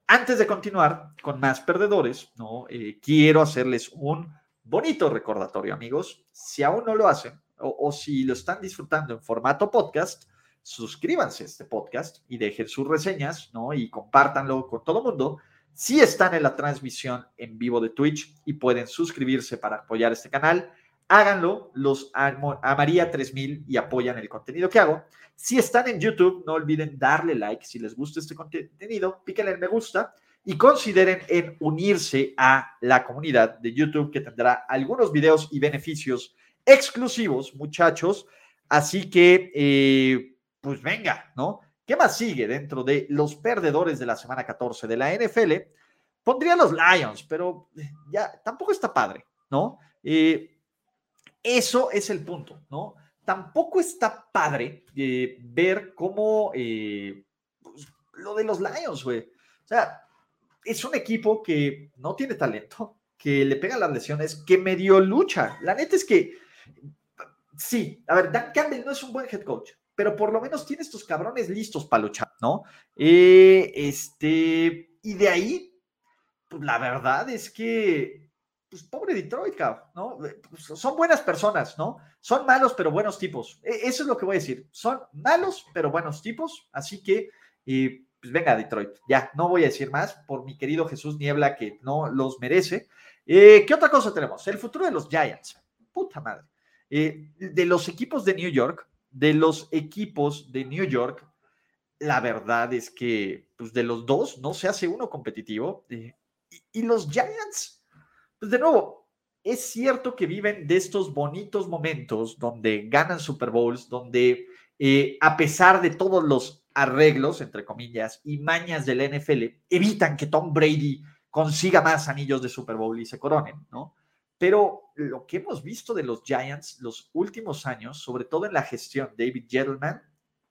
Antes de continuar con más perdedores, ¿no? Eh, quiero hacerles un bonito recordatorio, amigos. Si aún no lo hacen o, si lo están disfrutando en formato podcast, suscríbanse a este podcast y dejen sus reseñas, ¿no? Y compártanlo con todo el mundo. Si están en la transmisión en vivo de Twitch y pueden suscribirse para apoyar este canal, háganlo, los amaría 3000 y apoyan el contenido que hago. Si están en YouTube, no olviden darle like si les gusta este contenido, píquenle en me gusta y consideren en unirse a la comunidad de YouTube que tendrá algunos videos y beneficios exclusivos, muchachos. Así que, eh, pues venga, ¿no? ¿Qué más sigue dentro de los perdedores de la semana 14 de la NFL? Pondría los Lions, pero eh, ya tampoco está padre, ¿no? Eh, eso es el punto, ¿no? Tampoco está padre eh, ver cómo pues, lo de los Lions, güey. O sea, es un equipo que no tiene talento, que le pega las lesiones, que medio lucha. La neta es que, sí, a ver, Dan Campbell no es un buen head coach, pero por lo menos tiene estos cabrones listos para luchar, ¿no? Eh, este, y de ahí, pues la verdad es que, pues pobre Detroit, cabrón, ¿no? Pues, son buenas personas, ¿no? Son malos, pero buenos tipos. E, eso es lo que voy a decir. Son malos, pero buenos tipos, así que, eh, pues venga, Detroit, ya, no voy a decir más por mi querido Jesús Niebla, que no los merece. Eh, ¿Qué otra cosa tenemos? El futuro de los Giants. Puta madre. de los equipos de New York, de los equipos de New York, la verdad es que pues de los dos no se hace uno competitivo. Eh, y, los Giants, pues de nuevo, es cierto que viven de estos bonitos momentos donde ganan Super Bowls, donde eh, a pesar de todos los arreglos, entre comillas, y mañas del NFL, evitan que Tom Brady consiga más anillos de Super Bowl y se coronen, ¿no? Pero lo que hemos visto de los Giants los últimos años, sobre todo en la gestión David Gettleman,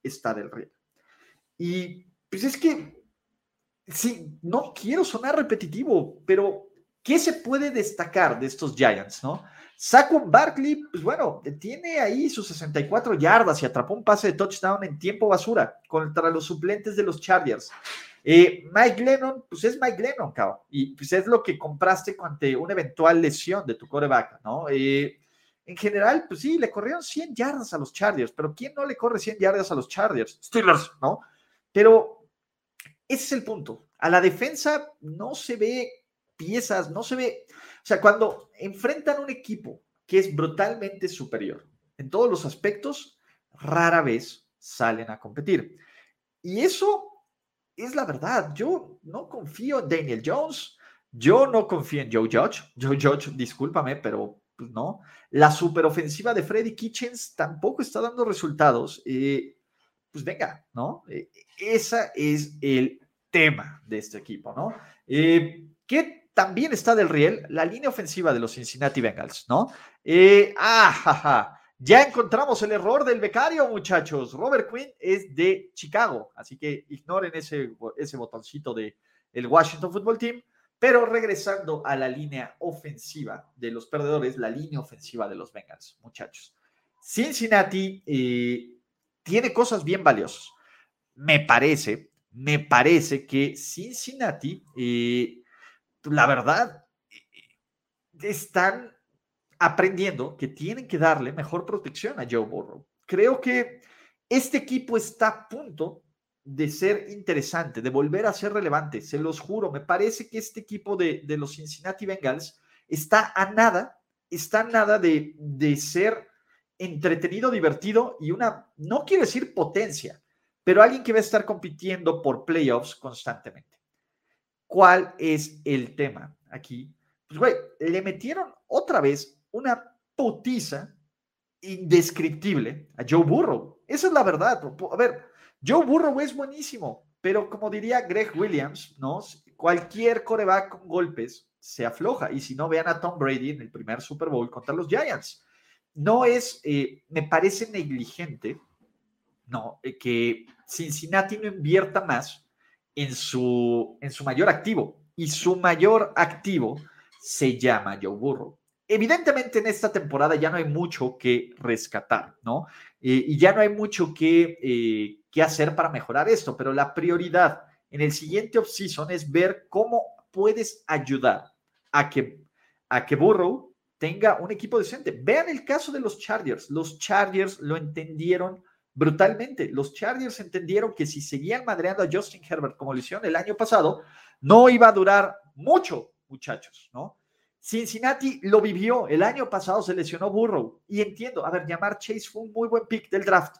está del rey. Y pues es que, sí, no quiero sonar repetitivo, pero ¿qué se puede destacar de estos Giants, no? Saquon Barkley, pues bueno, tiene ahí sus 64 yardas y atrapó un pase de touchdown en tiempo basura contra los suplentes de los Chargers. Eh, Mike Lennon, pues es Mike Lennon, cabrón, y pues es lo que compraste ante una eventual lesión de tu coreback, ¿no? Eh, en general, pues sí, le corrieron 100 yardas a los Chargers, pero ¿quién no le corre 100 yardas a los Chargers? Steelers, ¿no? Pero ese es el punto. A la defensa no se ve piezas, no se ve, o sea, cuando enfrentan un equipo que es brutalmente superior en todos los aspectos, rara vez salen a competir. Y eso es la verdad. Yo no confío en Daniel Jones. Yo no confío en Joe Judge. Joe Judge, discúlpame, pero pues, no. La superofensiva de Freddy Kitchens tampoco está dando resultados. Eh, pues venga, ¿no? Eh, ese es el tema de este equipo, ¿no? Eh, que también está del riel la línea ofensiva de los Cincinnati Bengals, ¿no? ah, jaja. Ya encontramos el error del becario, muchachos. Robert Quinn es de Chicago, así que ignoren ese, ese botoncito de el Washington Football Team. Pero regresando a la línea ofensiva de los perdedores, la línea ofensiva de los Bengals, muchachos. Cincinnati eh, tiene cosas bien valiosas. Me parece, me parece que Cincinnati, eh, la verdad, eh, están aprendiendo que tienen que darle mejor protección a Joe Burrow. Creo que este equipo está a punto de ser interesante, de volver a ser relevante, se los juro. Me parece que este equipo de, los Cincinnati Bengals está a nada, está a nada de, de ser entretenido, divertido y una, no quiero decir potencia, pero alguien que va a estar compitiendo por playoffs constantemente. ¿Cuál es el tema aquí? Pues, güey, le metieron otra vez una putiza indescriptible a Joe Burrow. Esa es la verdad. A ver, Joe Burrow es buenísimo, pero como diría Greg Williams, ¿no? Cualquier coreback con golpes se afloja. Y si no, vean a Tom Brady en el primer Super Bowl contra los Giants. No es, eh, me parece negligente, ¿no? que Cincinnati no invierta más en su, en su mayor activo, y su mayor activo se llama Joe Burrow. Evidentemente en esta temporada ya no hay mucho que rescatar, ¿no? Eh, y ya no hay mucho que, eh, que hacer para mejorar esto, pero la prioridad en el siguiente offseason es ver cómo puedes ayudar a que, a que Burrow tenga un equipo decente. Vean el caso de los Chargers. Los Chargers lo entendieron brutalmente. Los Chargers entendieron que si seguían madreando a Justin Herbert como lo hicieron el año pasado, no iba a durar mucho, muchachos, ¿no? Cincinnati lo vivió. El año pasado se lesionó Burrow. Y entiendo, a ver, llamar Chase fue un muy buen pick del draft.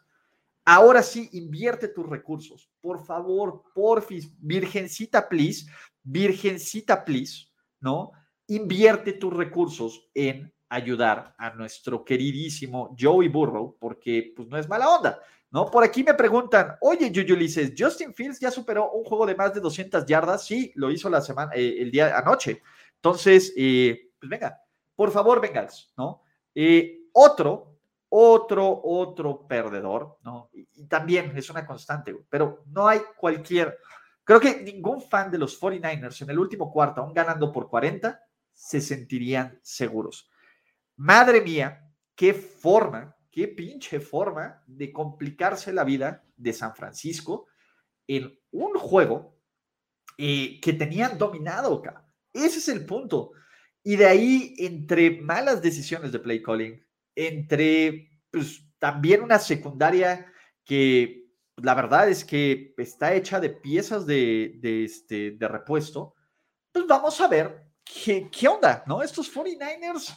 Ahora sí, invierte tus recursos. Por favor, porfis, virgencita, please, virgencita, please, ¿no? Invierte tus recursos en ayudar a nuestro queridísimo Joey Burrow, porque pues no es mala onda, ¿no? Por aquí me preguntan, oye, Yuyu dices, Justin Fields ya superó un juego de más de 200 yardas, sí, lo hizo la semana, eh, el día anoche. Entonces, eh, pues venga, por favor, vengas, ¿no? Eh, otro, otro, otro perdedor, ¿no? Y, también es una constante, pero no hay cualquier, creo que ningún fan de los 49ers en el último cuarto, aún ganando por 40, se sentirían seguros. Madre mía, qué forma, qué pinche forma de complicarse la vida de San Francisco en un juego eh, que tenían dominado acá. Ese es el punto. Y de ahí, entre malas decisiones de play calling, entre pues, también una secundaria que la verdad es que está hecha de piezas de, de, este, de repuesto, pues vamos a ver qué, qué onda, ¿no? Estos 49ers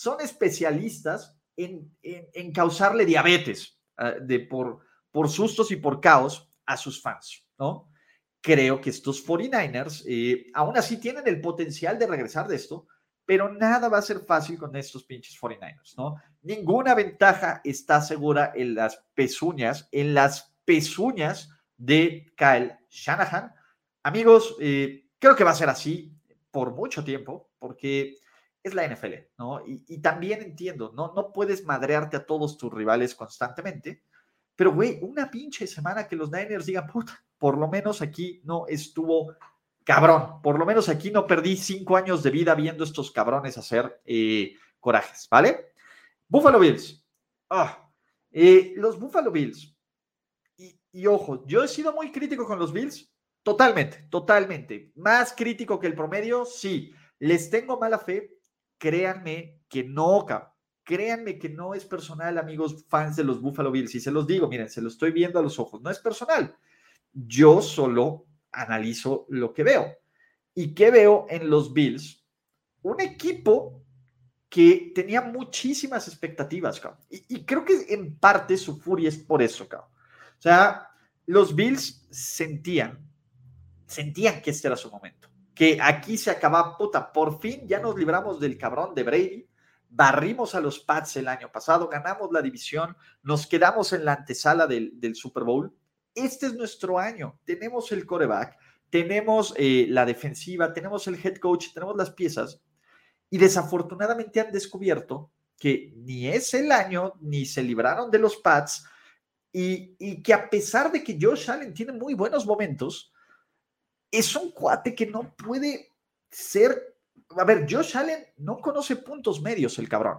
son especialistas en, en, causarle diabetes uh, de, por, por sustos y por caos a sus fans, ¿no? Creo que estos 49ers eh, aún así tienen el potencial de regresar de esto, pero nada va a ser fácil con estos pinches 49ers, ¿no? Ninguna ventaja está segura en las pezuñas, en las pezuñas de Kyle Shanahan. Amigos, eh, creo que va a ser así por mucho tiempo, porque es la NFL, ¿no? Y, también entiendo, ¿no? No puedes madrearte a todos tus rivales constantemente, pero, güey, una pinche semana que los Niners digan, puta, por lo menos aquí no estuvo cabrón, por lo menos aquí no perdí cinco años de vida viendo estos cabrones hacer eh, corajes, ¿vale? Buffalo Bills. Eh, los Buffalo Bills. Y, y ojo, yo he sido muy crítico con los Bills, totalmente, totalmente. Más crítico que el promedio, sí. Les tengo mala fe créanme que no, créanme que no es personal, amigos fans de los Buffalo Bills. Y se los digo, miren, se lo estoy viendo a los ojos, no es personal. Yo solo analizo lo que veo. ¿Y qué veo en los Bills? Un equipo que tenía muchísimas expectativas, y, creo que en parte su furia es por eso, cabrón. O sea, los Bills sentían, sentían que este era su momento que aquí se acaba, puta, por fin ya nos libramos del cabrón de Brady, barrimos a los Pats el año pasado, ganamos la división, nos quedamos en la antesala del, del Super Bowl. Este es nuestro año, tenemos el coreback, tenemos eh, la defensiva, tenemos el head coach, tenemos las piezas y desafortunadamente han descubierto que ni es el año, ni se libraron de los Pats y, y que a pesar de que Josh Allen tiene muy buenos momentos, es un cuate que no puede ser. A ver, Josh Allen no conoce puntos medios, el cabrón.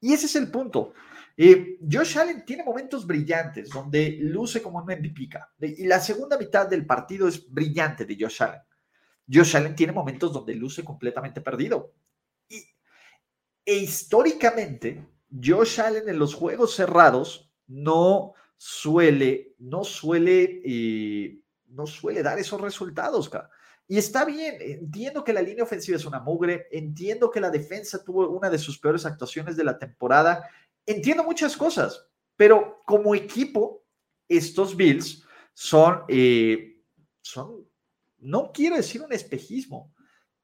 Y ese es el punto. Eh, Josh Allen tiene momentos brillantes donde luce como un MVP. Y la segunda mitad del partido es brillante de Josh Allen. Josh Allen tiene momentos donde luce completamente perdido. Y, e históricamente, Josh Allen en los juegos cerrados no suele, no suele eh, no suele dar esos resultados, Y está bien, entiendo que la línea ofensiva es una mugre, entiendo que la defensa tuvo una de sus peores actuaciones de la temporada, entiendo muchas cosas, pero como equipo, estos Bills son, eh, son, no quiero decir un espejismo,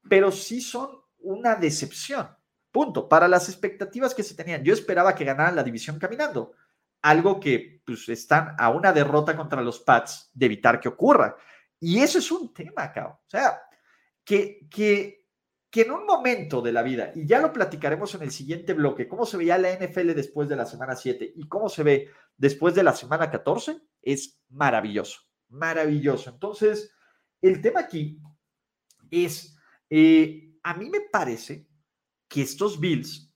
pero sí son una decepción. Punto. Para las expectativas que se tenían, yo esperaba que ganaran la división caminando algo que pues, están a una derrota contra los Pats de evitar que ocurra. Y eso es un tema, cabrón. O sea, que, que, que en un momento de la vida, y ya lo platicaremos en el siguiente bloque, cómo se veía la NFL después de la semana 7 y cómo se ve después de la semana 14, es maravilloso, maravilloso. Entonces, el tema aquí es, eh, a mí me parece que estos Bills,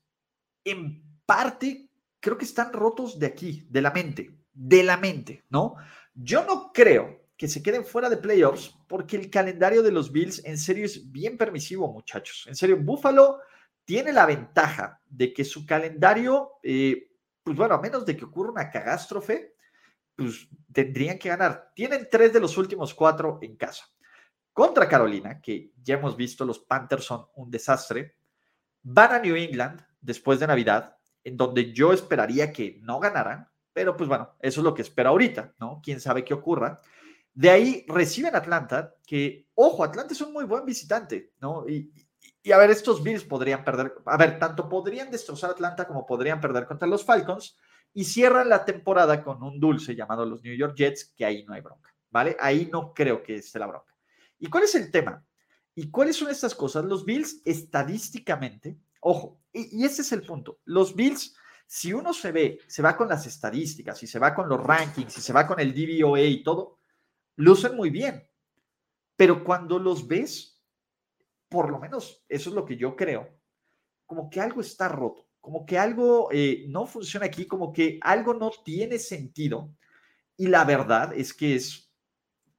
en parte, creo que están rotos de aquí, de la mente, de la mente, ¿no? Yo no creo que se queden fuera de playoffs porque el calendario de los Bills en serio es bien permisivo, muchachos. En serio, Buffalo tiene la ventaja de que su calendario, eh, pues bueno, a menos de que ocurra una catástrofe, pues tendrían que ganar. Tienen tres de los últimos cuatro en casa. Contra Carolina, que ya hemos visto, los Panthers son un desastre. Van a New England después de Navidad, en donde yo esperaría que no ganaran, pero pues bueno, eso es lo que espero ahorita, ¿no? Quién sabe qué ocurra. De ahí reciben Atlanta, que, ojo, Atlanta es un muy buen visitante, ¿no? Y, y a ver, estos Bills podrían perder, a ver, tanto podrían destrozar Atlanta como podrían perder contra los Falcons y cierran la temporada con un dulce llamado los New York Jets, que ahí no hay bronca, ¿vale? Ahí no creo que esté la bronca. ¿Y cuál es el tema? ¿Y cuáles son estas cosas? Los Bills estadísticamente, ojo, y, ese es el punto, los Bills, si uno se ve, se va con las estadísticas y se va con los rankings y se va con el DVOA y todo, lucen muy bien. Pero cuando los ves, por lo menos eso es lo que yo creo, como que algo está roto, como que algo eh, no funciona aquí, como que algo no tiene sentido. Y la verdad es que es,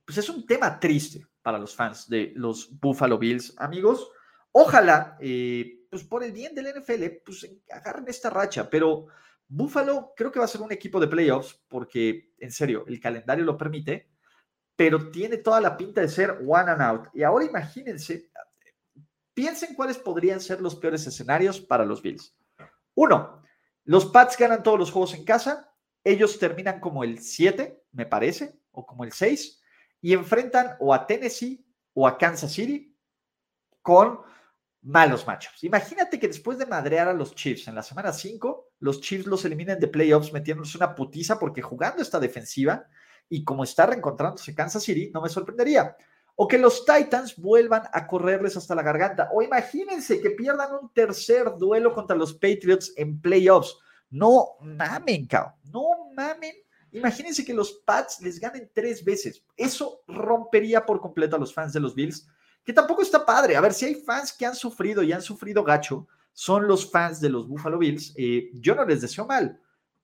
pues es un tema triste para los fans de los Buffalo Bills, amigos. Ojalá, eh, pues por el bien del NFL, pues agarren esta racha, pero Buffalo creo que va a ser un equipo de playoffs porque, en serio, el calendario lo permite, pero tiene toda la pinta de ser one and out. Y ahora imagínense, Piensen cuáles podrían ser los peores escenarios para los Bills. Uno, los Pats ganan todos los juegos en casa, ellos terminan como el 7, me parece, o como el 6, y enfrentan o a Tennessee o a Kansas City con malos matchups. Imagínate que después de madrear a los Chiefs en la semana 5, los Chiefs los eliminen de playoffs metiéndose una putiza porque jugando esta defensiva y como está reencontrándose Kansas City, no me sorprendería o que los Titans vuelvan a correrles hasta la garganta, o imagínense que pierdan un tercer duelo contra los Patriots en playoffs. No mamen, cao, no mamen. Imagínense que los Pats les ganen tres veces. Eso rompería por completo a los fans de los Bills, que tampoco está padre. A ver, si hay fans que han sufrido y han sufrido gacho, son los fans de los Buffalo Bills. Eh, yo no les deseo mal,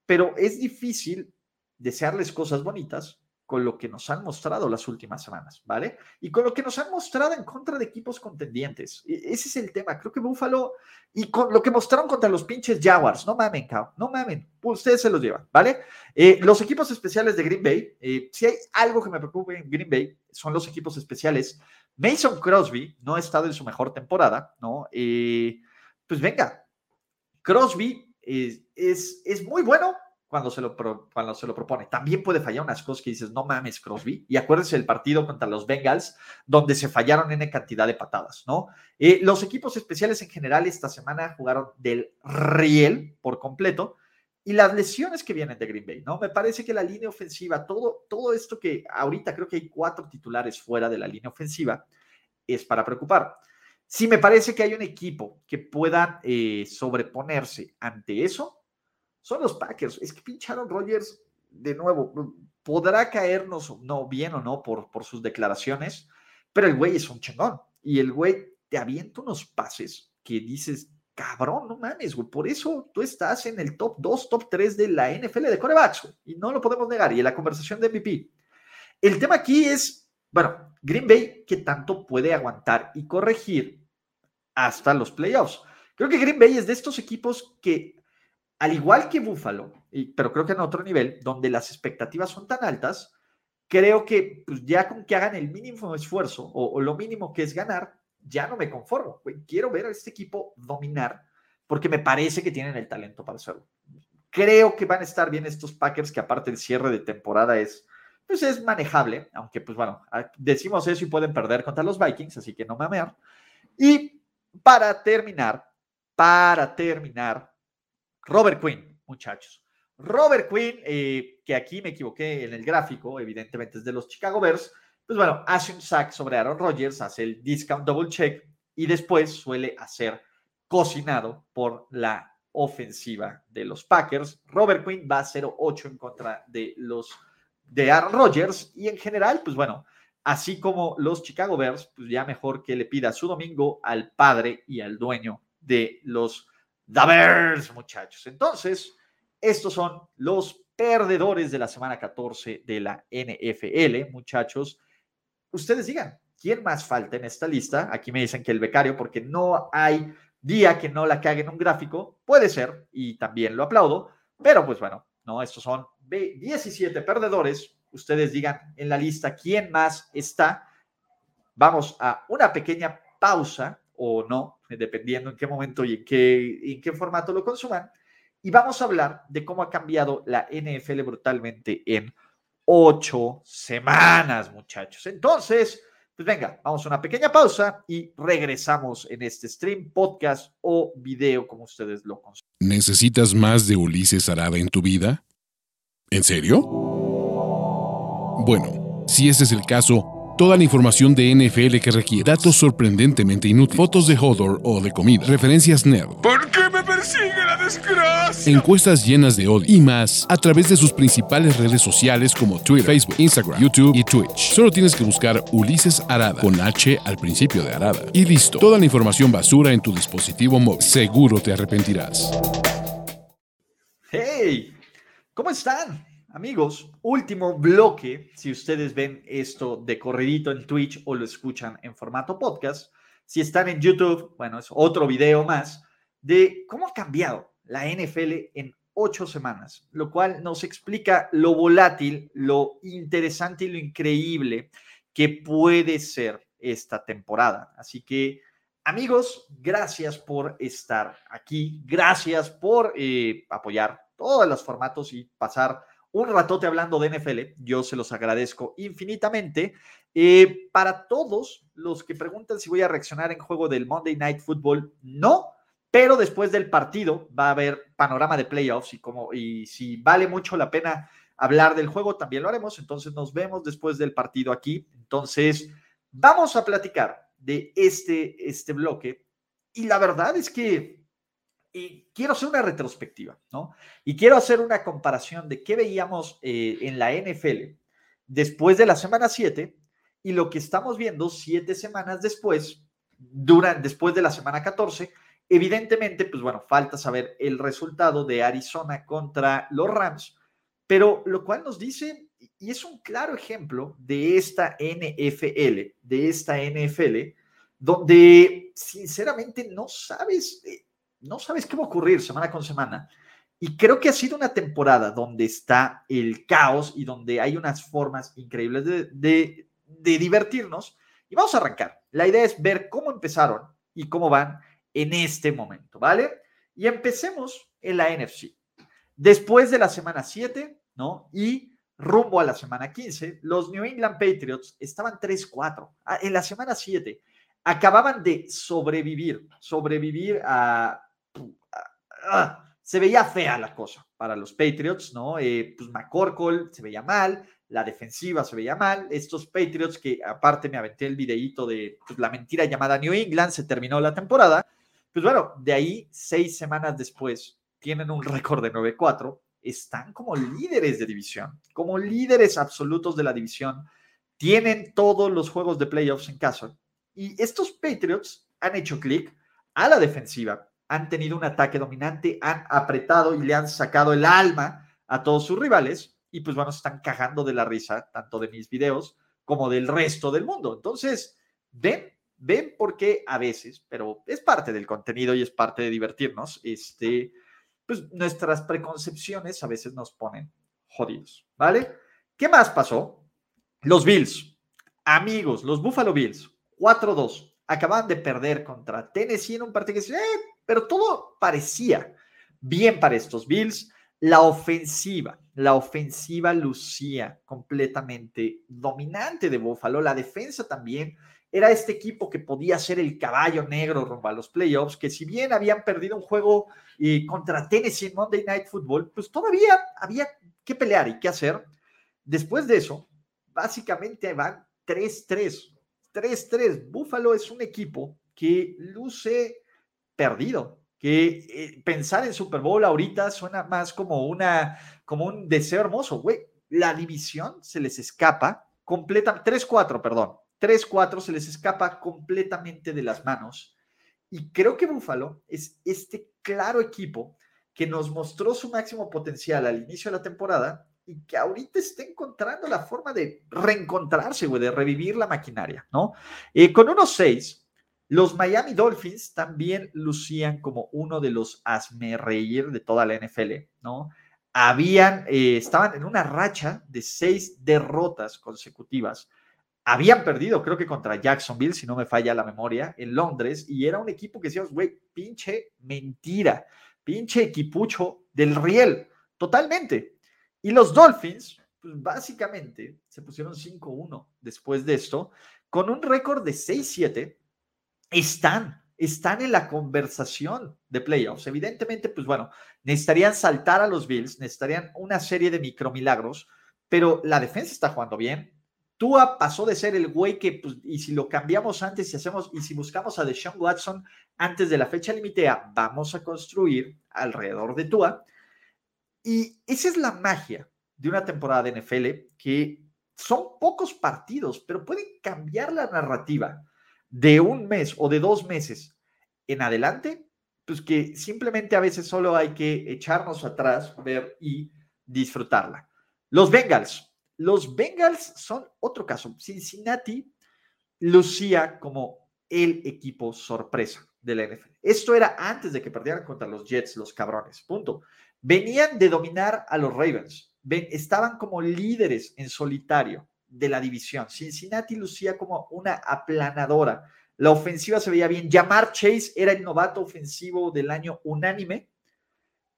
pero es difícil desearles cosas bonitas con lo que nos han mostrado las últimas semanas, ¿vale? Y con lo que nos han mostrado en contra de equipos contendientes. E, ese es el tema. Creo que Buffalo y con lo que mostraron contra los pinches Jaguars, no mamen, cao, no mamen, ustedes se los llevan, ¿vale? Eh, los equipos especiales de Green Bay, eh, si hay algo que me preocupe en Green Bay, son los equipos especiales. Mason Crosby no ha estado en su mejor temporada, ¿no? Eh, pues venga, Crosby es, es, es muy bueno, cuando se, lo cuando se lo propone. También puede fallar unas cosas que dices, no mames, Crosby. Y acuérdense del partido contra los Bengals, donde se fallaron en cantidad de patadas, ¿no? Eh, los equipos especiales en general esta semana jugaron del riel por completo. Y las lesiones que vienen de Green Bay, ¿no? Me parece que la línea ofensiva, todo, todo esto que ahorita creo que hay cuatro titulares fuera de la línea ofensiva, es para preocupar. Si me parece que hay un equipo que pueda eh, sobreponerse ante eso, son los Packers. Es que pincharon Rodgers de nuevo. Podrá caernos no bien o no por, por sus declaraciones, pero el güey es un chingón. Y el güey te avienta unos pases que dices, cabrón, no mames, güey. Por eso tú estás en el top 2, top 3 de la NFL de corebacks, y no lo podemos negar. Y en la conversación de MVP. El tema aquí es, bueno, Green Bay, que tanto puede aguantar y corregir hasta los playoffs. Creo que Green Bay es de estos equipos que al igual que Buffalo, pero creo que en otro nivel, donde las expectativas son tan altas, creo que pues, ya con que hagan el mínimo esfuerzo o, lo mínimo que es ganar, ya no me conformo. Quiero ver a este equipo dominar porque me parece que tienen el talento para hacerlo. Creo que van a estar bien estos Packers, que aparte el cierre de temporada es, pues es manejable, aunque pues bueno, ah, decimos eso y pueden perder contra los Vikings, así que no mamear. Y para terminar, para terminar, Robert Quinn, muchachos. Robert Quinn, eh, que aquí me equivoqué en el gráfico, evidentemente es de los Chicago Bears, pues bueno, hace un sack sobre Aaron Rodgers, hace el discount double check y después suele hacer cocinado por la ofensiva de los Packers. Robert Quinn va 0-8 en contra de los de Aaron Rodgers y en general, pues bueno, así como los Chicago Bears, pues ya mejor que le pida su domingo al padre y al dueño de los The muchachos. Entonces, estos son los perdedores de la semana 14 de la NFL, muchachos. Ustedes digan, ¿quién más falta en esta lista? Aquí me dicen que el becario, porque no hay día que no la cague en un gráfico. Puede ser, y también lo aplaudo, pero pues bueno, no, estos son 17 perdedores. Ustedes digan en la lista quién más está. Vamos a una pequeña pausa o no, dependiendo en qué momento y en qué, en qué formato lo consuman. Y vamos a hablar de cómo ha cambiado la NFL brutalmente en ocho semanas, muchachos. Entonces, pues venga, vamos a una pequeña pausa y regresamos en este stream, podcast o video, como ustedes lo consideran. ¿Necesitas más de Ulises Arada en tu vida? ¿En serio? Bueno, si ese es el caso, Toda la información de NFL que requiere, datos sorprendentemente inútiles, fotos de Hodor o de comida, referencias nerd. ¿Por qué persigue la desgracia? Encuestas llenas de odio y más a través de sus principales redes sociales como Twitter, Facebook, Instagram, YouTube y Twitch. Solo tienes que buscar Ulises Arada con H al principio de Arada. Y listo, toda la información basura en tu dispositivo móvil. Seguro te arrepentirás. ¡Hey! ¿Cómo están? Amigos, último bloque, si ustedes ven esto de corredito en Twitch o lo escuchan en formato podcast, si están en YouTube, bueno, es otro video más de cómo ha cambiado la NFL en ocho semanas, lo cual nos explica lo volátil, lo interesante y lo increíble que puede ser esta temporada. Así que, amigos, gracias por estar aquí, gracias por eh, apoyar todos los formatos y pasar un ratote hablando de NFL. Yo se los agradezco infinitamente. Eh, para todos los que preguntan si voy a reaccionar en juego del Monday Night Football, no, pero después del partido va a haber panorama de playoffs y, como, y si vale mucho la pena hablar del juego, también lo haremos. Entonces nos vemos después del partido aquí. Entonces, vamos a platicar de este, este bloque. Y la verdad es que quiero hacer una retrospectiva, ¿no? Y quiero hacer una comparación de qué veíamos eh, en la NFL después de la semana 7 y lo que estamos viendo siete semanas después, durante, después de la semana 14. Evidentemente, pues bueno, falta saber el resultado de Arizona contra los Rams, pero lo cual nos dice, y es un claro ejemplo de esta NFL, de esta NFL, donde sinceramente no sabes eh, no sabes qué va a ocurrir semana con semana. Y creo que ha sido una temporada donde está el caos y donde hay unas formas increíbles de, divertirnos. Y vamos a arrancar. La idea es ver cómo empezaron y cómo van en este momento, ¿vale? Y empecemos en la NFC. Después de la semana 7, ¿no? Y rumbo a la semana 15, los New England Patriots estaban 3-4. Ah, en la semana 7 acababan de sobrevivir, sobrevivir a se veía fea la cosa para los Patriots, ¿no? Eh, pues McCorkle se veía mal, la defensiva se veía mal. Estos Patriots, que aparte me aventé el videíto de pues, la mentira llamada New England, se terminó la temporada. Pues bueno, de ahí, seis semanas después, tienen un récord de 9-4, están como líderes de división, como líderes absolutos de la división, tienen todos los juegos de playoffs en casa. Y estos Patriots han hecho clic a la defensiva, han tenido un ataque dominante, han apretado y le han sacado el alma a todos sus rivales y pues bueno, están cagando de la risa, tanto de mis videos como del resto del mundo. Entonces, ven, ven por qué a veces, pero es parte del contenido y es parte de divertirnos, este, pues nuestras preconcepciones a veces nos ponen jodidos, ¿vale? ¿Qué más pasó? Los Bills, amigos, los Buffalo Bills, 4-2, acaban de perder contra Tennessee en un partido que eh, pero todo parecía bien para estos Bills. La ofensiva, la ofensiva lucía completamente dominante de Buffalo. La defensa también era este equipo que podía ser el caballo negro rumbo a los playoffs, que si bien habían perdido un juego eh, contra Tennessee en Monday Night Football, pues todavía había que pelear y qué hacer. Después de eso, básicamente van 3-3. 3-3. Buffalo es un equipo que luce perdido, que eh, pensar en Super Bowl ahorita suena más como, una, como un deseo hermoso, güey. La división se les escapa completa, 3-4, perdón, 3-4 se les escapa completamente de las manos. Y creo que Buffalo es este claro equipo que nos mostró su máximo potencial al inicio de la temporada y que ahorita está encontrando la forma de reencontrarse, güey, de revivir la maquinaria, ¿no? Eh, con unos 6, los Miami Dolphins también lucían como uno de los asme reír de toda la NFL, ¿no? Habían, eh, estaban en una racha de seis derrotas consecutivas habían perdido, creo que contra Jacksonville, si no me falla la memoria, en Londres, y era un equipo que decíamos, güey, pinche mentira, pinche equipucho del riel, totalmente. Y los Dolphins, pues básicamente se pusieron 5-1 después de esto, con un récord de 6-7, están, están en la conversación de playoffs. Evidentemente, pues bueno, necesitarían saltar a los Bills, necesitarían una serie de micromilagros, pero la defensa está jugando bien, Tua pasó de ser el güey que, pues, y si lo cambiamos antes y hacemos, y si buscamos a Deshaun Watson antes de la fecha limitea, vamos a construir alrededor de Tua. Y esa es la magia de una temporada de NFL que son pocos partidos, pero pueden cambiar la narrativa de un mes o de dos meses en adelante, pues que simplemente a veces solo hay que echarnos atrás, ver y disfrutarla. Los Bengals los Bengals son otro caso. Cincinnati lucía como el equipo sorpresa de la NFL. Esto era antes de que perdieran contra los Jets, los cabrones. Punto. Venían de dominar a los Ravens. estaban como líderes en solitario de la división. Cincinnati lucía como una aplanadora. La ofensiva se veía bien. Jamar Chase era el novato ofensivo del año unánime.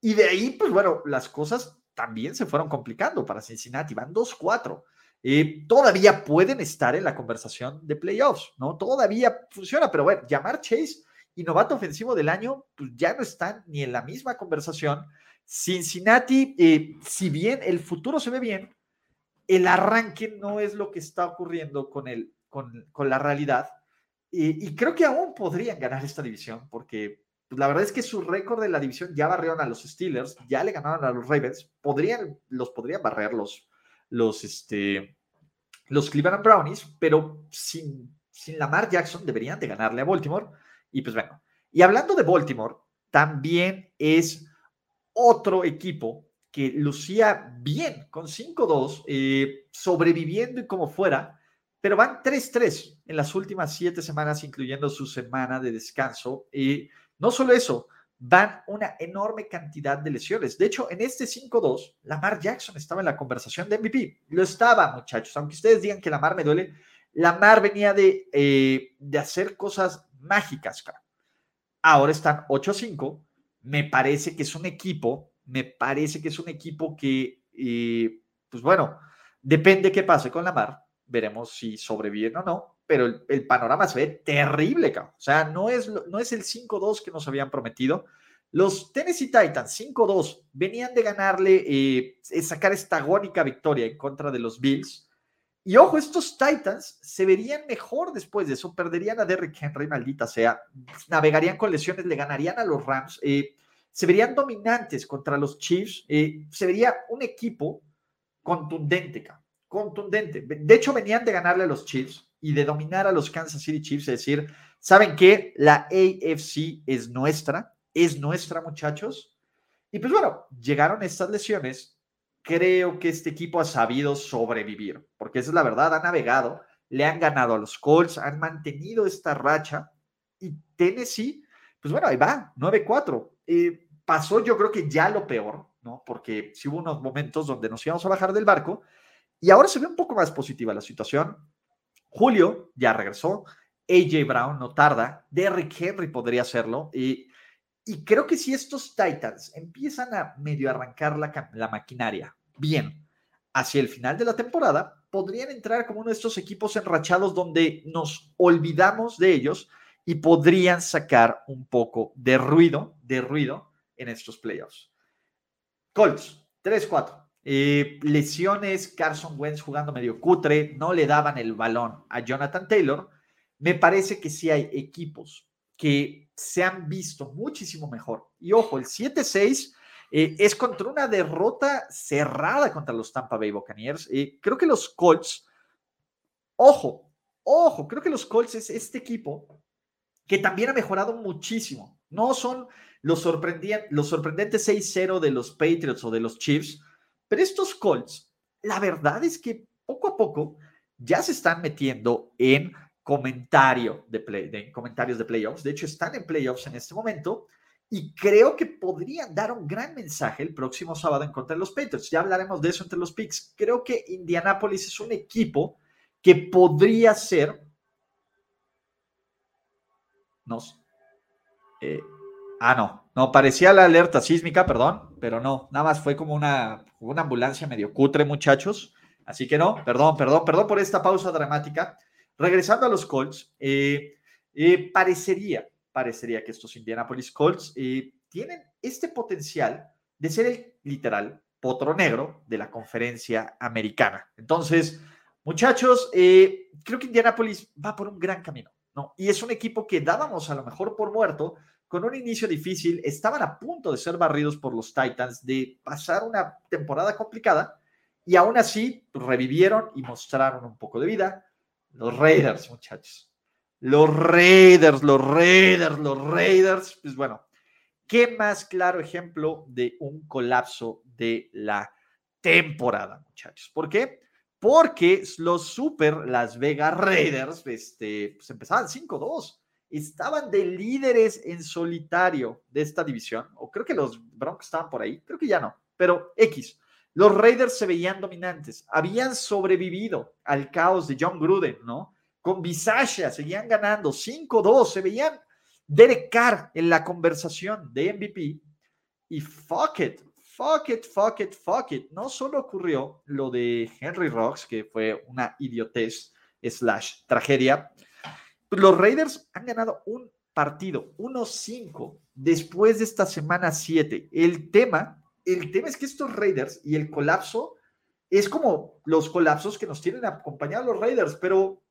Y de ahí, pues bueno, las cosas también se fueron complicando para Cincinnati, van 2-4. Eh, todavía pueden estar en la conversación de playoffs, ¿no? Todavía funciona, pero bueno, llamar Chase y novato ofensivo del año, pues ya no están ni en la misma conversación. Cincinnati, eh, si bien el futuro se ve bien, el arranque no es lo que está ocurriendo con, el, con, con la realidad. y creo que aún podrían ganar esta división, porque la verdad es que su récord de la división ya barrieron a los Steelers, ya le ganaron a los Ravens, podrían, los podrían barrer los, los, este, los Cleveland Brownies, pero sin, sin Lamar Jackson deberían de ganarle a Baltimore. Y pues bueno, y hablando de Baltimore, también es otro equipo que lucía bien con 5-2, eh, sobreviviendo y como fuera, pero van 3-3 en las últimas siete semanas, incluyendo su semana de descanso. No solo eso, van una enorme cantidad de lesiones. De hecho, en este 5-2, Lamar Jackson estaba en la conversación de MVP. Lo estaba, muchachos. Aunque ustedes digan que Lamar me duele, Lamar venía de, eh, de hacer cosas mágicas. Ahora están 8-5. Me parece que es un equipo, me parece que es un equipo que, eh, pues bueno, depende qué pase con Lamar. Veremos si sobreviven o no pero el, panorama se ve terrible, cabrón. O sea, no es, no es el 5-2 que nos habían prometido. Los Tennessee Titans 5-2 venían de ganarle, eh, sacar esta agónica victoria en contra de los Bills. Y ojo, estos Titans se verían mejor después de eso, perderían a Derrick Henry, maldita sea, navegarían con lesiones, le ganarían a los Rams, eh, se verían dominantes contra los Chiefs, eh, se vería un equipo contundente, contundente. De hecho, venían de ganarle a los Chiefs, y de dominar a los Kansas City Chiefs, es decir, ¿saben qué? La AFC es nuestra, es nuestra, muchachos. Y pues bueno, llegaron estas lesiones. Creo que este equipo ha sabido sobrevivir, porque esa es la verdad, ha navegado, le han ganado a los Colts, han mantenido esta racha y Tennessee, pues bueno, ahí va, 9-4. Eh, pasó yo creo que ya lo peor, ¿no? Porque sí hubo unos momentos donde nos íbamos a bajar del barco y ahora se ve un poco más positiva la situación. Julio ya regresó, AJ Brown no tarda, Derrick Henry podría hacerlo y, y creo que si estos Titans empiezan a medio arrancar la, la maquinaria bien hacia el final de la temporada, podrían entrar como uno de estos equipos enrachados donde nos olvidamos de ellos y podrían sacar un poco de ruido, de ruido en estos playoffs. Colts, 3-4. Eh, lesiones, Carson Wentz jugando medio cutre, no le daban el balón a Jonathan Taylor. Me parece que sí hay equipos que se han visto muchísimo mejor. Y ojo, el 7-6 eh, es contra una derrota cerrada contra los Tampa Bay Buccaneers. Eh, creo que los Colts ojo, ojo, creo que los Colts es este equipo que también ha mejorado muchísimo. No son los, los sorprendentes 6-0 de los Patriots o de los Chiefs, pero estos Colts, la verdad es que poco a poco ya se están metiendo en comentario de, play, comentarios de playoffs. De hecho, están en playoffs en este momento y creo que podrían dar un gran mensaje el próximo sábado en contra de los Patriots. Ya hablaremos de eso entre los picks. Creo que Indianapolis es un equipo que podría ser. No. Eh, ah, no. No, parecía la alerta sísmica, perdón, pero no. Nada más fue como una, una ambulancia medio cutre, muchachos. Así que no, perdón, perdón, perdón por esta pausa dramática. Regresando a los Colts, eh, eh, parecería, parecería que estos Indianapolis Colts eh, tienen este potencial de ser el literal potro negro de la conferencia americana. Entonces, muchachos, creo que Indianapolis va por un gran camino, ¿no? Y es un equipo que dábamos a lo mejor por muerto, con un inicio difícil, estaban a punto de ser barridos por los Titans, de pasar una temporada complicada, y aún así revivieron y mostraron un poco de vida. Los Raiders, muchachos. Los Raiders, los Raiders, los Raiders. Pues bueno, ¿qué más claro ejemplo de un colapso de la temporada, muchachos? ¿Por qué? Porque los Super Las Vegas Raiders este, pues empezaban 5-2. Estaban de líderes en solitario de esta división. O creo que los Broncos estaban por ahí. Creo que ya no. Pero X. Los Raiders se veían dominantes, habían sobrevivido al caos de John Gruden, ¿no? Con Bisaccia seguían ganando 5-2, se veían Derek Carr en la conversación de MVP y fuck it, fuck it, fuck it, fuck it. No solo ocurrió lo de Henry Rocks, que fue una idiotez slash tragedia, los Raiders han ganado un partido, 1-5, después de esta semana 7. El tema el tema es que estos Raiders y el colapso es como los colapsos que nos tienen acompañados los Raiders, pero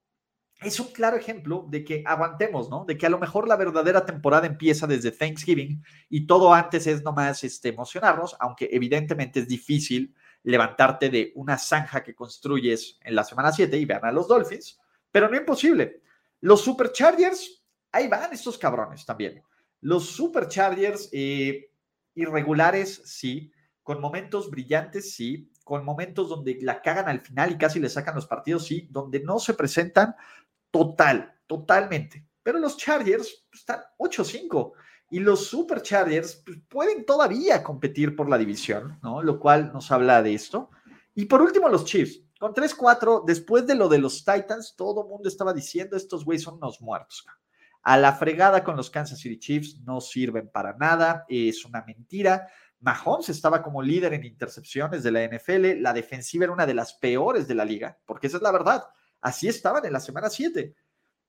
es un claro ejemplo de que aguantemos, ¿no? De que a lo mejor la verdadera temporada empieza desde Thanksgiving y todo antes es nomás este, emocionarnos, aunque evidentemente es difícil levantarte de una zanja que construyes en la semana 7 y vean a los Dolphins, pero no imposible. Los Superchargers, ahí van estos cabrones también. Los Superchargers, eh, irregulares, sí, con momentos brillantes, sí, con momentos donde la cagan al final y casi le sacan los partidos, sí, donde no se presentan total, totalmente. Pero los Chargers pues, están 8-5 y los Superchargers pues, pueden todavía competir por la división, ¿no? Lo cual nos habla de esto. Y por último, los Chiefs. Con 3-4, después de lo de los Titans, todo el mundo estaba diciendo, estos güeyes son unos muertos a la fregada con los Kansas City Chiefs, no sirven para nada, es una mentira. Mahomes estaba como líder en intercepciones de la NFL, la defensiva era una de las peores de la liga, porque esa es la verdad. Así estaban en la semana 7.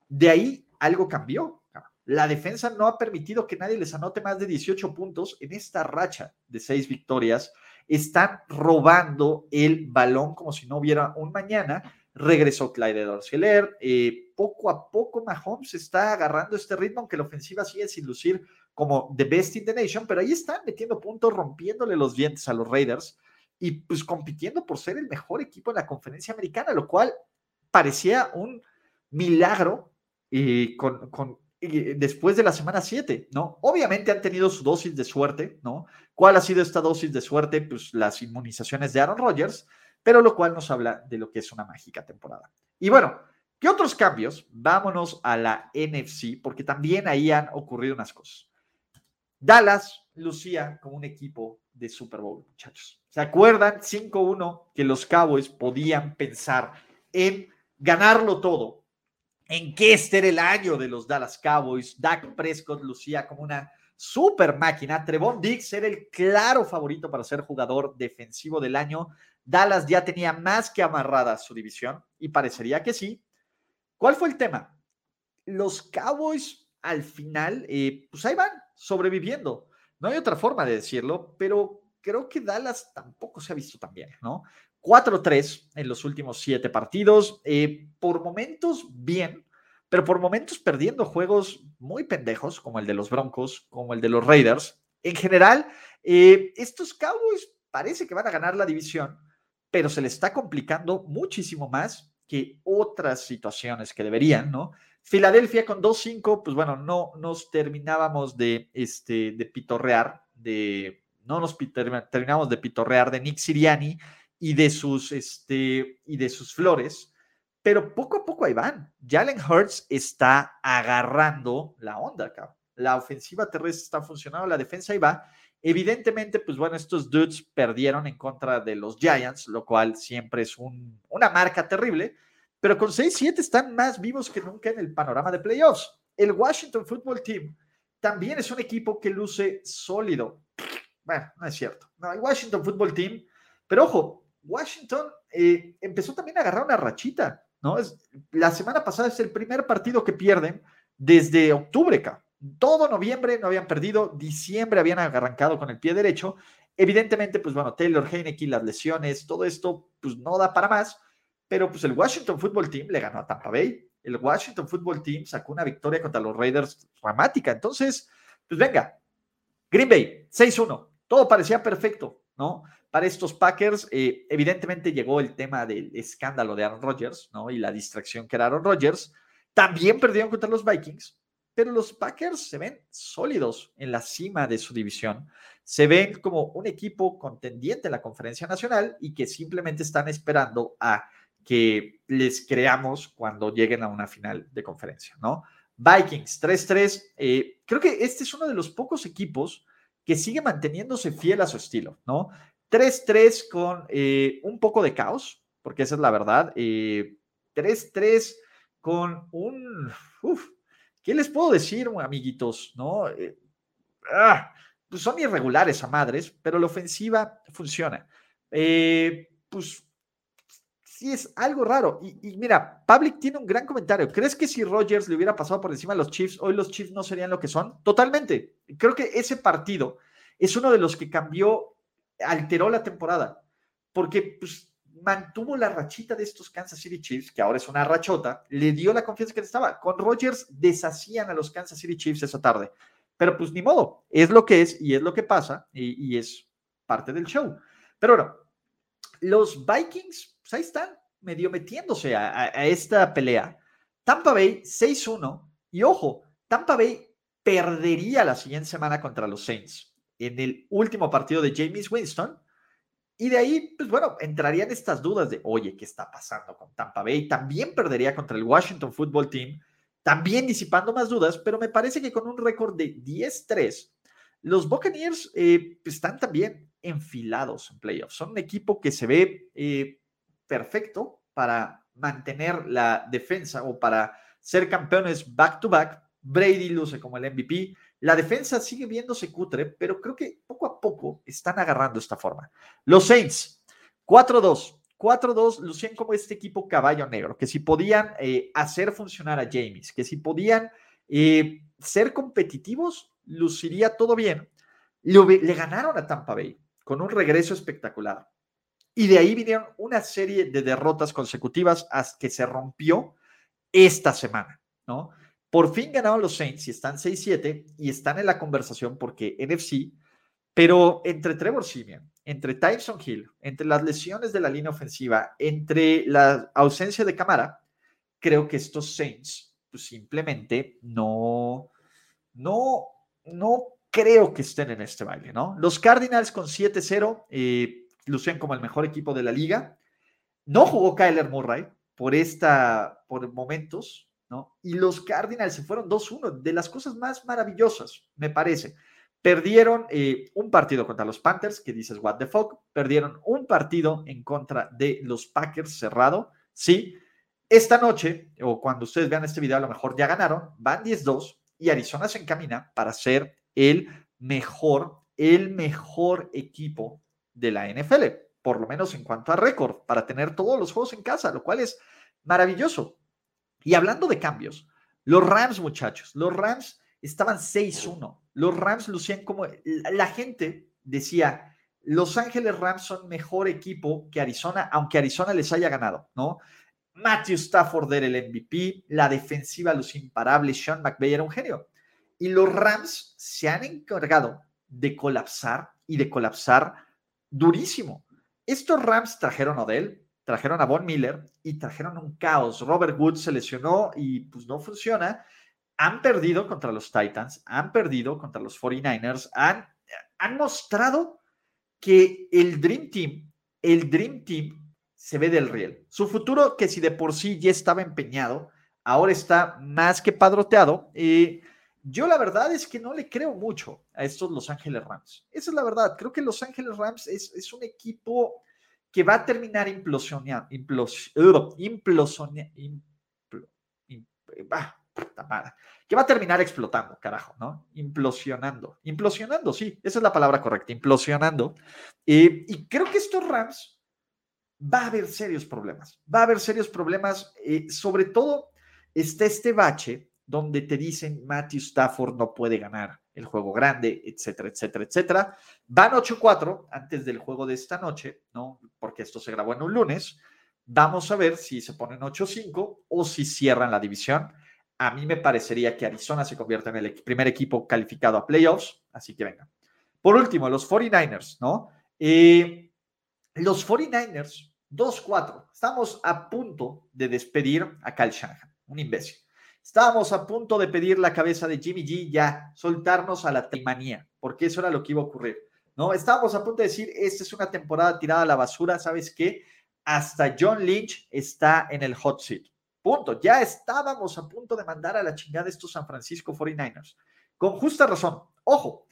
De ahí algo cambió. La defensa no ha permitido que nadie les anote más de 18 puntos en esta racha de seis victorias. Están robando el balón como si no hubiera un mañana. Regresó Clyde Dorseler, eh, poco a poco Mahomes está agarrando este ritmo, aunque la ofensiva sigue sin lucir como the best in the nation, pero ahí están metiendo puntos, rompiéndole los dientes a los Raiders y pues compitiendo por ser el mejor equipo en la conferencia americana, lo cual parecía un milagro eh, con, con después de la semana 7, ¿no? Obviamente han tenido su dosis de suerte, ¿no? ¿Cuál ha sido esta dosis de suerte? Pues las inmunizaciones de Aaron Rodgers, pero lo cual nos habla de lo que es una mágica temporada. Y bueno, ¿qué otros cambios? Vámonos a la NFC, porque también ahí han ocurrido unas cosas. Dallas lucía como un equipo de Super Bowl, muchachos. ¿Se acuerdan 5-1 que los Cowboys podían pensar en ganarlo todo? En que este era el año de los Dallas Cowboys. Dak Prescott lucía como una super máquina. Trevon Diggs era el claro favorito para ser jugador defensivo del año. Dallas ya tenía más que amarrada su división y parecería que sí. ¿Cuál fue el tema? Los Cowboys al final, eh, pues ahí van, sobreviviendo. No hay otra forma de decirlo, pero creo que Dallas tampoco se ha visto tan bien, ¿no? 4-3 en los últimos siete partidos, eh, por momentos bien, pero por momentos perdiendo juegos muy pendejos, como el de los Broncos, como el de los Raiders. En general, eh, estos Cowboys parece que van a ganar la división, pero se le está complicando muchísimo más que otras situaciones que deberían, ¿no? Filadelfia con 2-5, pues bueno, no nos terminábamos de, este, de pitorrear, de, no nos terminamos de pitorrear de Nick Siriani y de sus, este, y de sus flores, pero poco a poco ahí van. Jalen Hurts está agarrando la onda, acá. La ofensiva terrestre está funcionando, la defensa ahí va. Evidentemente, pues bueno, estos dudes perdieron en contra de los Giants, lo cual siempre es una marca terrible, pero con 6-7 están más vivos que nunca en el panorama de playoffs. El Washington Football Team también es un equipo que luce sólido. Bueno, no es cierto. No, el Washington Football Team, pero ojo, Washington eh, empezó también a agarrar una rachita, ¿no? Es, la semana pasada es el primer partido que pierden desde octubre, acá. Todo noviembre no habían perdido, diciembre habían arrancado con el pie derecho. Evidentemente, pues bueno, Taylor Heineke, las lesiones, todo esto, pues no da para más, pero pues el Washington Football Team le ganó a Tampa Bay. El Washington Football Team sacó una victoria contra los Raiders dramática. Entonces, pues venga, Green Bay, 6-1. Todo parecía perfecto, ¿no? Para estos Packers, eh, evidentemente llegó el tema del escándalo de Aaron Rodgers, ¿no? Y la distracción que era Aaron Rodgers. También perdieron contra los Vikings, pero los Packers se ven sólidos en la cima de su división. Se ven como un equipo contendiente en la conferencia nacional y que simplemente están esperando a que les creamos cuando lleguen a una final de conferencia, ¿no? Vikings 3-3. Eh, creo que este es uno de los pocos equipos que sigue manteniéndose fiel a su estilo, ¿no? 3-3 con eh, un poco de caos, porque esa es la verdad. 3-3 eh, con un... Uf, ¿Qué les puedo decir, amiguitos? ¿No? Ah, pues son irregulares a madres, pero la ofensiva funciona. pues sí es algo raro. Y, mira, Public tiene un gran comentario. ¿Crees que si Rogers le hubiera pasado por encima a los Chiefs, hoy los Chiefs no serían lo que son? Totalmente. Creo que ese partido es uno de los que cambió, alteró la temporada, porque pues, mantuvo la rachita de estos Kansas City Chiefs, que ahora es una rachota, le dio la confianza que estaba. Con Rogers deshacían a los Kansas City Chiefs esa tarde. Pero pues ni modo, es lo que es y es lo que pasa y, y es parte del show. Pero bueno, los Vikings pues, ahí están, medio metiéndose a, esta pelea. Tampa Bay 6-1 y ojo, Tampa Bay perdería la siguiente semana contra los Saints en el último partido de James Winston. Y de ahí, pues bueno, entrarían estas dudas de, oye, ¿qué está pasando con Tampa Bay? También perdería contra el Washington Football Team, también disipando más dudas, pero me parece que con un récord de 10-3, los Buccaneers eh, están también enfilados en playoffs. Son un equipo que se ve eh, perfecto para mantener la defensa o para ser campeones back to back. Brady luce como el MVP. La defensa sigue viéndose cutre, pero creo que poco a poco están agarrando esta forma. Los Saints, 4-2. 4-2 lucían como este equipo caballo negro, que si podían eh, hacer funcionar a James, que si podían eh, ser competitivos, luciría todo bien. le ganaron a Tampa Bay con un regreso espectacular. Y de ahí vinieron una serie de derrotas consecutivas hasta que se rompió esta semana, ¿no? Por fin ganaron los Saints y están 6-7 y están en la conversación porque NFC, pero entre Trevor Simeon, entre Tyson Hill, entre las lesiones de la línea ofensiva, entre la ausencia de cámara, creo que estos Saints pues, simplemente no, no, no creo que estén en este baile, ¿no? Los Cardinals con 7-0, eh, lucen como el mejor equipo de la liga. No jugó Kyler Murray por esta, por momentos, ¿no? Y los Cardinals se fueron 2-1, de las cosas más maravillosas, me parece. Perdieron eh, un partido contra los Panthers, que dices, what the fuck. Perdieron un partido en contra de los Packers cerrado, sí. Esta noche, o cuando ustedes vean este video, a lo mejor ya ganaron, van 10-2 y Arizona se encamina para ser el mejor, el mejor equipo de la NFL, por lo menos en cuanto a récord, para tener todos los juegos en casa, lo cual es maravilloso. Y hablando de cambios, los Rams, muchachos, los Rams estaban 6-1. Los Rams lucían como la gente decía, Los Ángeles Rams son mejor equipo que Arizona, aunque Arizona les haya ganado, ¿no? Matthew Stafford era el MVP, la defensiva lucía imparable, Sean McVay era un genio. Y los Rams se han encargado de colapsar y de colapsar durísimo. Estos Rams trajeron a Odell, trajeron a Von Miller y trajeron un caos. Robert Woods se lesionó y pues no funciona. Han perdido contra los Titans, han perdido contra los 49ers, han, han mostrado que el Dream Team, el Dream Team se ve del riel. Su futuro, que si de por sí ya estaba empeñado, ahora está más que padroteado. y yo la verdad es que no le creo mucho a estos Los Ángeles Rams. Esa es la verdad. Creo que Los Ángeles Rams es, es un equipo que va a terminar implosionando, que va a terminar explotando, carajo, ¿no? Implosionando, implosionando, sí, esa es la palabra correcta, implosionando. y creo que estos Rams va a haber serios problemas, va a haber serios problemas, eh, sobre todo está este bache donde te dicen Matthew Stafford no puede ganar el juego grande, etcétera, etcétera, etcétera. Van 8-4 antes del juego de esta noche, ¿no? Porque esto se grabó en un lunes. Vamos a ver si se ponen 8-5 o si cierran la división. A mí me parecería que Arizona se convierte en el primer equipo calificado a playoffs, así que venga. Por último, los 49ers, ¿no? Eh, los 49ers, 2-4, estamos a punto de despedir a Kyle Shanahan, un imbécil. Estábamos a punto de pedir la cabeza de Jimmy G ya, soltarnos a la timanía, porque eso era lo que iba a ocurrir. ¿no? Estábamos a punto de decir, esta es una temporada tirada a la basura, ¿sabes qué? Hasta John Lynch está en el hot seat. Punto. Ya estábamos a punto de mandar a la chingada estos San Francisco 49ers. Con justa razón. Ojo,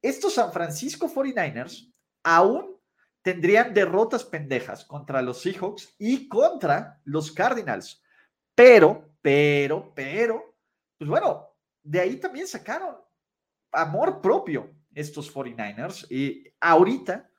estos San Francisco 49ers aún tendrían derrotas pendejas contra los Seahawks y contra los Cardinals. Pero pero, pero, pues bueno, de ahí también sacaron amor propio estos 49ers. Y ahorita,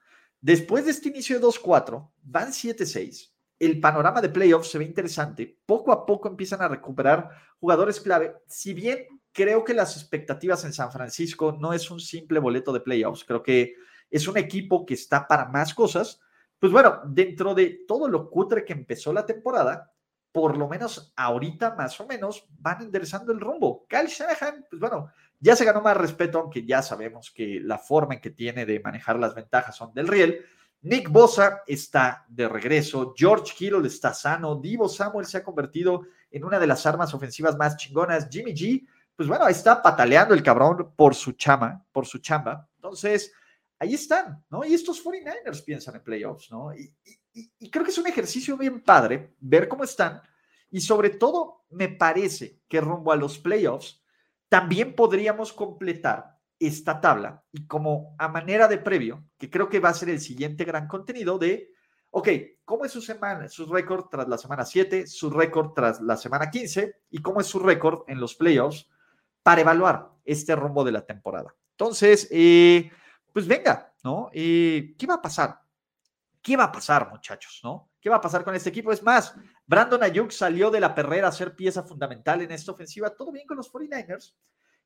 después de este inicio de 2-4, van 7-6. El panorama de playoffs se ve interesante. Poco a poco empiezan a recuperar jugadores clave. Si bien creo que las expectativas en San Francisco no es un simple boleto de playoffs, creo que es un equipo que está para más cosas. Pues bueno, dentro de todo lo cutre que empezó la temporada, por lo menos ahorita más o menos van enderezando el rumbo. Kyle Shanahan, pues bueno, ya se ganó más respeto, aunque ya sabemos que la forma en que tiene de manejar las ventajas son del riel. Nick Bosa está de regreso, George Kittle está sano, Divo Samuel se ha convertido en una de las armas ofensivas más chingonas, Jimmy G, pues bueno, ahí está pataleando el cabrón por su chama, por su chamba. Entonces, ahí están, ¿no? Y estos 49ers piensan en playoffs, ¿no? y, y, creo que es un ejercicio bien padre ver cómo están. Y sobre todo, me parece que rumbo a los playoffs, también podríamos completar esta tabla y como a manera de previo, que creo que va a ser el siguiente gran contenido de, ok, ¿cómo es su semana, su récord tras la semana 7, su récord tras la semana 15 y cómo es su récord en los playoffs para evaluar este rumbo de la temporada? Entonces, eh, pues venga, ¿no? Eh, ¿Qué va a pasar? ¿Qué va a pasar, muchachos? ¿No? ¿Qué va a pasar con este equipo? Es más, Brandon Ayuk salió de la perrera a ser pieza fundamental en esta ofensiva. ¿Todo bien con los 49ers?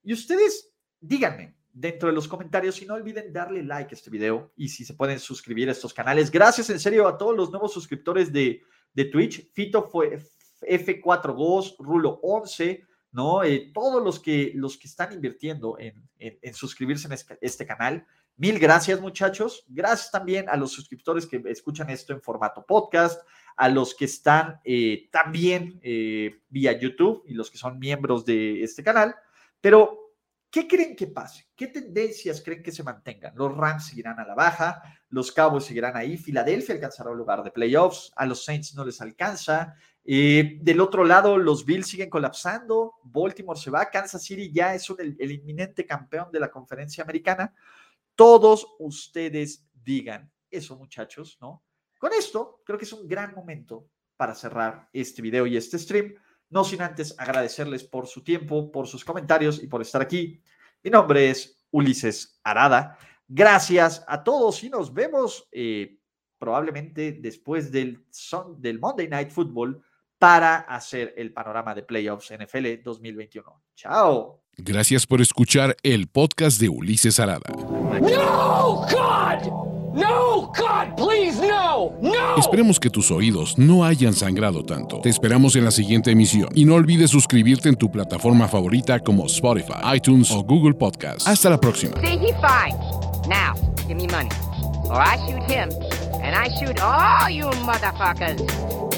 Y ustedes, díganme dentro de los comentarios y no olviden darle like a este video y si se pueden suscribir a estos canales. Gracias en serio a todos los nuevos suscriptores de, de Twitch. Fito fue F4 Ghost, Rulo 11, ¿no? Eh, todos los que, los que están invirtiendo en, en, suscribirse en este, este canal. Mil gracias, muchachos. Gracias también a los suscriptores que escuchan esto en formato podcast, a los que están eh, también eh, vía YouTube y los que son miembros de este canal. Pero, ¿qué creen que pase? ¿Qué tendencias creen que se mantengan? Los Rams seguirán a la baja, los Cowboys seguirán ahí, Filadelfia alcanzará un lugar de playoffs, a los Saints no les alcanza. Eh, del otro lado, los Bills siguen colapsando, Baltimore se va, Kansas City ya es el inminente campeón de la conferencia americana todos ustedes digan eso, muchachos, ¿no? Con esto, creo que es un gran momento para cerrar este video y este stream. No sin antes agradecerles por su tiempo, por sus comentarios y por estar aquí. Mi nombre es Ulises Arada. Gracias a todos y nos vemos eh, probablemente después del, son, del Monday Night Football para hacer el panorama de playoffs NFL 2021. Chao. Gracias por escuchar el podcast de Ulises Arada. No, God! No, God, please, no, no. Esperemos que tus oídos no hayan sangrado tanto. Te esperamos en la siguiente emisión y no olvides suscribirte en tu plataforma favorita como Spotify, iTunes o Google Podcast. Hasta la próxima. Now, give me money, or I shoot him and I shoot all you motherfuckers.